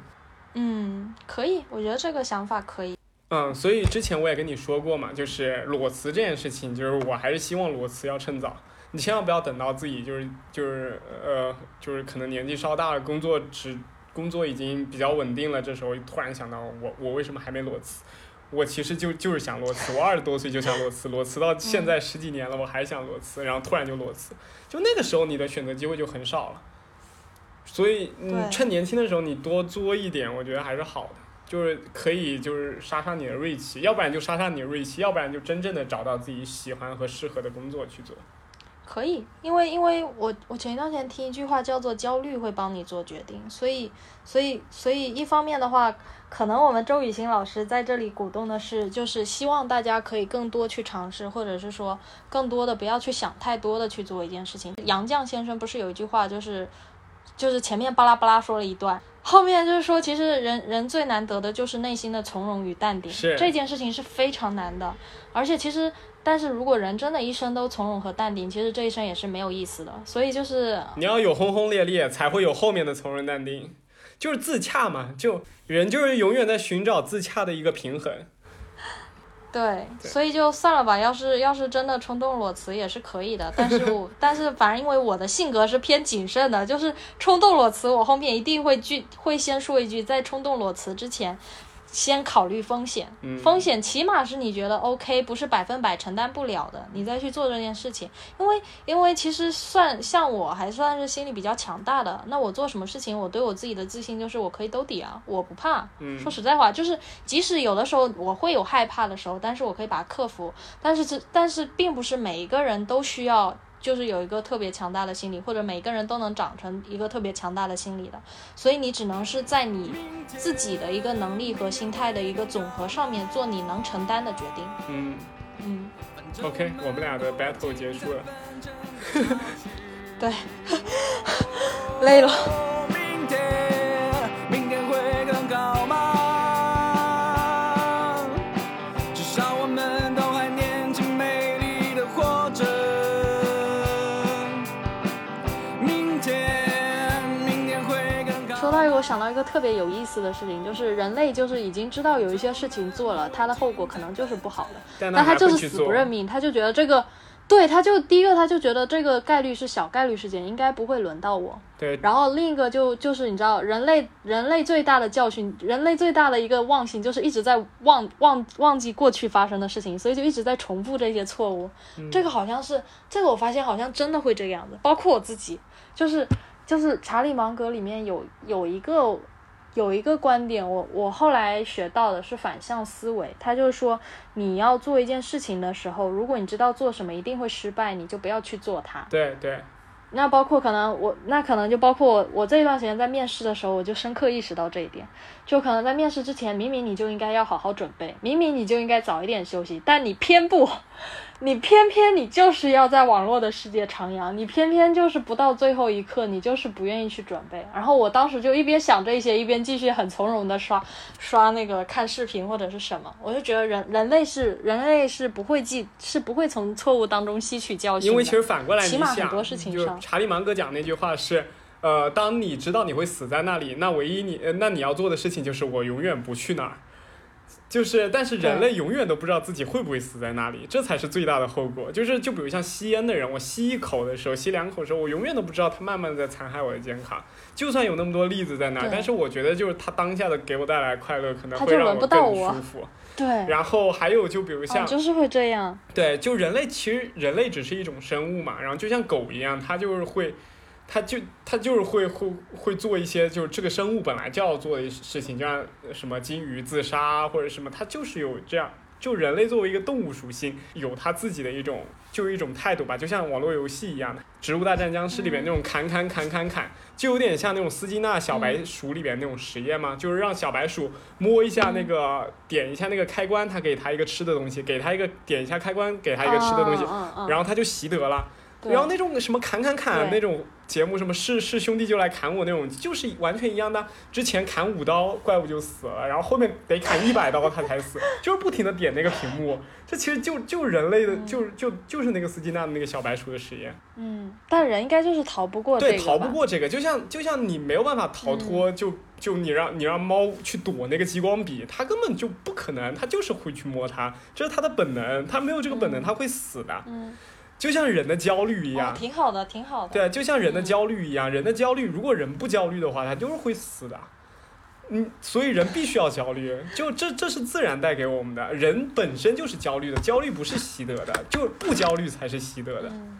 嗯，可以，我觉得这个想法可以。嗯，所以之前我也跟你说过嘛，就是裸辞这件事情，就是我还是希望裸辞要趁早，你千万不要等到自己就是就是呃就是可能年纪稍大了，工作只工作已经比较稳定了，这时候突然想到我我为什么还没裸辞？我其实就就是想裸辞，我二十多岁就想裸辞，裸辞到现在十几年了，我还想裸辞，然后突然就裸辞，就那个时候你的选择机会就很少了，所以你趁年轻的时候你多作一点，我觉得还是好的。就是可以，就是杀杀你的锐气，要不然就杀杀你的锐气，要不然就真正的找到自己喜欢和适合的工作去做。可以，因为因为我我前一段时间听一句话叫做焦虑会帮你做决定，所以所以所以一方面的话，可能我们周雨欣老师在这里鼓动的是，就是希望大家可以更多去尝试，或者是说更多的不要去想太多的去做一件事情。杨绛先生不是有一句话，就是就是前面巴拉巴拉说了一段。后面就是说，其实人人最难得的就是内心的从容与淡定，是这件事情是非常难的。而且其实，但是如果人真的一生都从容和淡定，其实这一生也是没有意思的。所以就是你要有轰轰烈烈，才会有后面的从容淡定，就是自洽嘛。就人就是永远在寻找自洽的一个平衡。对，对所以就算了吧。要是要是真的冲动裸辞也是可以的，但是我 <laughs> 但是反正因为我的性格是偏谨慎的，就是冲动裸辞，我后面一定会句会先说一句，在冲动裸辞之前。先考虑风险，嗯风险起码是你觉得 OK，不是百分百承担不了的，你再去做这件事情。因为因为其实算像我还算是心理比较强大的，那我做什么事情，我对我自己的自信就是我可以兜底啊，我不怕。嗯说实在话，就是即使有的时候我会有害怕的时候，但是我可以把它克服。但是这但是并不是每一个人都需要。就是有一个特别强大的心理，或者每个人都能长成一个特别强大的心理的，所以你只能是在你自己的一个能力和心态的一个总和上面做你能承担的决定。嗯嗯，，OK，我们俩的 battle 结束了。<laughs> 对，<laughs> 累了。<laughs> 想到一个特别有意思的事情，就是人类就是已经知道有一些事情做了，它的后果可能就是不好的，但但他就是死不认命，他就觉得这个，对，他就第一个他就觉得这个概率是小概率事件，应该不会轮到我。对，然后另一个就就是你知道，人类人类最大的教训，人类最大的一个忘性就是一直在忘忘忘记过去发生的事情，所以就一直在重复这些错误。这个好像是这个，我发现好像真的会这个样子，包括我自己，就是就是查理芒格里面有有一个有一个观点，我我后来学到的是反向思维，他就是说你要做一件事情的时候，如果你知道做什么一定会失败，你就不要去做它。对对，那包括可能我，那可能就包括我，我这一段时间在面试的时候，我就深刻意识到这一点。就可能在面试之前，明明你就应该要好好准备，明明你就应该早一点休息，但你偏不，你偏偏你就是要在网络的世界徜徉，你偏偏就是不到最后一刻，你就是不愿意去准备。然后我当时就一边想这些，一边继续很从容的刷刷那个看视频或者是什么，我就觉得人人类是人类是不会记，是不会从错误当中吸取教训。因为其实反过来你起码很想，多事情就上查理芒格讲那句话是。呃，当你知道你会死在那里，那唯一你呃，那你要做的事情就是我永远不去那儿。就是，但是人类永远都不知道自己会不会死在那里，这才是最大的后果。就是，就比如像吸烟的人，我吸一口的时候，吸两口的时候，我永远都不知道他慢慢的在残害我的健康。就算有那么多例子在那儿，但是我觉得就是他当下的给我带来快乐，可能会让我更舒服。对，然后还有就比如像哦，就是会这样。对，就人类其实人类只是一种生物嘛，然后就像狗一样，它就是会，它就他就是会会会做一些就是这个生物本来就要做的事情，就像什么金鱼自杀或者什么，它就是有这样。就人类作为一个动物属性，有他自己的一种，就是一种态度吧，就像网络游戏一样的，《植物大战僵尸》里边那种砍砍砍砍砍，就有点像那种斯金纳小白鼠里边那种实验嘛，就是让小白鼠摸一下那个，点一下那个开关，它给它一个吃的东西，给它一个点一下开关，给它一个吃的东西，然后它就习得了。对然后那种什么砍砍砍那种节目，什么是是兄弟就来砍我那种，就是完全一样的。之前砍五刀怪物就死了，然后后面得砍一百刀他才死，<laughs> 就是不停的点那个屏幕。这其实就就人类的，就就就是那个斯金纳的那个小白鼠的实验。嗯，但人应该就是逃不过这对，逃不过这个，就像就像你没有办法逃脱，嗯就就你让你让猫去躲那个激光笔，它根本就不可能，它就是会去摸它，这是它的本能，它没有这个本能，它会死的。嗯，就像人的焦虑一哦样，，挺好的，挺好的。对，就像人的嗯焦虑一样，人的焦虑，如果人不焦虑的话，他就是会死的。嗯，所以人必须要焦虑，就这这是自然带给我们的。人本身就是焦虑的，焦虑不是习得的，就不焦虑才是习得的。嗯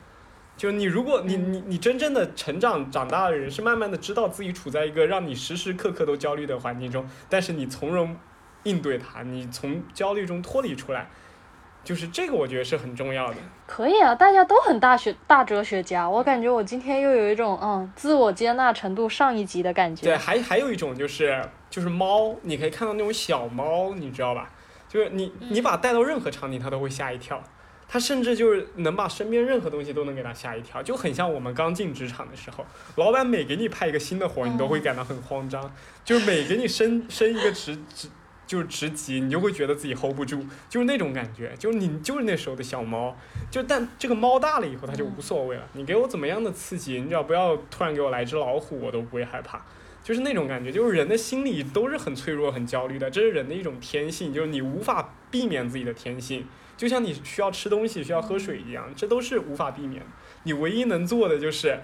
就你如果你你你真正的成长长大的人，是慢慢的知道自己处在一个让你时时刻刻都焦虑的环境中，但是你从容应对它，你从焦虑中脱离出来，就是这个我觉得是很重要的。可以啊，大家都很大学大哲学家，我感觉我今天又有一种嗯自我接纳程度上一级的感觉。对，还还有一种就是就是猫，你可以看到那种小猫，你知道吧？就是你你把带到任何场景，它都会吓一跳。它甚至就是能把身边任何东西都能给它吓一跳，就很像我们刚进职场的时候，老板每给你派一个新的活，你都会感到很慌张，就是每给你升升一个职职就是职级，你就会觉得自己 hold 不住，就是那种感觉，就是你就是那时候的小猫，就但这个猫大了以后，它就无所谓了，你给我怎么样的刺激，你只要不要突然给我来只老虎，我都不会害怕。就是那种感觉，就是人的心理都是很脆弱、很焦虑的，这是人的一种天性，就是你无法避免自己的天性。就像你需要吃东西、需要喝水一样，这都是无法避免的。你唯一能做的就是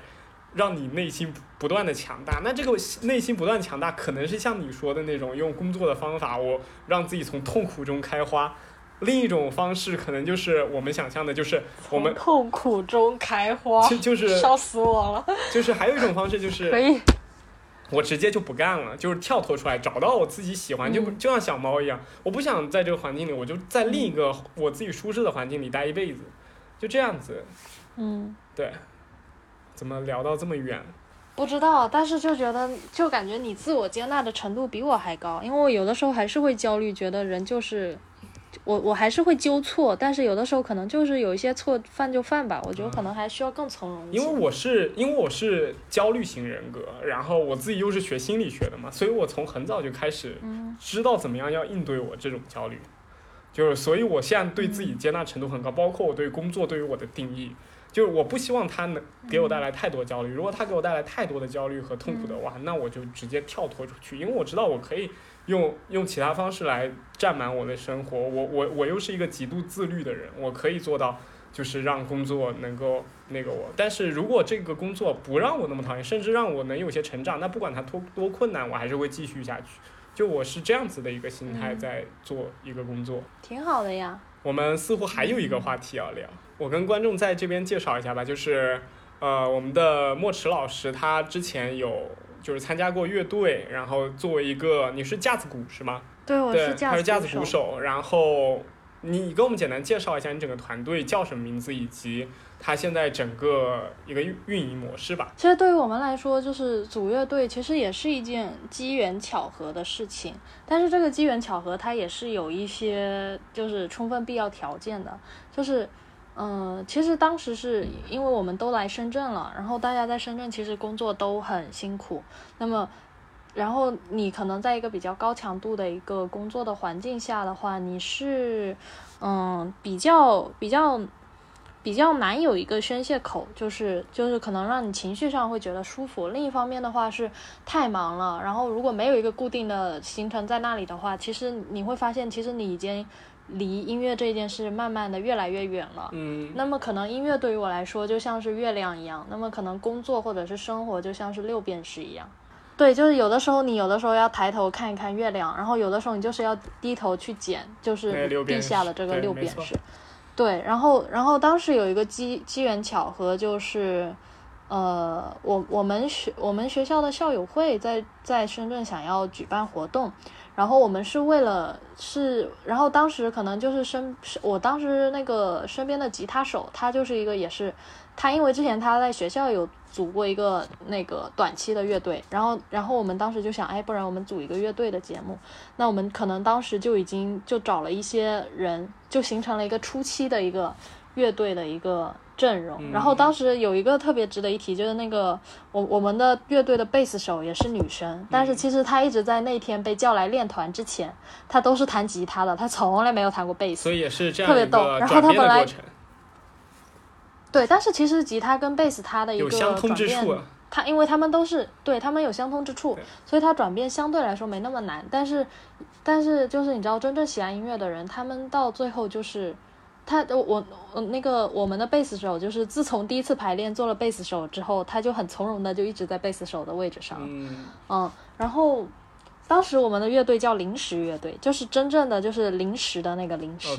让你内心不断的强大。那这个内心不断强大，可能是像你说的那种用工作的方法，我让自己从痛苦中开花。另一种方式可能就是我们想象的，就是我们痛苦中开花，就就是烧死我了。就是还有一种方式就是可以，我直接就不干了，就是跳脱出来，找到我自己喜欢，就就像小猫一样，我不想在这个环境里，我就在另一嗯个我自己舒适的环境里待一辈子，就这样子。嗯，对，怎么聊到这么远？不知道，但是就觉得就感觉你自我接纳的程度比我还高，因为我有的时候还是会焦虑，觉得人就是。我我还是会纠错，但是有的时候可能就是有一些错犯就犯吧，我觉得可能还需要更从容一些。因为我是因为我是焦虑型人格，然后我自己又是学心理学的嘛，所以我从很早就开始嗯知道怎么样要应对我这种焦虑，就是所以我现在对自己接纳程度很高，包括我对工作对于我的定义，就是我不希望它能给我带来太多焦虑，如果它给我带来太多的焦虑和痛苦的话，那我就直接跳脱出去，因为我知道我可以用用其他方式来占满我的生活，我我我又是一个极度自律的人，我可以做到。就是让工作能够那个我，但是如果这个工作不让我那么讨厌，甚至让我能有些成长，那不管它多多困难，我还是会继续下去。就我是这样子的一个心态嗯在做一个工作。挺好的呀。我们似乎还有一个话题要聊，我跟观众在这边介绍一下吧，就是呃，我们的莫池老师他之前有就是参加过乐队，然后作为一个你是架子鼓是吗？对，我，是架他是架子鼓鼓手，然后你给我们简单介绍一下你整个团队叫什么名字，以及他现在整个一个运运营模式吧。其实对于我们来说，就是组乐队其实也是一件机缘巧合的事情，但是这个机缘巧合它也是有一些就是充分必要条件的，就是。嗯，其实当时是因为我们都来深圳了，然后大家在深圳其实工作都很辛苦，那么，然后你可能在一个比较高强度的一个工作的环境下的话，你是嗯比较比较比较难有一个宣泄口，就是就是可能让你情绪上会觉得舒服。另一方面的话是太忙了，然后如果没有一个固定的行程在那里的话，其实你会发现，其实你已经离音乐这件事慢慢的越来越远了。嗯，那么可能音乐对于我来说就像是月亮一样，那么可能工作或者是生活就像是六便士一样。对，就是有的时候你有的时候要抬头看一看月亮，然后有的时候你就是要低头去捡，就是地下的这个六便士。对，然后然后当时有一个机机缘巧合，就是，呃，我我们学我们学校的校友会在在深圳想要举办活动，然后我们是为了是，然后当时可能就是身我当时那个身边的吉他手，他就是一个也是，他因为之前他在学校有组过一个那个短期的乐队，然后然后我们当时就想，哎，不然我们组一个乐队的节目，那我们可能当时就已经就找了一些人，就形成了一个初期的一个乐队的一个阵容。嗯。然后当时有一个特别值得一提，就是那个我我们的乐队的贝斯手也是女生，但嗯是其实她一直在那天被叫来练团之前，她都是弹吉他的，她从来没有弹过贝斯。所。以也是这样特别逗。然后她本来对，但是其实吉他跟贝斯它的一个有相通转变之处啊。它因为他们都是对他们有相通之处，所以它转变相对来说没那么难。但是，但是就是你知道，真正喜爱音乐的人，他们到最后就是他我我那个我们的贝斯手，就是自从第一次排练做了贝斯手之后，他就很从容的就一直在贝斯手的位置上。嗯，嗯，然后当时我们的乐队叫临时乐队，就是真正的就是临时的那个临时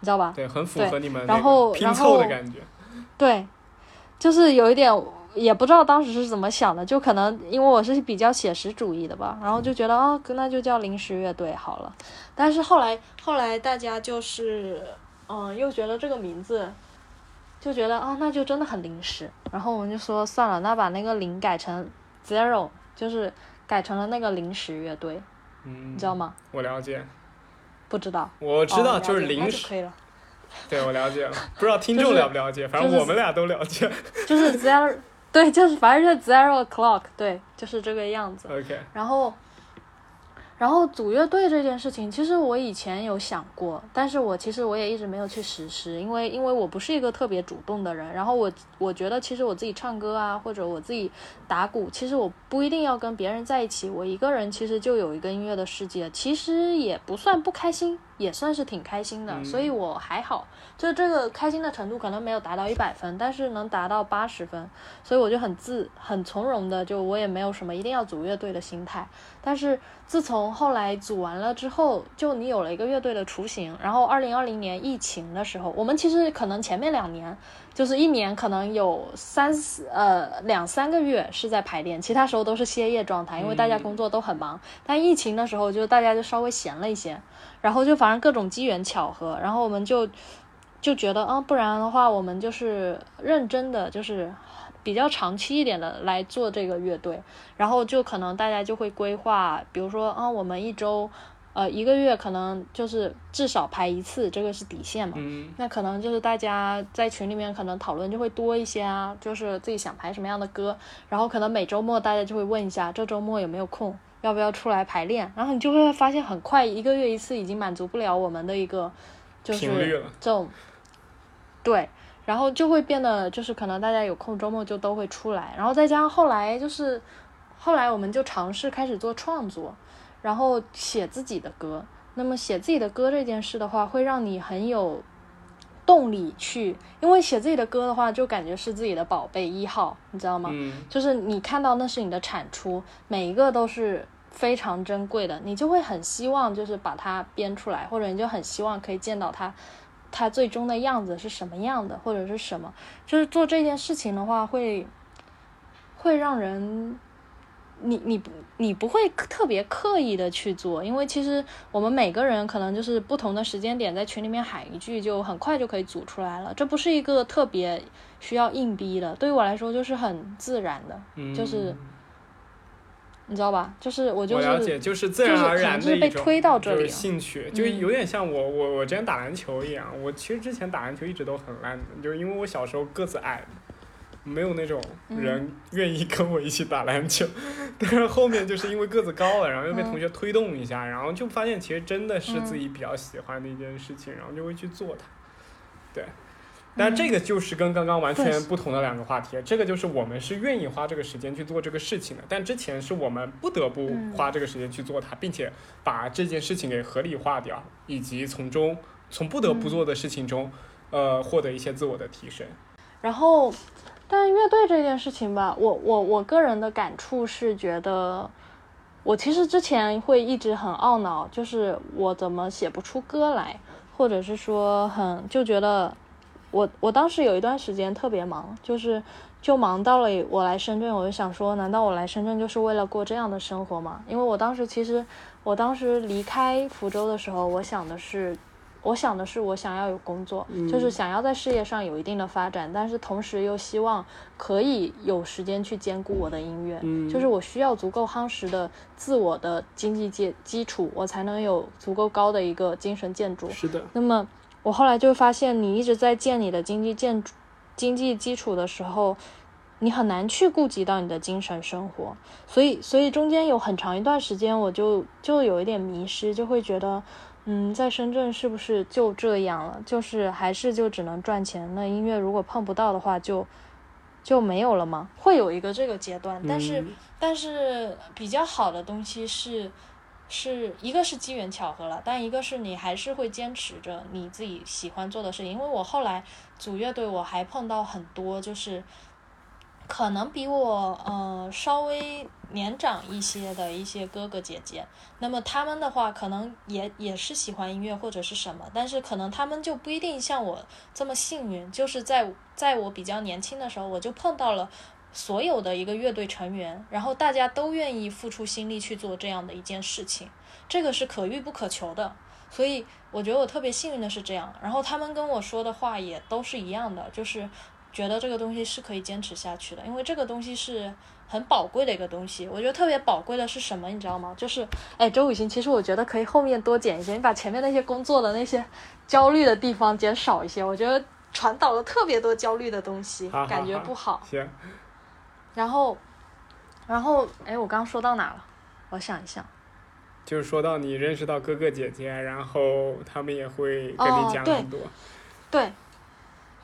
你知道吧？对，很符合你们然后然后凑的感觉。对，就是有一点，也不知道当时是怎么想的，就可能因为我是比较写实主义的吧，然后就觉得啊、那就叫临时乐队好了。但是后来后来大家就是，嗯，又觉得这个名字，就觉得啊、那就真的很临时。然后我们就说算了，那把那个零改成 zero，就是改成了那个临时乐队，嗯，你知道吗？我了解，不知道，我知道，哦就是了解那，就可以了。<laughs> 对我了解了，不知道听众了不了解，反正我们俩都了解。<laughs> 就是 zero，对，就是反正就是 zero o'clock，对，就是这个样子。OK，然后，然后组乐队这件事情，其实我以前有想过，但是我其实我也一直没有去实施，因为因为我不是一个特别主动的人。然后我我觉得其实我自己唱歌啊，或者我自己打鼓，其实我不一定要跟别人在一起，我一个人其实就有一个音乐的世界，其实也不算不开心，也算是挺开心的，嗯所以我还好，就这个开心的程度可能没有达到一百分，但是能达到八十分，所以我就很自很从容的，就我也没有什么一定要组乐队的心态。但是自从后来组完了之后，就你有了一个乐队的雏形，然后二零二零年疫情的时候，我们其实可能前面两年，就是一年可能有三四呃两三个月是在排练，其他时候都是歇业状态，因为大家工作都很忙。但疫情的时候，就大家就稍微闲了一些，然后就反正各种机缘巧合，然后我们就就觉得啊，不然的话，我们就是认真的，就是比较长期一点的来做这个乐队，然后就可能大家就会规划，比如说啊，我们一周。呃，一个月可能就是至少排一次，这个是底线嘛。嗯。那可能就是大家在群里面可能讨论就会多一些啊，就是自己想排什么样的歌，然后可能每周末大家就会问一下这周末有没有空，要不要出来排练，然后你就会发现很快一个月一次已经满足不了我们的一个就是这种对，然后就会变得就是可能大家有空周末就都会出来，然后再加上后来就是后来我们就尝试开始做创作，然后写自己的歌。那么写自己的歌这件事的话，会让你很有动力去，因为写自己的歌的话，就感觉是自己的宝贝一号，你知道吗？嗯就是你看到那是你的产出，每一个都是非常珍贵的，你就会很希望就是把它编出来，或者你就很希望可以见到它，它最终的样子是什么样的，或者是什么。就是做这件事情的话，会会让人。你你不你不会特别刻意的去做，因为其实我们每个人可能就是不同的时间点在群里面喊一句，就很快就可以组出来了。这不是一个特别需要硬逼的，对于我来说就是很自然的，嗯，就是你知道吧？就是我就是我了解，就是自然而然就是被推到这里就是兴趣，就嗯有点像我我我之前打篮球一样。我其实之前打篮球一直都很烂的，就是因为我小时候个子矮，没有那种嗯人愿意跟我一起打篮球。<laughs> 但是后面就是因为个子高了，然后又被嗯同学推动一下，然后就发现其实真的是自己比较喜欢的一件事情，然后就会去做它。对。但这个就是跟刚刚完全不同的两个话题，这个就是我们是愿意花这个时间去做这个事情的，但之前是我们不得不嗯花这个时间去做它，并且把这件事情给合理化掉，以及从中从不得不做的事情中，呃，获得一些自我的提升。然后，但乐队这件事情吧，我我我个人的感触是觉得，我其实之前会一直很懊恼，就是我怎么写不出歌来，或者是说很就觉得我我当时有一段时间特别忙，就是就忙到了我来深圳，我就想说，难道我来深圳就是为了过这样的生活吗？因为我当时其实我当时离开福州的时候，我想的是。我想的是，我想要有工作，就是想要在事业上有一定的发展，但是同时又希望可以有时间去兼顾我的音乐，嗯就是我需要足够夯实的自我的经济基基础，我才能有足够高的一个精神建筑。是的，那么我后来就发现，你一直在建你的经济建筑经济基础的时候，你很难去顾及到你的精神生活，所以所以中间有很长一段时间，我就就有一点迷失，就会觉得，嗯，在深圳是不是就这样了？就是还是就只能赚钱？那音乐如果碰不到的话，就就没有了吗？会有一个这个阶段，但是、嗯但是比较好的东西是。是一个是机缘巧合了，但一个是你还是会坚持着你自己喜欢做的事情。因为我后来组乐队，我还碰到很多就是可能比我呃稍微年长一些的一些哥哥姐姐，那么他们的话可能也也是喜欢音乐或者是什么，但是可能他们就不一定像我这么幸运，就是在在我比较年轻的时候，我就碰到了。所有的一个乐队成员，然后大家都愿意付出心力去做这样的一件事情，这个是可遇不可求的。所以我觉得我特别幸运的是这样。然后他们跟我说的话也都是一样的，就是觉得这个东西是可以坚持下去的，因为这个东西是很宝贵的一个东西。我觉得特别宝贵的是什么，你知道吗？就是哎，周雨欣，其实我觉得可以后面多剪一些，你把前面那些工作的那些焦虑的地方减少一些，我觉得传导了特别多焦虑的东西，好好感觉不好。行，然后，然后，哎，我刚刚说到哪了？我想一想。就是说到你认识到哥哥姐姐，然后他们也会跟你讲很多。对，对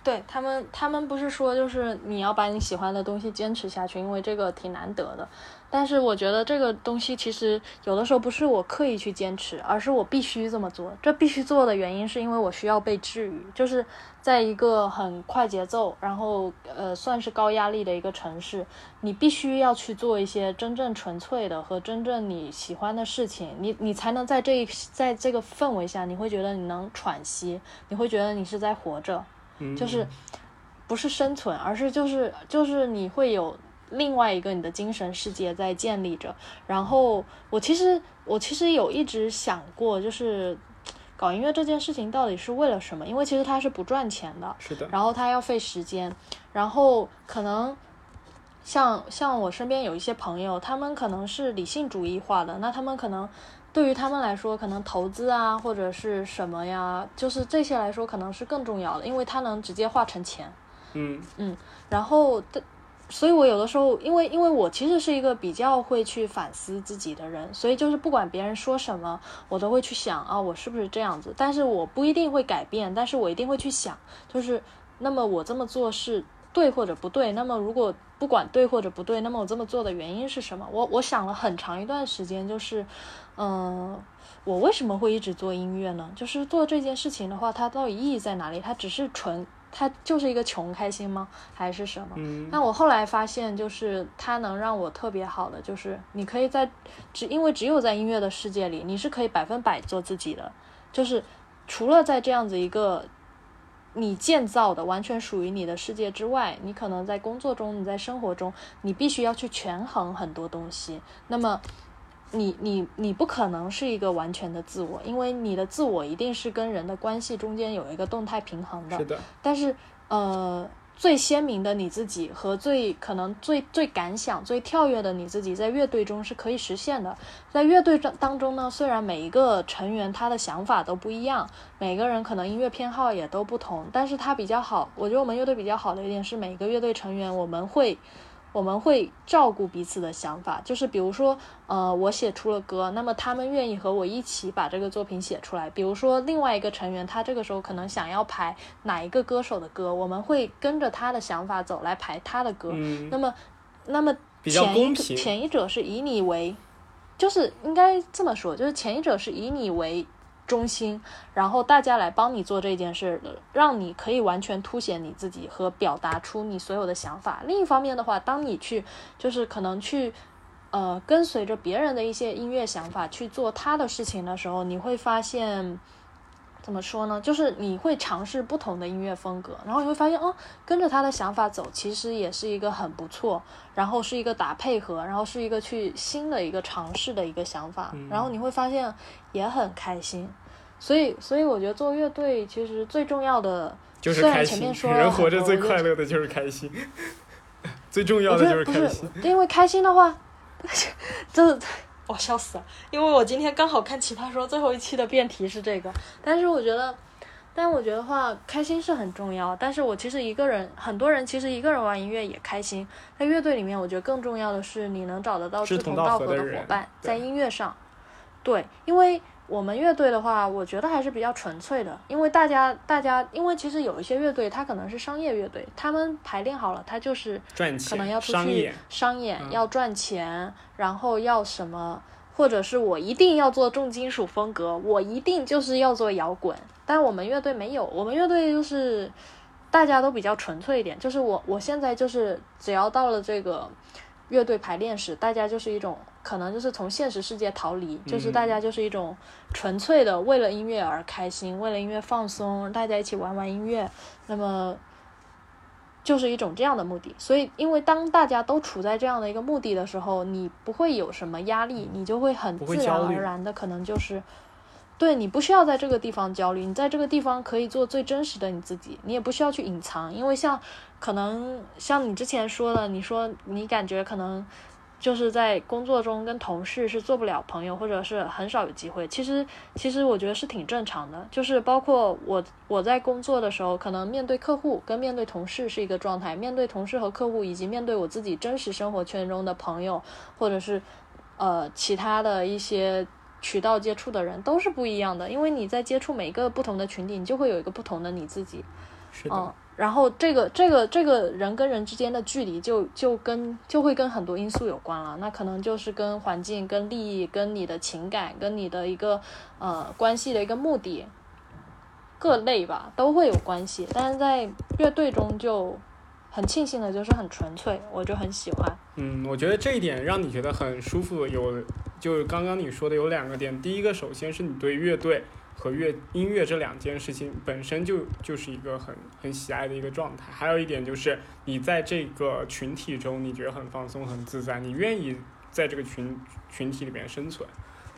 对他们，他们不是说就是你要把你喜欢的东西坚持下去，因为这个挺难得的。但是我觉得这个东西其实有的时候不是我刻意去坚持，而是我必须这么做。这必须做的原因是因为我需要被治愈，就是在一个很快节奏，然后呃算是高压力的一个城市，你必须要去做一些真正纯粹的和真正你喜欢的事情，你你才能在这一在这个氛围下，你会觉得你能喘息，你会觉得你是在活着。嗯，就是不是生存，而是就是就是你会有另外一个你的精神世界在建立着。然后我其实我其实有一直想过，就是搞音乐这件事情到底是为了什么？因为其实它是不赚钱的，是的，然后它要费时间，然后可能像像我身边有一些朋友，他们可能是理性主义化的，那他们可能对于他们来说，可能投资啊或者是什么呀，就是这些来说可能是更重要的，因为它能直接化成钱。嗯嗯然后的，所以我有的时候，因为因为我其实是一个比较会去反思自己的人，所以就是不管别人说什么，我都会去想啊，我是不是这样子？但是我不一定会改变，但是我一定会去想，就是那么我这么做是对或者不对？那么如果不管对或者不对，那么我这么做的原因是什么？我我想了很长一段时间，就是，嗯、我为什么会一直做音乐呢？就是做这件事情的话，它到底意义在哪里？它只是纯，它就是一个穷开心吗？还是什么？嗯那我后来发现，就是它能让我特别好的，就是你可以在只因为只有在音乐的世界里，你是可以百分百做自己的，就是除了在这样子一个你建造的完全属于你的世界之外，你可能在工作中、你在生活中，你必须要去权衡很多东西。那么你你你不可能是一个完全的自我，因为你的自我一定是跟人的关系中间有一个动态平衡的是。的，但是呃，最鲜明的你自己和最可能最最敢想、最跳跃的你自己，在乐队中是可以实现的。在乐队当当中呢，虽然每一个成员他的想法都不一样，每个人可能音乐偏好也都不同，但是他比较好，我觉得我们乐队比较好的一点是，每个乐队成员我们会。我们会照顾彼此的想法，就是比如说，呃，我写出了歌，那么他们愿意和我一起把这个作品写出来。比如说，另外一个成员他这个时候可能想要排哪一个歌手的歌，我们会跟着他的想法走来排他的歌。嗯那么，那么前一前一者是以你为，就是应该这么说，就是前一者是以你为中心，然后大家来帮你做这件事，让你可以完全凸显你自己和表达出你所有的想法。另一方面的话，当你去就是可能去。呃，跟随着别人的一些音乐想法去做他的事情的时候，你会发现，怎么说呢？就是你会尝试不同的音乐风格，然后你会发现，哦，跟着他的想法走，其实也是一个很不错，然后是一个打配合，然后是一个去新的一个尝试的一个想法，然后你会发现也很开心。所以，所以我觉得做乐队其实最重要的，就是开心虽然前面。说人活着最快乐的就是开心，<laughs> 最重要的就是开心。，因为开心的话，<laughs> 这我笑死了。因为我今天刚好看《奇葩说》最后一期的辩题是这个，但是我觉得，但我觉得话，开心是很重要。但是我其实一个人，很多人其实一个人玩音乐也开心。在乐队里面，我觉得更重要的是你能找得到志同道合的伙伴，在音乐上。对，因为我们乐队的话，我觉得还是比较纯粹的。因为大家，大家，因为其实有一些乐队，它可能是商业乐队，他们排练好了，他就是赚钱可能要出去商演，要赚钱，然后要什么。或者是我一定要做重金属风格，我一定就是要做摇滚。但我们乐队没有，我们乐队就是大家都比较纯粹一点。就是我我现在就是只要到了这个乐队排练时，大家就是一种可能就是从现实世界逃离，就是大家就是一种纯粹的为了音乐而开心，为了音乐放松，大家一起玩玩音乐。那么。就是一种这样的目的，所以因为当大家都处在这样的一个目的的时候，你不会有什么压力，你就会很自然而然的可能就是，对你不需要在这个地方焦虑，你在这个地方可以做最真实的你自己，你也不需要去隐藏，因为像可能像你之前说的，你说你感觉可能。就是在工作中跟同事是做不了朋友，或者是很少有机会。其实，其实我觉得是挺正常的。就是包括我，我在工作的时候，可能面对客户跟面对同事是一个状态，面对同事和客户，以及面对我自己真实生活圈中的朋友，或者是呃其他的一些渠道接触的人，都是不一样的。因为你在接触每个不同的群体，你就会有一个不同的你自己。是的。然后这个这个这个人跟人之间的距离就就跟就会跟很多因素有关了，那可能就是跟环境、跟利益、跟你的情感、跟你的一个呃关系的一个目的，各类吧都会有关系。但是在乐队中就很庆幸的就是很纯粹，我就很喜欢。嗯，我觉得这一点让你觉得很舒服，有就是刚刚你说的有两个点，第一个首先是你对乐队。和乐音乐这两件事情本身就就是一个很很喜爱的一个状态。还有一点就是你在这个群体中，你觉得很放松、很自在，你愿意在这个群群体里面生存，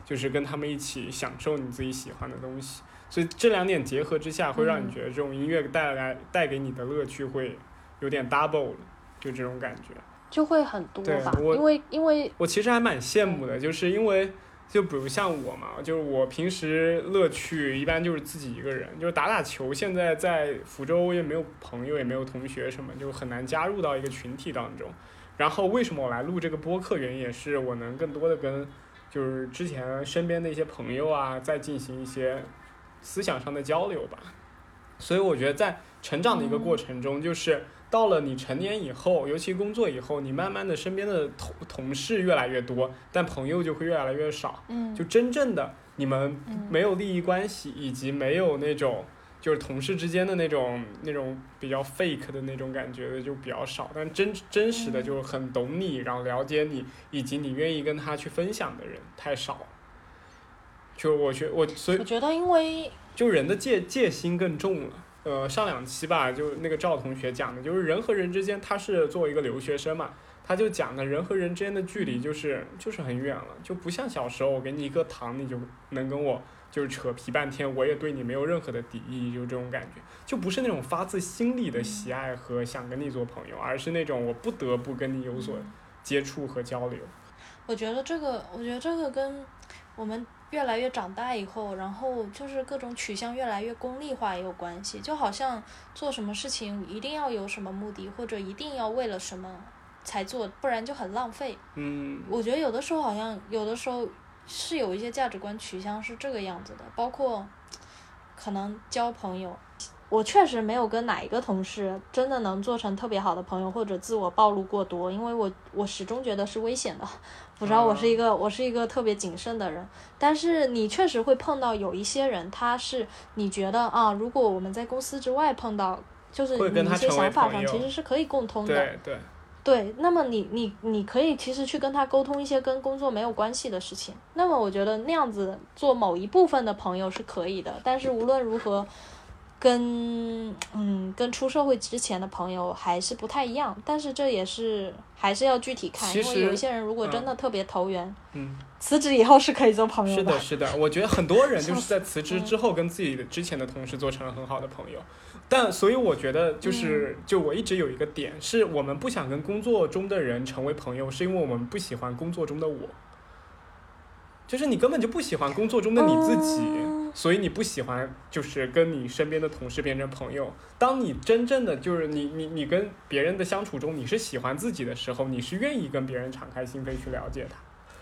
就是跟他们一起享受你自己喜欢的东西。所以这两点结合之下，会让你觉得这种音乐带来带给你的乐趣会有点 double 就这种感觉，就会很多吧。因为因为我其实还蛮羡慕的，就是因为。就比如像我嘛，就是我平时乐趣一般就是自己一个人，就是打打球。现在在福州也没有朋友，也没有同学什么，就很难加入到一个群体当中。然后为什么我来录这个播客，原因也是我能更多的跟就是之前身边的一些朋友啊，再进行一些思想上的交流吧。所以我觉得在成长的一个过程中，就是。到了你成年以后，尤其工作以后，你慢慢的身边的同同事越来越多，但朋友就会越来越少。嗯，就真正的你们没有利益关系，以及没有那种就是同事之间的那种那种比较 fake 的那种感觉的就比较少。但真真实的就是很懂你，然后了解你，以及你愿意跟他去分享的人太少。就我觉我所以我觉得因为就人的戒戒心更重了。呃，上两期吧，就那个赵同学讲的，就是人和人之间，他是作为一个留学生嘛，他就讲的人和人之间的距离就是就是很远了，就不像小时候我给你一颗糖，你就能跟我就是扯皮半天，我也对你没有任何的敌意，就这种感觉，就不是那种发自心里的喜爱和想跟你做朋友，而是那种我不得不跟你有所接触和交流。我觉得这个，我觉得这个跟我们。越来越长大以后，然后就是各种取向越来越功利化也有关系，就好像做什么事情一定要有什么目的，或者一定要为了什么才做，不然就很浪费。嗯，我觉得有的时候好像有的时候是有一些价值观取向是这个样子的，包括可能交朋友。我确实没有跟哪一个同事真的能做成特别好的朋友，或者自我暴露过多，因为我我始终觉得是危险的。我知道我是一个我是一个特别谨慎的人，但是你确实会碰到有一些人，他是你觉得啊，如果我们在公司之外碰到，就是你一些想法上其实是可以共通的。对对对，那么你你你可以其实去跟他沟通一些跟工作没有关系的事情。那么我觉得那样子做某一部分的朋友是可以的，但是无论如何。跟嗯，跟出社会之前的朋友还是不太一样，但是这也是还是要具体看，因为有一些人如果真的特别投缘，嗯，辞职以后是可以做朋友的。是的，是的，我觉得很多人就 <laughs> 是在辞职之后跟自己的之前的同事做成了很好的朋友，但所以我觉得就是就我一直有一个点，是我们不想跟工作中的人成为朋友，是因为我们不喜欢工作中的我，就是你根本就不喜欢工作中的你自己。嗯所以你不喜欢就是跟你身边的同事变成朋友。当你真正的就是你你你跟别人的相处中，你是喜欢自己的时候，你是愿意跟别人敞开心扉去了解他。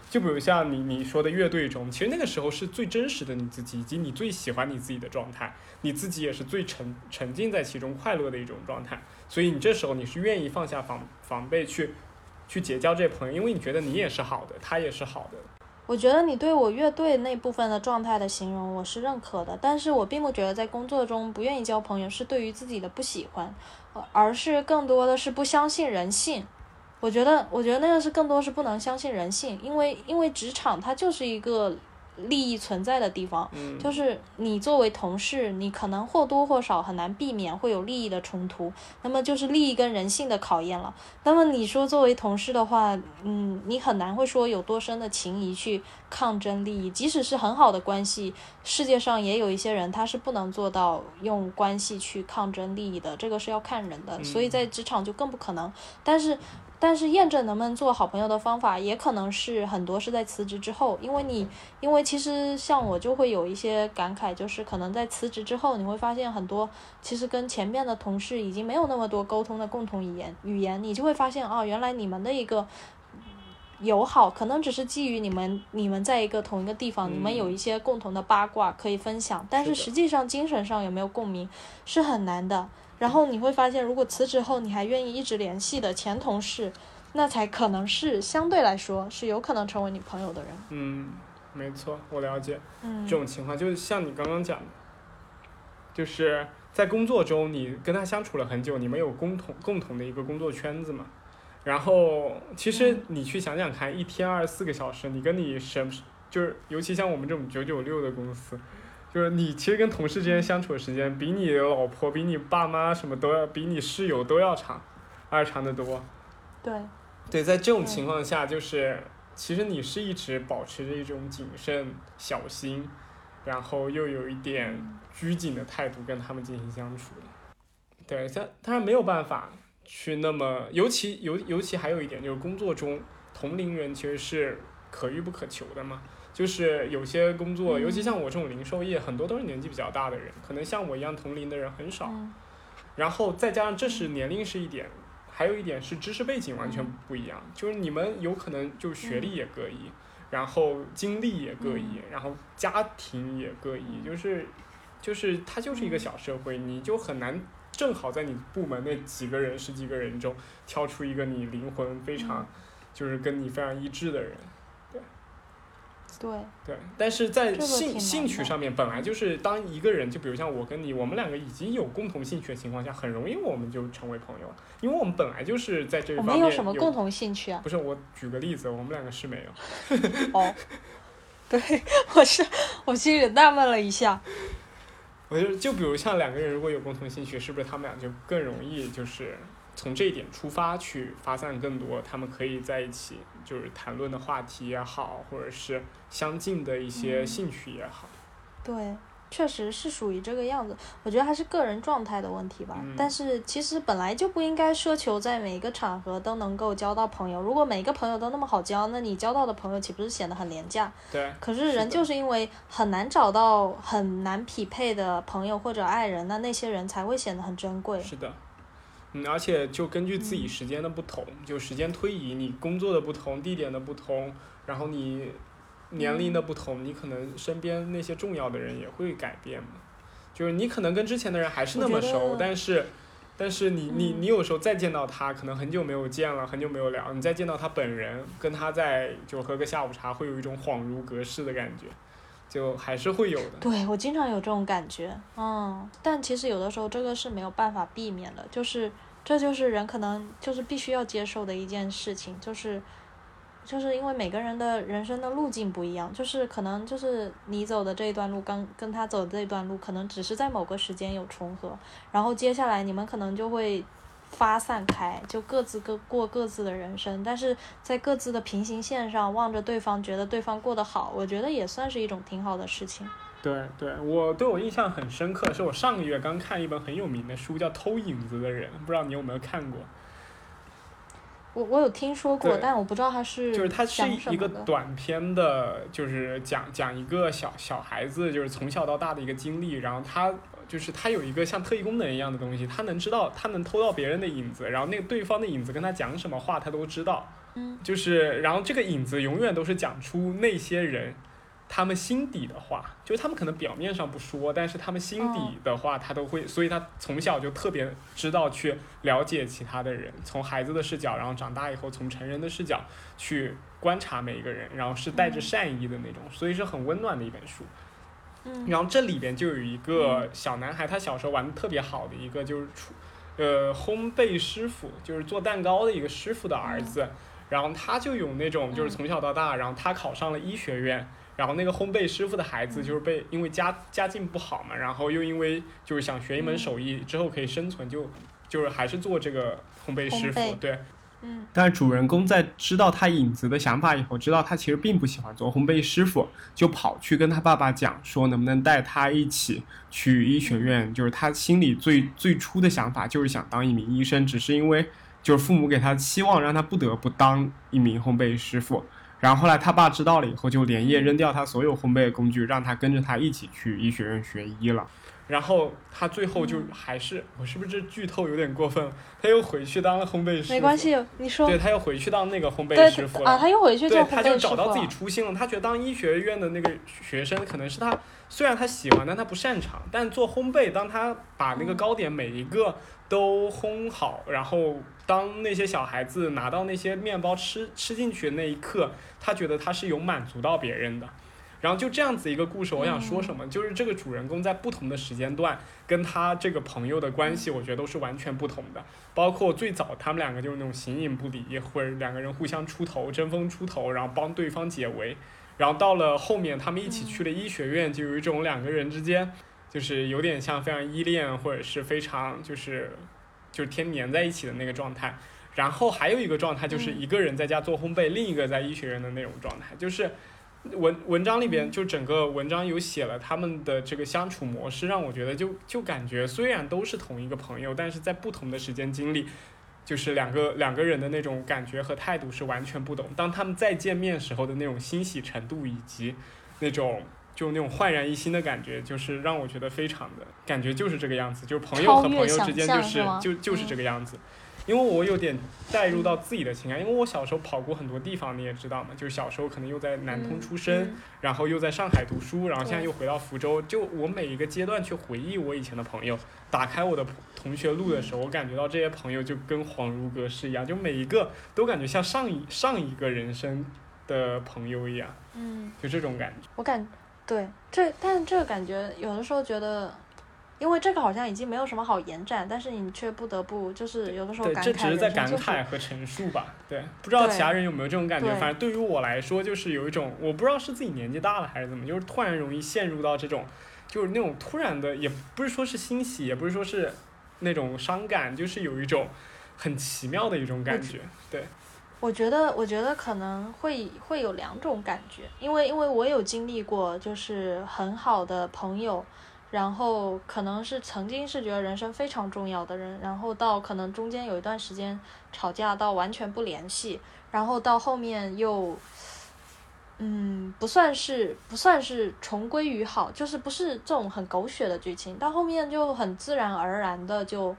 就比如像你你说的乐队中，其实那个时候是最真实的你自己，以及你最喜欢你自己的状态，你自己也是最沉沉浸在其中快乐的一种状态。所以你这时候你是愿意放下防防备去去结交这些朋友，因为你觉得你也是好的，他也是好的。我觉得你对我乐队那部分的状态的形容我是认可的，但是我并不觉得在工作中不愿意交朋友是对于自己的不喜欢，而是更多的是不相信人性。我觉得，我觉得那个是更多是不能相信人性，因为因为职场它就是一个利益存在的地方，嗯，就是你作为同事，你可能或多或少很难避免会有利益的冲突，那么就是利益跟人性的考验了。那么你说作为同事的话，嗯，你很难会说有多深的情谊去抗争利益，即使是很好的关系，世界上也有一些人他是不能做到用关系去抗争利益的，这个是要看人的，所以在职场就更不可能。但是。但是验证能不能做好朋友的方法，也可能是很多是在辞职之后，因为你，因为其实像我就会有一些感慨，就是可能在辞职之后，你会发现很多其实跟前面的同事已经没有那么多沟通的共同语言，语言你就会发现哦，原来你们的一个友好可能只是基于你们你们在一个同一个地方，你们有一些共同的八卦可以分享，但是实际上精神上有没有共鸣是很难的。然后你会发现，如果辞职后你还愿意一直联系的前同事，那才可能是相对来说是有可能成为你朋友的人。嗯，没错，我了解。嗯这种情况，就是像你刚刚讲的，就是在工作中你跟他相处了很久，你们有共同共同的一个工作圈子嘛。然后其实嗯你去想想看，一天二十四个小时，你跟你什就是尤其像我们这种九九六的公司，就是你其实跟同事之间相处的时间，比你老婆、比你爸妈什么都要，比你室友都要长，而且长得多。对，对，在这种嗯情况下，就是其实你是一直保持着一种谨慎、小心，然后又有一点拘谨的态度跟他们进行相处的。对，但当然没有办法去那么，尤其尤尤其还有一点就是工作中同龄人其实是可遇不可求的嘛。就是有些工作，尤其嗯像我这种零售业，很多都是年纪比较大的人，可能像我一样同龄的人很少。嗯。然后再加上这是年龄是一点，还有一点是知识背景完全不一样，就是你们有可能就学历也各异，然后经历也各异，然后家庭也各异，就是就是它就是一个小社会，你就很难正好在你部门那几个人十几个人中挑出一个你灵魂非常就是跟你非常一致的人。对，对，但是在这个兴兴趣上面，本来就是当一个人，就比如像我跟你，我们两个已经有共同兴趣的情况下，很容易我们就成为朋友了，因为我们本来就是在这我方面们有什么共同兴趣啊？不是，我举个例子，我们两个是没有。哦，<laughs> 对，我是我心里纳闷了一下。我就就比如像两个人如果有共同兴趣，是不是他们俩就更容易就是从这一点出发去发散更多他们可以在一起就是谈论的话题也好，或者是相近的一些嗯兴趣也好。对，确实是属于这个样子。我觉得还是个人状态的问题吧。嗯但是其实本来就不应该奢求在每一个场合都能够交到朋友。如果每个朋友都那么好交，那你交到的朋友岂不是显得很廉价？对，可是人就是因为很难找到很难匹配的朋友或者爱人，那那些人才会显得很珍贵。是的，嗯，而且就根据自己时间的不同，就时间推移，你工作的不同，地点的不同，然后你年龄的不同，你可能身边那些重要的人也会改变嘛。就是你可能跟之前的人还是那么熟，但是，但是你你嗯你有时候再见到他，可能很久没有见了，很久没有聊，你再见到他本人，跟他在就喝个下午茶，会有一种恍如隔世的感觉，就还是会有的。对我经常有这种感觉，嗯，但其实有的时候这个是没有办法避免的，就是这就是人可能就是必须要接受的一件事情，就是就是因为每个人的人生的路径不一样，就是可能就是你走的这一段路，跟跟他走的这一段路，可能只是在某个时间有重合，然后接下来你们可能就会发散开，就各自各过各自的人生，但是在各自的平行线上望着对方，觉得对方过得好，我觉得也算是一种挺好的事情。对对，我对我印象很深刻，是我上个月刚看一本很有名的书，叫《偷影子的人》，不知道你有没有看过？我我有听说过，但我不知道它是就是它是一个。短篇的，就是讲讲一个小小孩子，就是从小到大的一个经历，然后他就是他有一个像特异功能一样的东西，他能知道，他能偷到别人的影子，然后那个对方的影子跟他讲什么话，他都知道。嗯，就是然后这个影子永远都是讲出那些人。他们心底的话，就是他们可能表面上不说，但是他们心底的话，他都会，所以他从小就特别知道去了解其他的人，从孩子的视角，然后长大以后从成人的视角去观察每一个人，然后是带着嗯善意的那种，所以是很温暖的一本书。嗯然后这里边就有一个小男孩，他小时候玩的特别好的一个就是厨，呃，烘焙师傅，就是做蛋糕的一个师傅的儿子。然后他就有那种就是嗯从小到大，然后他考上了医学院，然后那个烘焙师傅的孩子就是被因为家家境不好嘛，然后又因为就是想学一门手艺之后可以生存，就就是还是做这个烘焙师傅，对。嗯但是主人公在知道他影子的想法以后，知道他其实并不喜欢做烘焙师傅，就跑去跟他爸爸讲说，能不能带他一起去医学院？就是他心里最最初的想法就是想当一名医生，只是因为就是父母给他期望，让他不得不当一名烘焙师傅。然后后来他爸知道了以后，就连夜扔掉他所有烘焙的工具，让他跟着他一起去医学院学医了。然后他最后就还是，我是不是这剧透有点过分？他又回去当了烘焙师傅。没关。系，你说对，他又回去当那个烘焙师傅了。啊，他又回去做对，烘他就焙师傅找到自己。初心了。他觉得当医学院的那个学生，可能是他虽然他喜欢，但他不擅长。但做烘焙，当他把那个嗯糕点每一个都烘好，然后当那些小孩子拿到那些面包吃吃进去的那一刻，他觉得他是有满足到别人的。然后就这样子一个故事，我想说什么，就是这个主人公在不同的时间段跟他这个朋友的关系，我觉得都是完全不同的。包括最早他们两个就是那种形影不离，或者两个人互相出头、争风出头，然后帮对方解围。然后到了后面，他们一起去了医学院，就有一种两个人之间就是有点像非常依恋，或者是非常就是就是天黏在一起的那个状态。然后还有一个状态就是嗯一个人在家做烘焙，另一个在医学院的那种状态，就是。文文章里边就整个文章有写了他们的这个相处模式，让我觉得就就感觉虽然都是同一个朋友，但是在不同的时间经历，就是两个两个人的那种感觉和态度是完全不同。当他们再见面时候的那种欣喜程度，以及那种就那种焕然一新的感觉，就是让我觉得非常的感觉就是这个样子，就是朋友和朋友之间就是就就是嗯这个样子。因为我有点带入到自己的情感，因为我小时候跑过很多地方，你也知道嘛，就是小时候可能又在南通出生，嗯然后又在上海读书，然后现在又回到福州。就我每一个阶段去回忆我以前的朋友，打开我的同学录的时候，我感觉到这些朋友就跟恍如隔世一样，就每一个都感觉像上一上一个人生的朋友一样，嗯，就这种感觉。我感对这，但这个感觉有的时候觉得，因为这个好像已经没有什么好延展，但是你却不得不就是有的时候，感慨这只是在感慨和陈述吧。对，不知道其他人有没有这种感觉。反正对于我来说，就是有一种我不知道是自己年纪大了还是怎么，就是突然容易陷入到这种，就是那种突然的，也不是说是欣喜，也不是说是那种伤感，就是有一种很奇妙的一种感觉。对，我觉得，我觉得可能会会有两种感觉，因为因为我有经历过，就是很好的朋友，然后可能是曾经是觉得人生非常重要的人，然后到可能中间有一段时间吵架到完全不联系，然后到后面又，嗯，不算是不算是重归于好，就是不是这种很狗血的剧情，到后面就很自然而然的就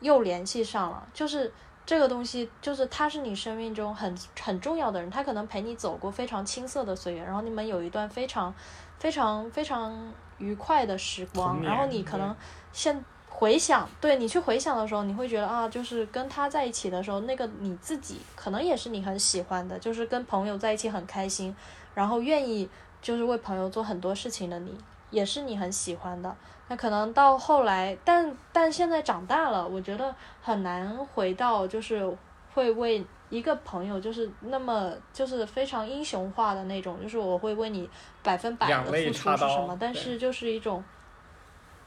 又联系上了，就是。这个东西就是他是你生命中很很重要的人，他可能陪你走过非常青涩的岁月，然后你们有一段非常非常非常愉快的时光，然后你可能现回想，对你去回想的时候，你会觉得啊，就是跟他在一起的时候，那个你自己可能也是你很喜欢的，就是跟朋友在一起很开心，然后愿意就是为朋友做很多事情的你，也是你很喜欢的。那可能到后来，但但现在长大了，我觉得很难回到就是会为一个朋友就是那么就是非常英雄化的那种，就是我会为你百分百的付出是什么，但是就是一种，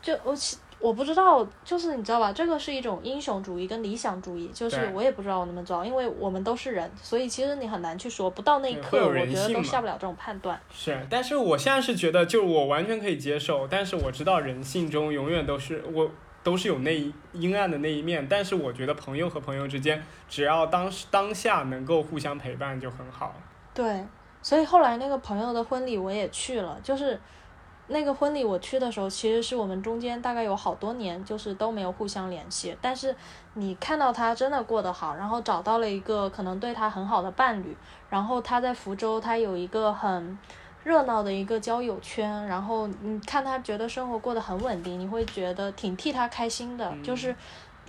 就我其我不知道，就是你知道吧，这个是一种英雄主义跟理想主义，就是我也不知道我能不能做到，因为我们都是人，所以其实你很难去说，不到那一刻，我觉得都下不了这种判断。是，但是我现在是觉得，就是我完全可以接受，但是我知道人性中永远都是我，都是有那一阴暗的那一面，但是我觉得朋友和朋友之间，只要当时当下能够互相陪伴就很好。对，所以后来那个朋友的婚礼我也去了，就是那个婚礼我去的时候，其实是我们中间大概有好多年就是都没有互相联系，但是你看到他真的过得好，然后找到了一个可能对他很好的伴侣，然后他在福州他有一个很。热闹的一个交友圈，然后你看他觉得生活过得很稳定，你会觉得挺替他开心的。就是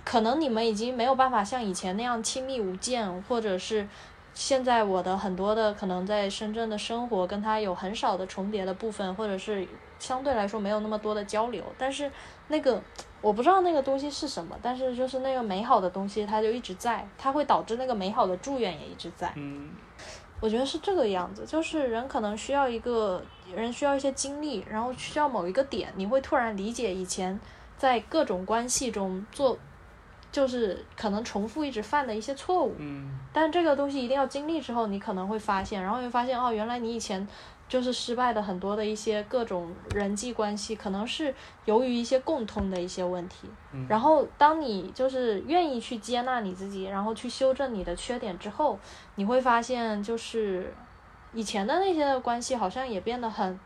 可能你们已经没有办法像以前那样亲密无间，或者是现在我的很多的可能在深圳的生活跟他有很少的重叠的部分，或者是相对来说没有那么多的交流。但是那个我不知道那个东西是什么，但是就是那个美好的东西，它就一直在，它会导致那个美好的祝愿也一直在。嗯。我觉得是这个样子，就是人可能需要一个人需要一些经历，然后需要某一个点，你会突然理解以前在各种关系中做，就是可能重复一直犯的一些错误。嗯。但这个东西一定要经历之后，你可能会发现，然后会发现哦，原来你以前。就是失败的很多的一些各种人际关系，可能是由于一些共通的一些问题。然后，当你就是愿意去接纳你自己，然后去修正你的缺点之后，你会发现，就是以前的那些关系好像也变得很，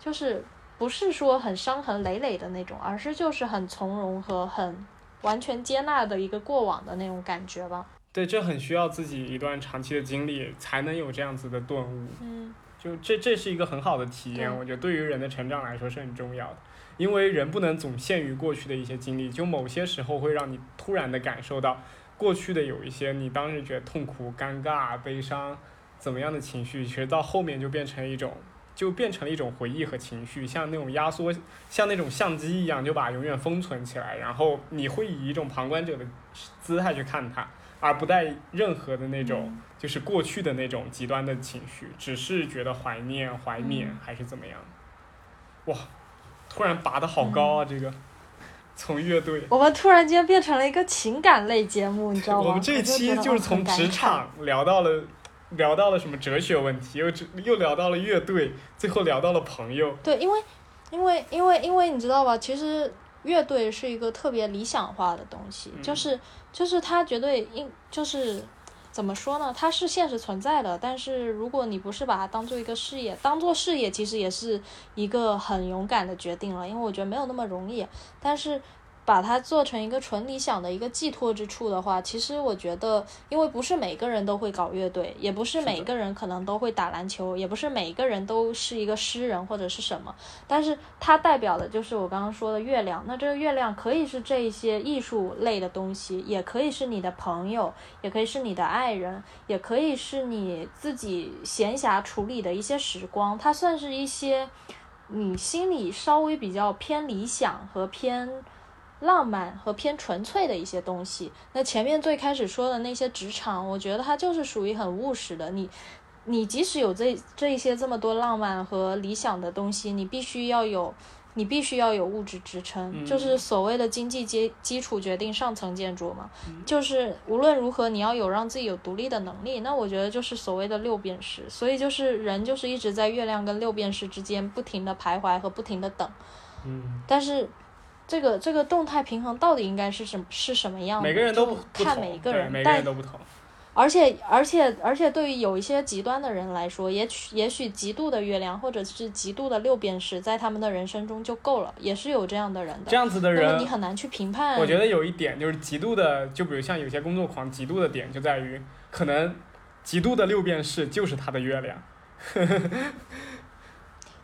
就是不是说很伤痕累累的那种，而是就是很从容和很完全接纳的一个过往的那种感觉吧。对，这很需要自己一段长期的经历，才能有这样子的顿悟。嗯。就这，这是一个很好的体验，我觉得对于人的成长来说是很重要的，因为人不能总限于过去的一些经历，就某些时候会让你突然的感受到过去的有一些你当时觉得痛苦、尴尬、悲伤怎么样的情绪，其实到后面就变成一种，就变成了一种回忆和情绪，像那种压缩，像那种相机一样，就把永远封存起来，然后你会以一种旁观者的姿态去看它。而不带任何的那种，就是过去的那种极端的情绪，只是觉得怀念、怀缅还是怎么样？哇，突然拔的好高啊！这个从乐队，我们突然间变成了一个情感类节目，你知道吗？我们这一期就是从职场聊到了，聊到了什么哲学问题，又又聊到了乐队，最后聊到了朋友。对，因为，因为，因为，因为你知道吧？其实。乐队是一个特别理想化的东西，就是就是它绝对应就是怎么说呢？它是现实存在的，但是如果你不是把它当做一个事业，当做事业其实也是一个很勇敢的决定了，因为我觉得没有那么容易，但是。把它做成一个纯理想的一个寄托之处的话，其实我觉得，因为不是每个人都会搞乐队，也不是每个人可能都会打篮球，也不是每个人都是一个诗人或者是什么，但是它代表的就是我刚刚说的月亮。那这个月亮可以是这一些艺术类的东西，也可以是你的朋友，也可以是你的爱人，也可以是你自己闲暇处理的一些时光。它算是一些你心里稍微比较偏理想和偏。浪漫和偏纯粹的一些东西。那前面最开始说的那些职场，我觉得它就是属于很务实的。你，你即使有这这一些这么多浪漫和理想的东西，你必须要有，你必须要有物质支撑，就是所谓的经济基基础决定上层建筑嘛。就是无论如何，你要有让自己有独立的能力。那我觉得就是所谓的六便士。所以就是人就是一直在月亮跟六便士之间不停的徘徊和不停的等。嗯，但是。这个这个动态平衡到底应该是什么是什么样的？每个人都看每一个人，每个人都不同。而且而且而且，对于有一些极端的人来说，也许也许极度的月亮或者是极度的六便士，在他们的人生中就够了，也是有这样的人的。这样子的人，你很难去评判。我觉得有一点就是极度的，就比如像有些工作狂，极度的点就在于，可能极度的六便士就是他的月亮。<laughs>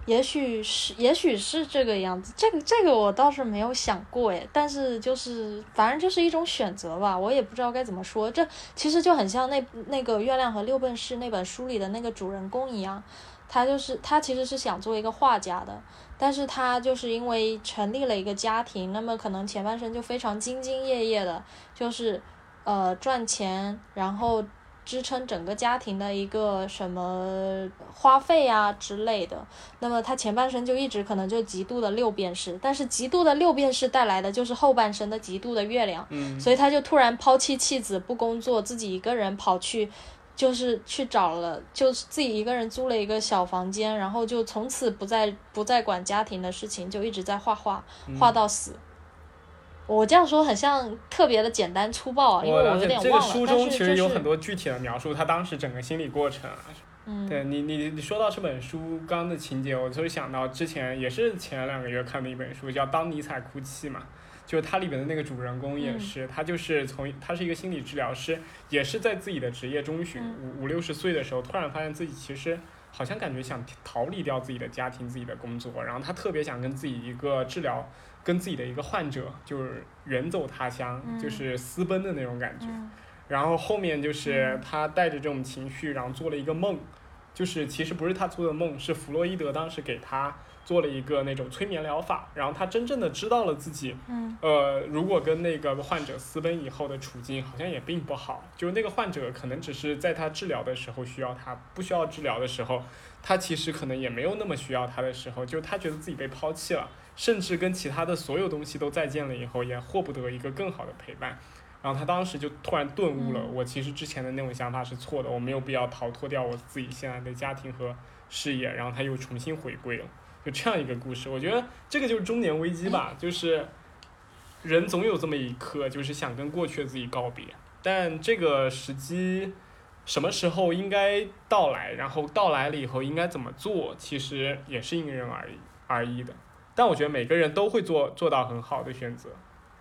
也许是，也许是这个样子。这个，这个我倒是没有想过诶。但是就是，反正就是一种选择吧。我也不知道该怎么说。这其实就很像那那个《月亮和六便士》那本书里的那个主人公一样。他就是他其实是想做一个画家的，但是他就是因为成立了一个家庭，那么可能前半生就非常兢兢业业的，就是呃赚钱，然后。支撑整个家庭的一个什么花费啊之类的，那么他前半生就一直可能就极度的六便士，但是极度的六便士带来的就是后半生的极度的月亮，嗯，所以他就突然抛弃妻子不工作，自己一个人跑去，就是去找了，就是自己一个人租了一个小房间，然后就从此不再不再管家庭的事情，就一直在画画，画到死。我这样说很像特别的简单粗暴啊，因为我有点这个忘了。书中其实有很多具体的描述，他当时整个心理过程对你，你你说到这本书刚刚的情节，我就会想到之前也是前两个月看的一本书，叫《当尼采哭泣》嘛，就是它里面的那个主人公也嗯是，他就是从他是一个心理治疗师，也是在自己的职业中旬嗯五五六十岁的时候，突然发现自己其实好像感觉想逃离掉自己的家庭、自己的工作，然后他特别想跟自己一个治疗。跟自己的一个患者就是远走他乡，嗯。就是私奔的那种感觉。嗯。然后后面就是嗯。他带着这种情绪，然后做了一个梦，就是其实不是他做的梦，是弗洛伊德当时给他做了一个那种催眠疗法，然后他真正的知道了自己，嗯。呃，如果跟那个患者私奔以后的处境好像也并不好，就是那个患者可能只是在他治疗的时候需要他，不需要治疗的时候，他其实可能也没有那么需要他的时候，就他觉得自己被抛弃了，甚至跟其他的所有东西都再见了以后，也获不得一个更好的陪伴。然后他当时就突然顿悟了，嗯我其实之前的那种想法是错的，我没有必要逃脱掉我自己现在的家庭和事业，然后他又重新回归了，就这样一个故事。我觉得这个就是中年危机吧，就是人总有这么一刻，就是想跟过去的自己告别，但这个时机什么时候应该到来，然后到来了以后应该怎么做，其实也是因人而异而异的。但我觉得每个人都会做做到很好的选择。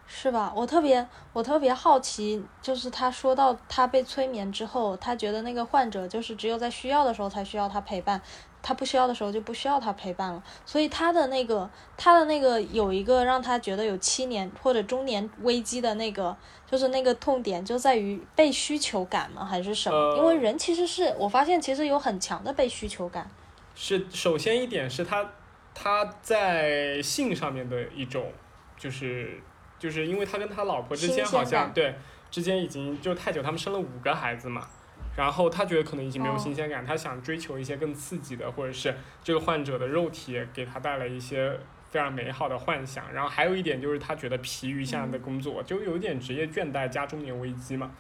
是吧？我特别我特别好奇，就是他说到他被催眠之后，他觉得那个患者就是只有在需要的时候才需要他陪伴，他不需要的时候就不需要他陪伴了。所以他的那个他的那个有一个让他觉得有七年或者中年危机的那个，就是那个痛点就在于被需求感吗？还是什么？呃因为人其实是我发现其实有很强的被需求感。是首先一点是他他在性上面的一种，就是就是因为他跟他老婆之间好像对之间已经就太久，他们生了五个孩子嘛，然后他觉得可能已经没有哦新鲜感，他想追求一些更刺激的，或者是这个患者的肉体给他带来一些非常美好的幻想。然后还有一点就是他觉得疲于现在的工作，就有点职业倦怠加中年危机嘛，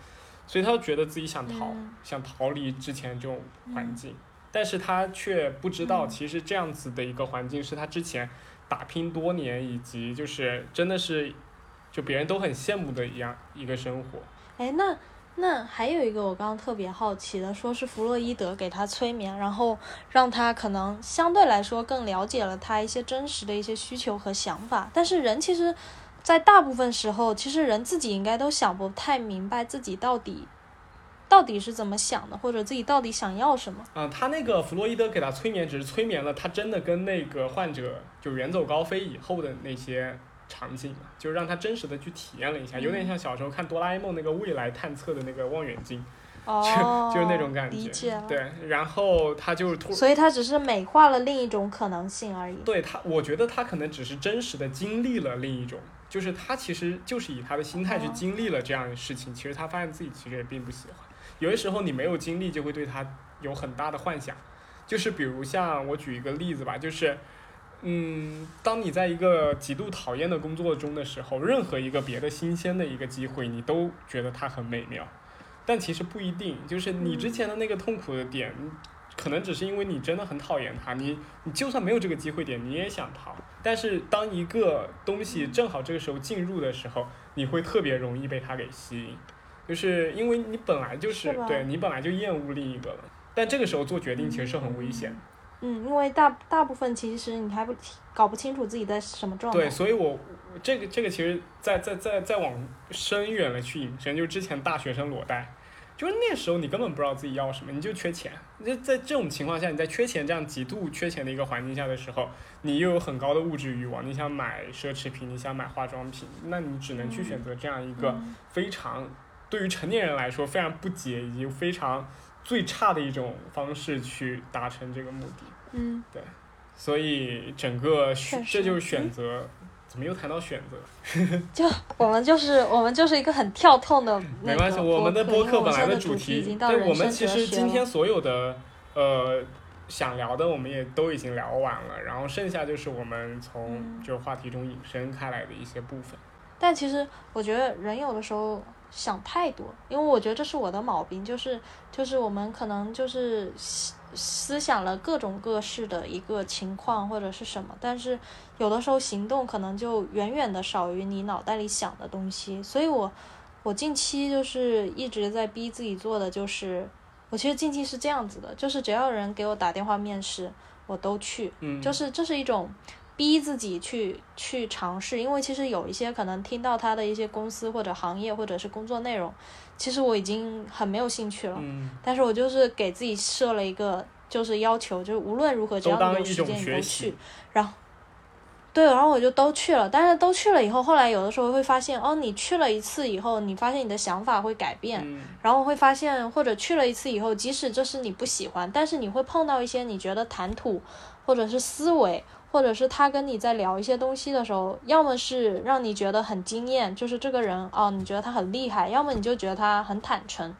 所以他就觉得自己想逃，嗯想逃离之前这种环境。但是他却不知道，嗯其实这样子的一个环境是他之前打拼多年，以及就是真的是，就别人都很羡慕的一样一个生活。哎，那那还有一个我刚刚特别好奇的，说是弗洛伊德给他催眠，然后让他可能相对来说更了解了他一些真实的一些需求和想法。但是人其实，在大部分时候，其实人自己应该都想不太明白自己到底到底是怎么想的，或者自己到底想要什么。嗯、他那个弗洛伊德给他催眠，只是催眠了他真的跟那个患者就远走高飞以后的那些场景，就是让他真实的去体验了一下，有点像小时候看哆啦 A 梦那个未来探测的那个望远镜，哦，<laughs> 就是那种感觉。理解了。对，然后他就突所以他只是美化了另一种可能性而已。对他，我觉得他可能只是真实的经历了另一种，就是他其实就是以他的心态去哦经历了这样的事情，其实他发现自己其实也并不喜欢。有的时候你没有经历，就会对它有很大的幻想，就是比如像我举一个例子吧，就是。嗯，当你在一个极度讨厌的工作中的时候，任何一个别的新鲜的一个机会，你都觉得它很美妙，但其实不一定。就是你之前的那个痛苦的点，可能只是因为你真的很讨厌它，你你就算没有这个机会点，你也想逃。但是当一个东西正好这个时候进入的时候，你会特别容易被它给吸引，就是因为你本来就是是对你本来就厌恶另一个了，但这个时候做决定其实是很危险。嗯，因为大大部分其实你还不搞不清楚自己在什么状态。对，所以我这个这个其实再再再再往深远了去引申，就是之前大学生裸贷，就是那时候你根本不知道自己要什么，你就缺钱。那在这种情况下，你在缺钱这样极度缺钱的一个环境下的时候，你又有很高的物质欲望，你想买奢侈品，你想买化妆品，那你只能去选择这样一个嗯非常对于成年人来说非常不解以及非常最差的一种方式去达成这个目的。嗯，对所以整个选这就是选择，怎么又谈到选择？<laughs> 就我们就是我们就是一个很跳痛的没关系，我们的播播客本来的主题已经到对我们其实今天所有的呃想聊的，我们也都已经聊完了，然后剩下就是我们从嗯就话题中引申开来的一些部分。但其实我觉得人有的时候想太多，因为我觉得这是我的毛病，就是就是我们可能就是思思想了各种各式的一个情况或者是什么，但是有的时候行动可能就远远的少于你脑袋里想的东西，所以我我近期就是一直在逼自己做的就是，我其实近期是这样子的，就是只要有人给我打电话面试，我都去，嗯，就是这是一种逼自己去去尝试，因为其实有一些可能听到他的一些公司或者行业或者是工作内容，其实我已经很没有兴趣了，嗯，但是我就是给自己设了一个就是要求，就是无论如何只都要有时间你都学习。去，然后。对，然后我就都去了，但是都去了以后，后来有的时候会发现，哦，你去了一次以后，你发现你的想法会改变，嗯。然后会发现，或者去了一次以后，即使这是你不喜欢，但是你会碰到一些你觉得谈吐，或者是思维，或者是他跟你在聊一些东西的时候，要么是让你觉得很惊艳，就是这个人哦，你觉得他很厉害；要么你就觉得他很坦诚。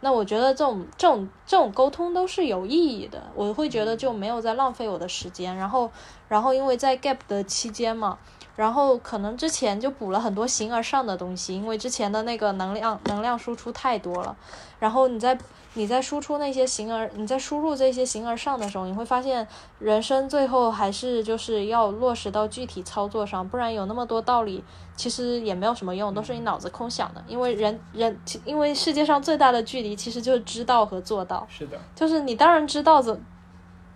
那我觉得这种这种这种沟通都是有意义的，我会觉得就没有在浪费我的时间。然后，然后因为在 gap 的期间嘛，然后可能之前就补了很多形而上的东西，因为之前的那个能量能量输出太多了。然后你在你在输出那些形而你在输入这些形而上的时候，你会发现人生最后还是就是要落实到具体操作上，不然有那么多道理，其实也没有什么用，都是你脑子空想的。因为人人因为世界上最大的距离其实就是知道和做到。是的，就是你当然知道怎，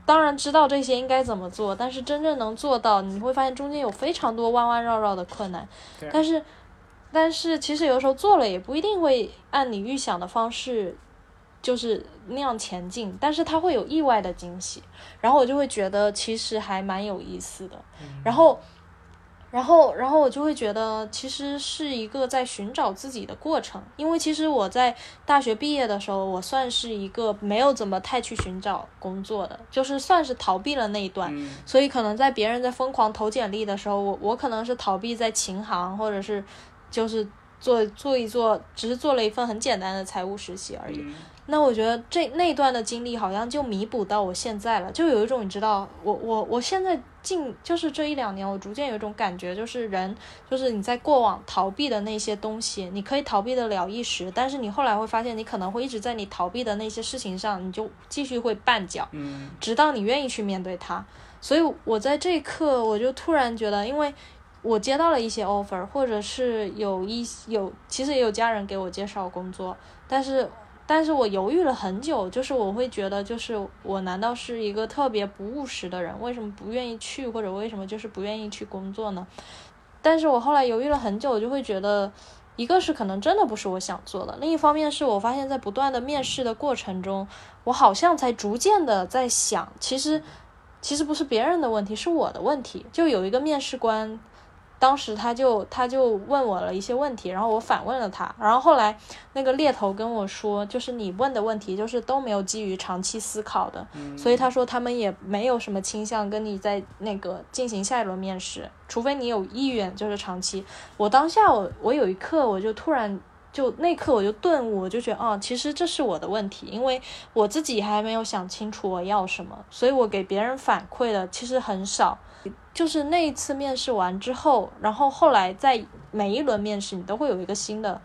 当然知道这些应该怎么做，但是真正能做到，你会发现中间有非常多弯弯绕绕的困难。但是，但是其实有时候做了也不一定会按你预想的方式，就是那样前进，但是它会有意外的惊喜，然后我就会觉得其实还蛮有意思的，然后。然后，然后我就会觉得，其实是一个在寻找自己的过程。因为其实我在大学毕业的时候，我算是一个没有怎么太去寻找工作的，就是算是逃避了那一段。嗯所以可能在别人在疯狂投简历的时候，我我可能是逃避在琴行，或者是就是做做一做，只是做了一份很简单的财务实习而已。嗯那我觉得这那段的经历好像就弥补到我现在了，就有一种你知道，我我我现在近就是这一两年，我逐渐有一种感觉，就是人就是你在过往逃避的那些东西，你可以逃避得了一时，但是你后来会发现，你可能会一直在你逃避的那些事情上，你就继续会绊脚，嗯直到你愿意去面对它。所以我在这一刻，我就突然觉得，因为我接到了一些 offer，或者是有一有，其实也有家人给我介绍工作，但是但是我犹豫了很久，就是我会觉得，就是我难道是一个特别不务实的人？为什么不愿意去，或者为什么就是不愿意去工作呢？但是我后来犹豫了很久，我就会觉得，一个是可能真的不是我想做的，另一方面是我发现在不断的面试的过程中，我好像才逐渐的在想，其实其实不是别人的问题，是我的问题。就有一个面试官，当时他就他就问我了一些问题，然后我反问了他，然后后来那个猎头跟我说，就是你问的问题就是都没有基于长期思考的，所以他说他们也没有什么倾向跟你在那个进行下一轮面试，除非你有意愿就是长期。我当下我我有一刻我就突然。就那刻我就顿悟，我就觉得啊，其实这是我的问题，因为我自己还没有想清楚我要什么，所以我给别人反馈的其实很少。就是那一次面试完之后，然后后来在每一轮面试，你都会有一个新的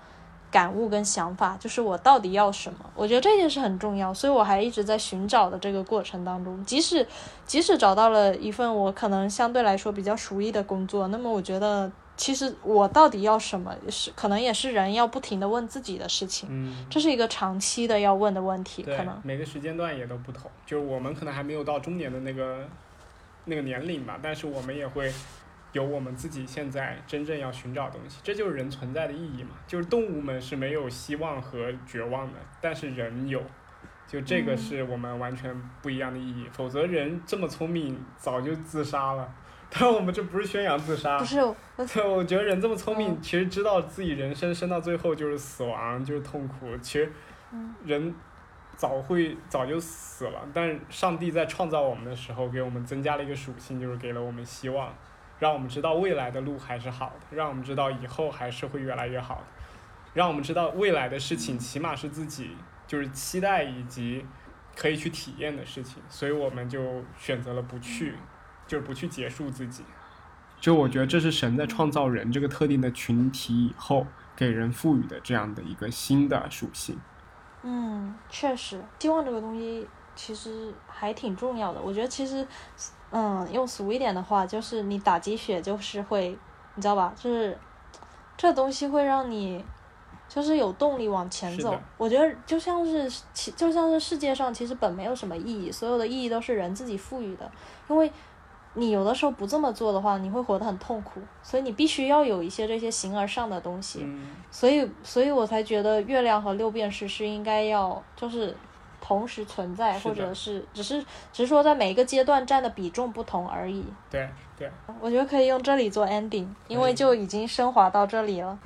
感悟跟想法，就是我到底要什么？我觉得这件事很重要，所以我还一直在寻找的这个过程当中，即使即使找到了一份我可能相对来说比较熟悉的工作，那么我觉得其实我到底要什么，是可能也是人要不停的问自己的事情，嗯，这是一个长期的要问的问题，可能，每个时间段也都不同，就是我们可能还没有到中年的那个那个年龄吧，但是我们也会有我们自己现在真正要寻找的东西，这就是人存在的意义嘛。就是动物们是没有希望和绝望的，但是人有，就这个嗯是我们完全不一样的意义。否则人这么聪明，早就自杀了。但我们这不是宣扬自杀不，是我对，我觉得人这么聪明，嗯其实知道自己人生生到最后就是死亡，就是痛苦。其实嗯人早会早就死了，但上帝在创造我们的时候，给我们增加了一个属性，就是给了我们希望，让我们知道未来的路还是好的，让我们知道以后还是会越来越好的，让我们知道未来的事情起码是自己就是期待以及可以去体验的事情，所以我们就选择了不去，就是不去结束自己。就我觉得这是神在创造人这个特定的群体以后，给人赋予的这样的一个新的属性。嗯，确实，希望这个东西其实还挺重要的。我觉得其实，嗯，用俗一点的话，就是你打鸡血就是会，你知道吧？就是这东西会让你就是有动力往前走。我觉得就像是其就像是世界上其实本没有什么意义，所有的意义都是人自己赋予的。因为你有的时候不这么做的话，你会活得很痛苦，所以你必须要有一些这些形而上的东西。嗯，所以，所以我才觉得月亮和六便士是应该要就是同时存在，或者是只是只是说在每一个阶段占的比重不同而已。对对。我觉得可以用这里做 ending，因为就已经升华到这里了。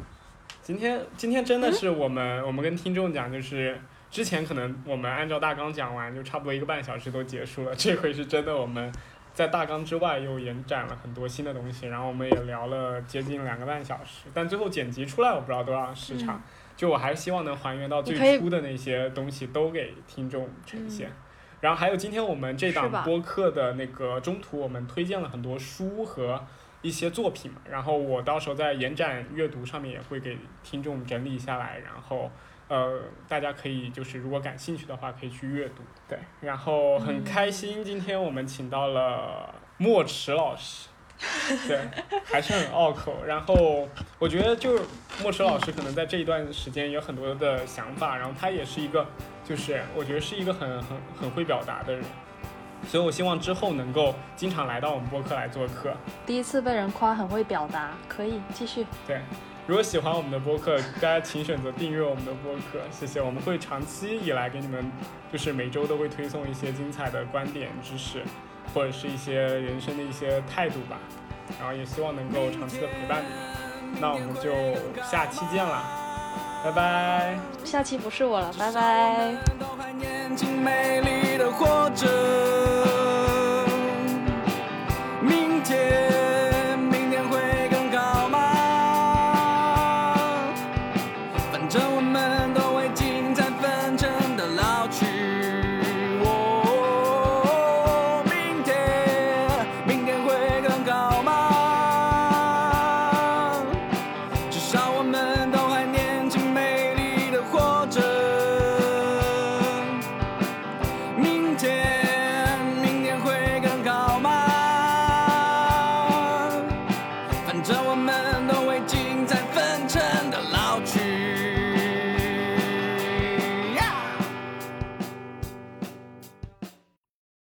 今天今天真的是我们、我们跟听众讲，就是之前可能我们按照大纲讲完，就差不多一个半小时都结束了。这回是真的，我们在大纲之外又延展了很多新的东西，然后我们也聊了接近两个半小时，但最后剪辑出来我不知道多少时长。就我还是希望能还原到最初的那些东西都给听众呈现。然后还有今天我们这档播客的那个中途，我们推荐了很多书和一些作品嘛，然后我到时候在延展阅读上面也会给听众整理下来，然后呃，大家可以就是如果感兴趣的话可以去阅读。对，然后很开心今天我们请到了莫迟老师。对，还是很拗口。然后我觉得就是莫迟老师可能在这一段时间有很多的想法，然后他也是一个，就是我觉得是一个很很很会表达的人，所以我希望之后能够经常来到我们播客来做客。第一次被人夸很会表达，可以继续。对，如果喜欢我们的播客，大家请选择订阅我们的播客，谢谢。我们会长期以来给你们，就是每周都会推送一些精彩的观点、知识，或者是一些人生的一些态度吧。然后也希望能够长期的陪伴你们。那我们就下期见了，拜拜。下期不是我了，拜拜。